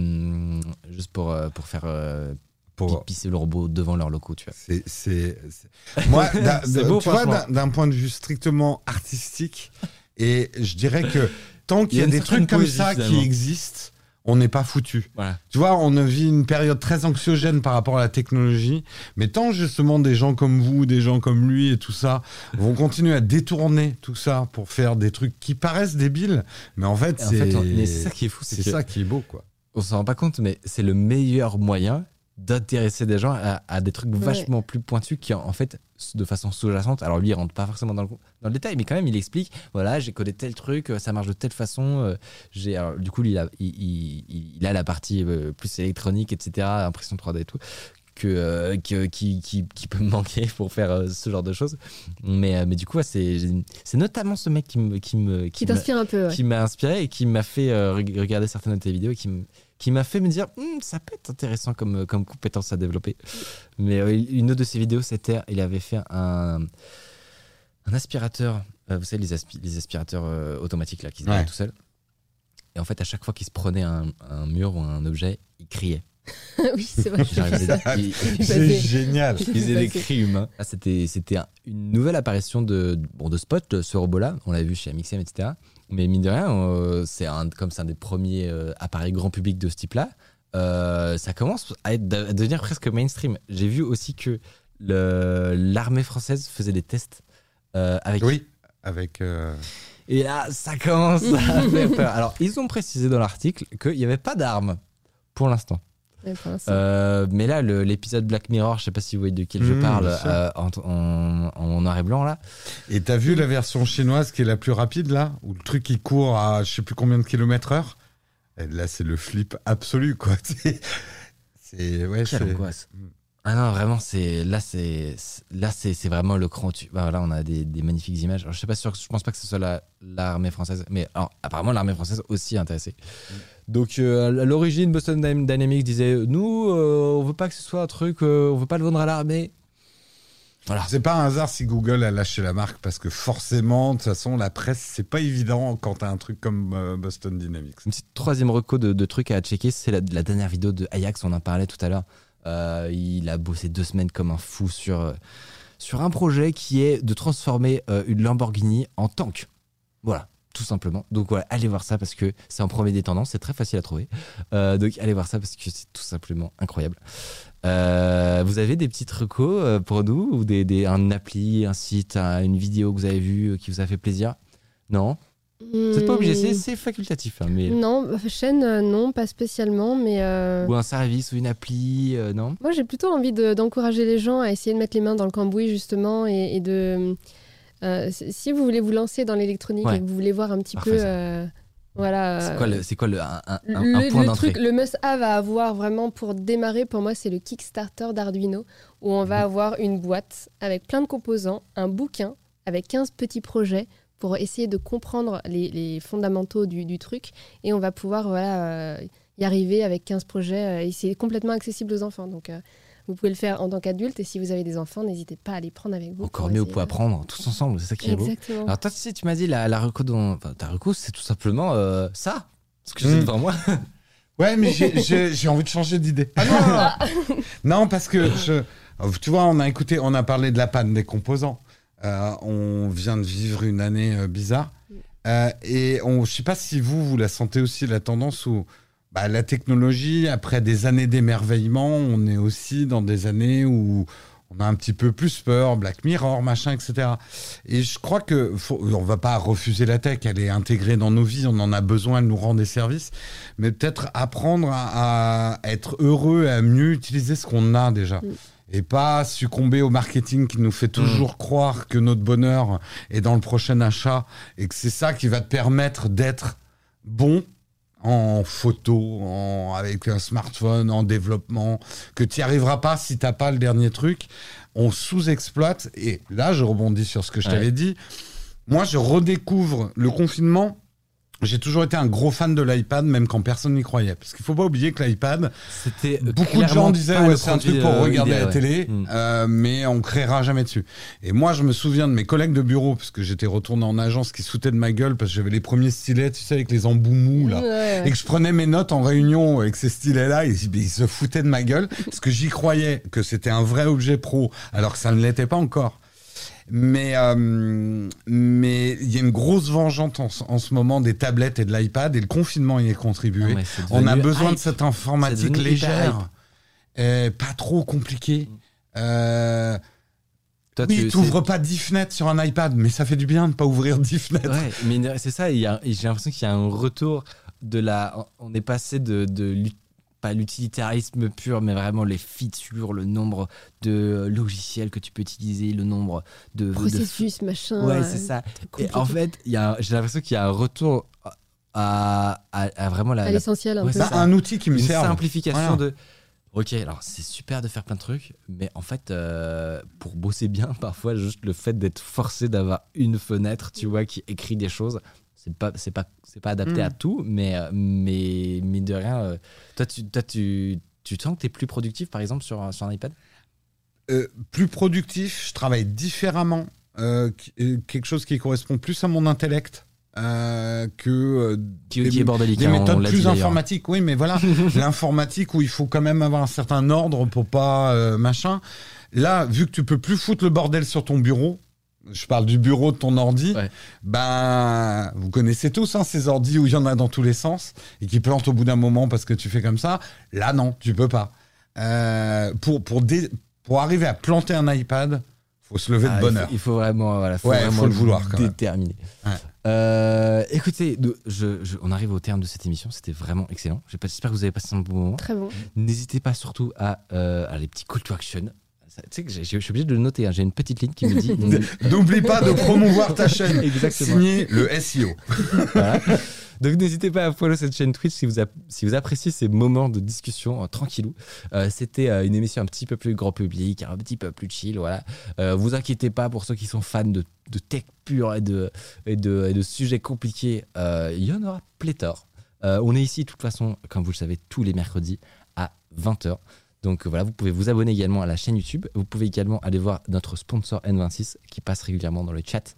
juste pour, pour faire euh, pour, pisser le robot devant leurs locaux, tu vois. C'est, Moi, [LAUGHS] beau, tu vois, d'un, point de vue strictement artistique, et je dirais que tant qu'il y a, y des trucs comme poésie, ça qui existent, on n'est pas foutu. Voilà. Tu vois, on vit une période très anxiogène par rapport à la technologie, mais tant justement des gens comme vous, des gens comme lui et tout ça vont continuer à détourner tout ça pour faire des trucs qui paraissent débiles, mais en fait, en c'est, fait, c'est ça qui est fou, c'est ça qui est beau, quoi. on s'en rend pas compte, mais c'est le meilleur moyen d'intéresser des gens à, à des trucs vachement plus pointus qui, en fait, de façon sous-jacente, alors lui, il rentre pas forcément dans le, dans le détail, mais quand même, il explique voilà, j'ai codé tel truc, euh, ça marche de telle façon. euh, j'ai, alors, du coup, lui, il a, il, il- il a la partie euh, plus électronique, etc., impression 3D et tout. Que, euh, que- qui, qui, qui peut [LAUGHS] me manquer pour faire ce genre de choses. Mais, mais du coup, ouais, c'est, c'est notamment ce mec qui me, qui me, Qui m'a- t'inspire un peu. ouais. qui m'a inspiré et qui m'a fait reg- regarder certaines de tes vidéos et qui, m- qui m'a fait me dire Hum, ça peut être intéressant comme, comme compétence à développer. Mais euh, une autre de ses vidéos, c'était il avait fait un, un aspirateur, euh, vous savez, les, aspi- les aspirateurs euh, automatiques là, qui se Ouais. tout seul. Et en fait, à chaque fois qu'il se prenait un, un mur ou un objet, il criait. [LAUGHS] oui, c'est vrai. C'est génial. il faisait des cris humains. Ah, c'était, c'était un- une nouvelle apparition de, bon, de Spot, ce robot-là. On l'a vu chez Amixem, etc. Mais mine de rien, euh, c'est un, comme c'est un des premiers euh, appareils grand public de ce type-là, euh, ça commence à, être, à devenir presque mainstream. J'ai vu aussi que le- l'armée française faisait des tests avec. Oui, avec. Et là, ça commence à [LAUGHS] faire peur. Alors, ils ont précisé dans l'article qu'il n'y avait pas d'armes pour l'instant. Euh, mais là, l'épisode Black Mirror, je sais pas si vous voyez de quel je Mmh, parle, bien sûr. euh, en, en- en noir et blanc là. Et t'as vu la version chinoise qui est la plus rapide là? Où le truc il court à je sais plus combien de kilomètres heure? Et Là c'est le flip absolu quoi. [LAUGHS] C'est. Ouais, Quelle c'est- angoisse. Ah non, vraiment, c'est là, c'est c'est- là, c'est c'est vraiment le cran. Tu... Bah, là, on a des, des magnifiques images. Alors, je sais pas sûr, je pense pas que ce soit la- l'armée française, mais alors, apparemment l'armée française aussi est intéressée. Donc, euh, à l'origine, Boston Dyn- Dynamics disait, nous, euh, on veut pas que ce soit un truc, euh, on veut pas le vendre à l'armée. Voilà. C'est pas un hasard si Google a lâché la marque parce que forcément, de toute façon, la presse, c'est pas évident quand t'as un truc comme euh, Boston Dynamics. Une petite troisième reco de, de trucs à checker, c'est la, la dernière vidéo de Ajax, on en parlait tout à l'heure. Euh, il a bossé deux semaines comme un fou sur, sur un projet qui est de transformer une Lamborghini en tank. Voilà, tout simplement. Donc voilà, allez voir ça parce que c'est en premier des tendances, c'est très facile à trouver. Euh, donc allez voir ça parce que c'est tout simplement incroyable. Euh, vous avez des petites recos euh, pour nous ou des, des- un appli, un site, un- une vidéo que vous avez vue qui vous a fait plaisir? Non? Vous n'êtes pas obligé, c'est- Hmm. c'est facultatif. hein, mais... Non, chaîne, euh, non, pas spécialement, mais. euh, Ou un service ou une appli, euh, non? Moi, j'ai plutôt envie de- d'encourager les gens à essayer de mettre les mains dans le cambouis, justement, et, et de. Euh, si vous voulez vous lancer dans l'électronique Ouais. et que vous voulez voir un petit Parfait, peu. euh, voilà. C'est euh, quoi, le, c'est quoi le, un, un- le, un point le d'entrée truc, le must-have à avoir vraiment pour démarrer, pour moi, c'est le Kickstarter d'Arduino, où on va Mhm. avoir une boîte avec plein de composants, un bouquin avec 15 petits projets pour essayer de comprendre les, les fondamentaux du, du truc. Et on va pouvoir, voilà, euh, il y arriver avec 15 projets et c'est complètement accessible aux enfants. Donc, vous pouvez le faire en tant qu'adulte et si vous avez des enfants, n'hésitez pas à les prendre avec vous. Encore mieux, vous pouvez apprendre tous ensemble, c'est ça qui est beau. Exactement. Alors toi, tu sais, tu m'as dit la, la reco dont... Enfin, ta reco, c'est tout simplement euh, ça. Ce que j'ai devant moi. [LAUGHS] Ouais, mais j'ai- envie de changer d'idée. Ah non Non, [LAUGHS] parce que je, tu vois, on a écouté, on a parlé de la panne des composants. Euh, on vient de vivre une année euh, bizarre. Euh, et on, je sais pas si vous, vous la sentez aussi, la tendance où bah, la technologie, après des années d'émerveillement, on est aussi dans des années où on a un petit peu plus peur, Black Mirror, machin, etc. Et je crois que faut, on va pas refuser la tech, elle est intégrée dans nos vies, on en a besoin, elle nous rend des services, mais peut-être apprendre à, à être heureux, à mieux utiliser ce qu'on a déjà. Et pas succomber au marketing qui nous fait toujours croire que notre bonheur est dans le prochain achat et que c'est ça qui va te permettre d'être bon en photo, en, avec un smartphone, en développement, que tu n'y arriveras pas si t'as pas le dernier truc. On sous-exploite. Et là, je rebondis sur ce que je Ouais. t'avais dit. Moi, je redécouvre le confinement. J'ai toujours été un gros fan de l'iPad, même quand personne n'y croyait. Parce qu'il faut pas oublier que l'iPad, C'était euh, beaucoup de gens disaient ouais, c'est un truc pour euh, regarder la ouais. télé, Mm. euh, mais on créera jamais dessus. Et moi, je me souviens de mes collègues de bureau, parce que j'étais retourné en agence, qui se foutaient de ma gueule parce que j'avais les premiers stylets, tu sais, avec les embouts mous là. Ouais, ouais. Et que je prenais mes notes en réunion avec ces stylets-là, ils, ils se foutaient de ma gueule, parce que j'y croyais que c'était un vrai objet pro, alors que ça ne l'était pas encore. Mais euh, mais il y a une grosse vengeance en, ce- en ce moment des tablettes et de l'iPad, et le confinement y est contribué. Non, On a besoin hype. de cette informatique légère, euh, pas trop compliquée. Euh, Toi, oui, tu- n'ouvres pas 10 fenêtres sur un iPad, mais ça fait du bien de pas ouvrir 10 fenêtres. Ouais, mais c'est ça, j'ai l'impression qu'il y a un retour de la. On est passé de. de pas l'utilitarisme pur, mais vraiment les features, le nombre de logiciels que tu peux utiliser, le nombre de. de- Processus, machin. Ouais, euh, c'est ça. Et en fait, il y a- j'ai l'impression qu'il y a un retour à, à, à vraiment la, à la- l'essentiel un Ouais, Bah, ça. un outil qui me une sert. simplification Voilà. de. Ok, alors c'est super de faire plein de trucs, mais en fait, euh, pour bosser bien, [LAUGHS] parfois, juste le fait d'être forcé d'avoir une fenêtre, tu vois, qui écrit des choses, c'est pas, c'est pas, c'est pas adapté Mm. à tout, mais, euh, mais, mais de rien. euh, toi, tu, toi, tu, tu sens que tu es plus productif, par exemple, sur, un- sur un iPad? Euh, plus productif, je travaille différemment, euh, quelque chose qui correspond plus à mon intellect euh, que euh, qui, des- qui est bordélique. des méthodes plus informatiques. Oui, mais voilà, [LAUGHS] l'informatique où il faut quand même avoir un certain ordre pour pas euh, machin. Là, vu que tu peux plus foutre le bordel sur ton bureau. Je parle du bureau de ton ordi. Ouais. Ben, vous connaissez tous hein, ces ordis où il y en a dans tous les sens et qui plantent au bout d'un moment parce que tu fais comme ça. Là, non, tu peux pas. Euh, pour, pour, dé- pour arriver à planter un iPad, faut se lever Ah, de il bonne heure. Il faut vraiment, voilà, faut Ouais, vraiment faut le vouloir, quand même. déterminer. Ouais. Euh, écoutez, je- je- on arrive au terme de cette émission. C'était vraiment excellent. J'espère que vous avez passé un bon moment. Très bon. N'hésitez pas surtout à, euh, à les petits call to action. Tu sais que je suis obligé de le noter. hein. J'ai une petite ligne qui me dit. [LAUGHS] N'oublie pas de promouvoir ta chaîne. [LAUGHS] Exactement. Signé le SEO. [LAUGHS] Voilà. Donc n'hésitez pas à follow cette chaîne Twitch si vous, si vous appréciez ces moments de discussion euh, tranquillou. Euh, C'était euh, une émission un petit peu plus grand public, un petit peu plus chill. Voilà. Euh, vous inquiétez pas pour ceux qui sont fans de, de tech pure et de, et de, et de sujets compliqués. euh, Il y en aura pléthore. Euh, on est ici de toute façon, comme vous le savez, tous les mercredis à 20h. Donc voilà, vous pouvez vous abonner également à la chaîne YouTube. Vous pouvez également aller voir notre sponsor N26 qui passe régulièrement dans le chat.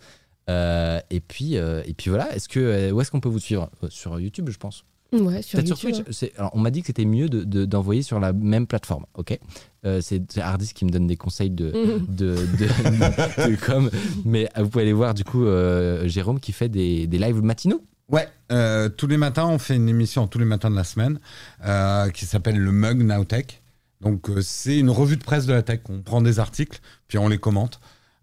Euh, et puis euh, et puis voilà. Est-ce que euh, où est-ce qu'on peut vous suivre? Sur YouTube, je pense. Ouais, sur Peut-être sur YouTube. Twitch. Alors on m'a dit que c'était mieux de- de- d'envoyer sur la même plateforme. Ok? Euh, c'est Hardis qui me donne des conseils de [LAUGHS] de, de, de com. Mais vous pouvez aller voir du coup euh, Jérôme qui fait des, des lives matinaux. Ouais, euh, tous les matins, on fait une émission tous les matins de la semaine euh, qui s'appelle le Mug Nowtech. Donc, euh, c'est une revue de presse de la tech. On prend des articles, puis on les commente.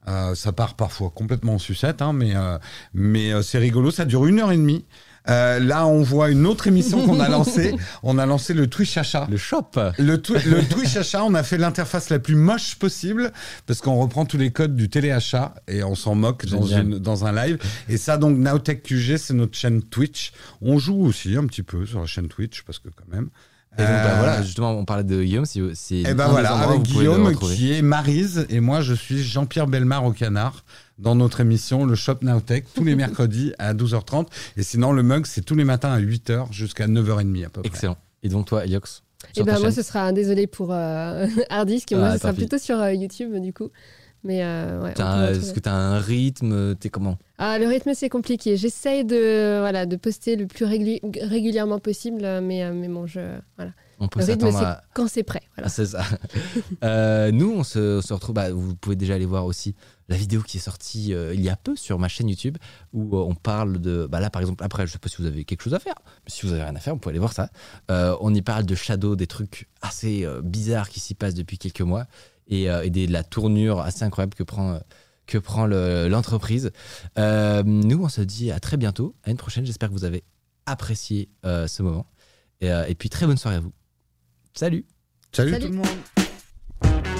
Euh, ça part parfois complètement en sucette, hein, mais, euh, mais euh, c'est rigolo. Ça dure une heure et demie. Là, on voit une autre émission qu'on a lancée. [LAUGHS] On a lancé le Twitch Achat. Le shop. Le, twi- le Twitch achat, on a fait l'interface la plus moche possible parce qu'on reprend tous les codes du téléachat et on s'en moque dans, une- dans un live. Et ça, donc, Nowtech QG, c'est notre chaîne Twitch. On joue aussi un petit peu sur la chaîne Twitch parce que quand même. Et donc bah, Euh, voilà, justement, on parlait de Guillaume. C'est c'est Et ben des voilà, avec Guillaume qui est Marise et moi je suis Jean-Pierre Belmar au canard dans notre émission le Shop Nowtech tous les mercredis à 12h30 et sinon le mug c'est tous les matins à 8h jusqu'à 9h30 à peu près. Excellent. Et donc toi, Eliox Et sur ben moi, chaîne ce sera un désolé pour euh, [LAUGHS] Hardisk. Et moi, Ah, ce sera pis. plutôt sur euh, YouTube, du coup. Mais euh, ouais, Est-ce que tu as un rythme T'es comment Ah, le rythme, c'est compliqué. J'essaye de, voilà, de poster le plus régulièrement possible, mais, euh, mais bon, je, voilà. On peut Le rythme, c'est à. quand c'est prêt. Ah, c'est ça. [LAUGHS] Euh, nous, on se, on se retrouve. bah, vous pouvez déjà aller voir aussi la vidéo qui est sortie euh, il y a peu sur ma chaîne YouTube où euh, on parle de. Bah là, par exemple, après, je sais pas si vous avez quelque chose à faire, mais si vous avez rien à faire, vous pouvez aller voir ça. Euh, on y parle de Shadow, des trucs assez bizarres qui s'y passent depuis quelques mois et, euh, et des- de la tournure assez incroyable que prend. que prend le- l'entreprise. Euh, nous, on se dit à très bientôt, à une prochaine. J'espère que vous avez apprécié euh, ce moment. Et, euh, et puis, très bonne soirée à vous. Salut Salut, Salut. tout le monde.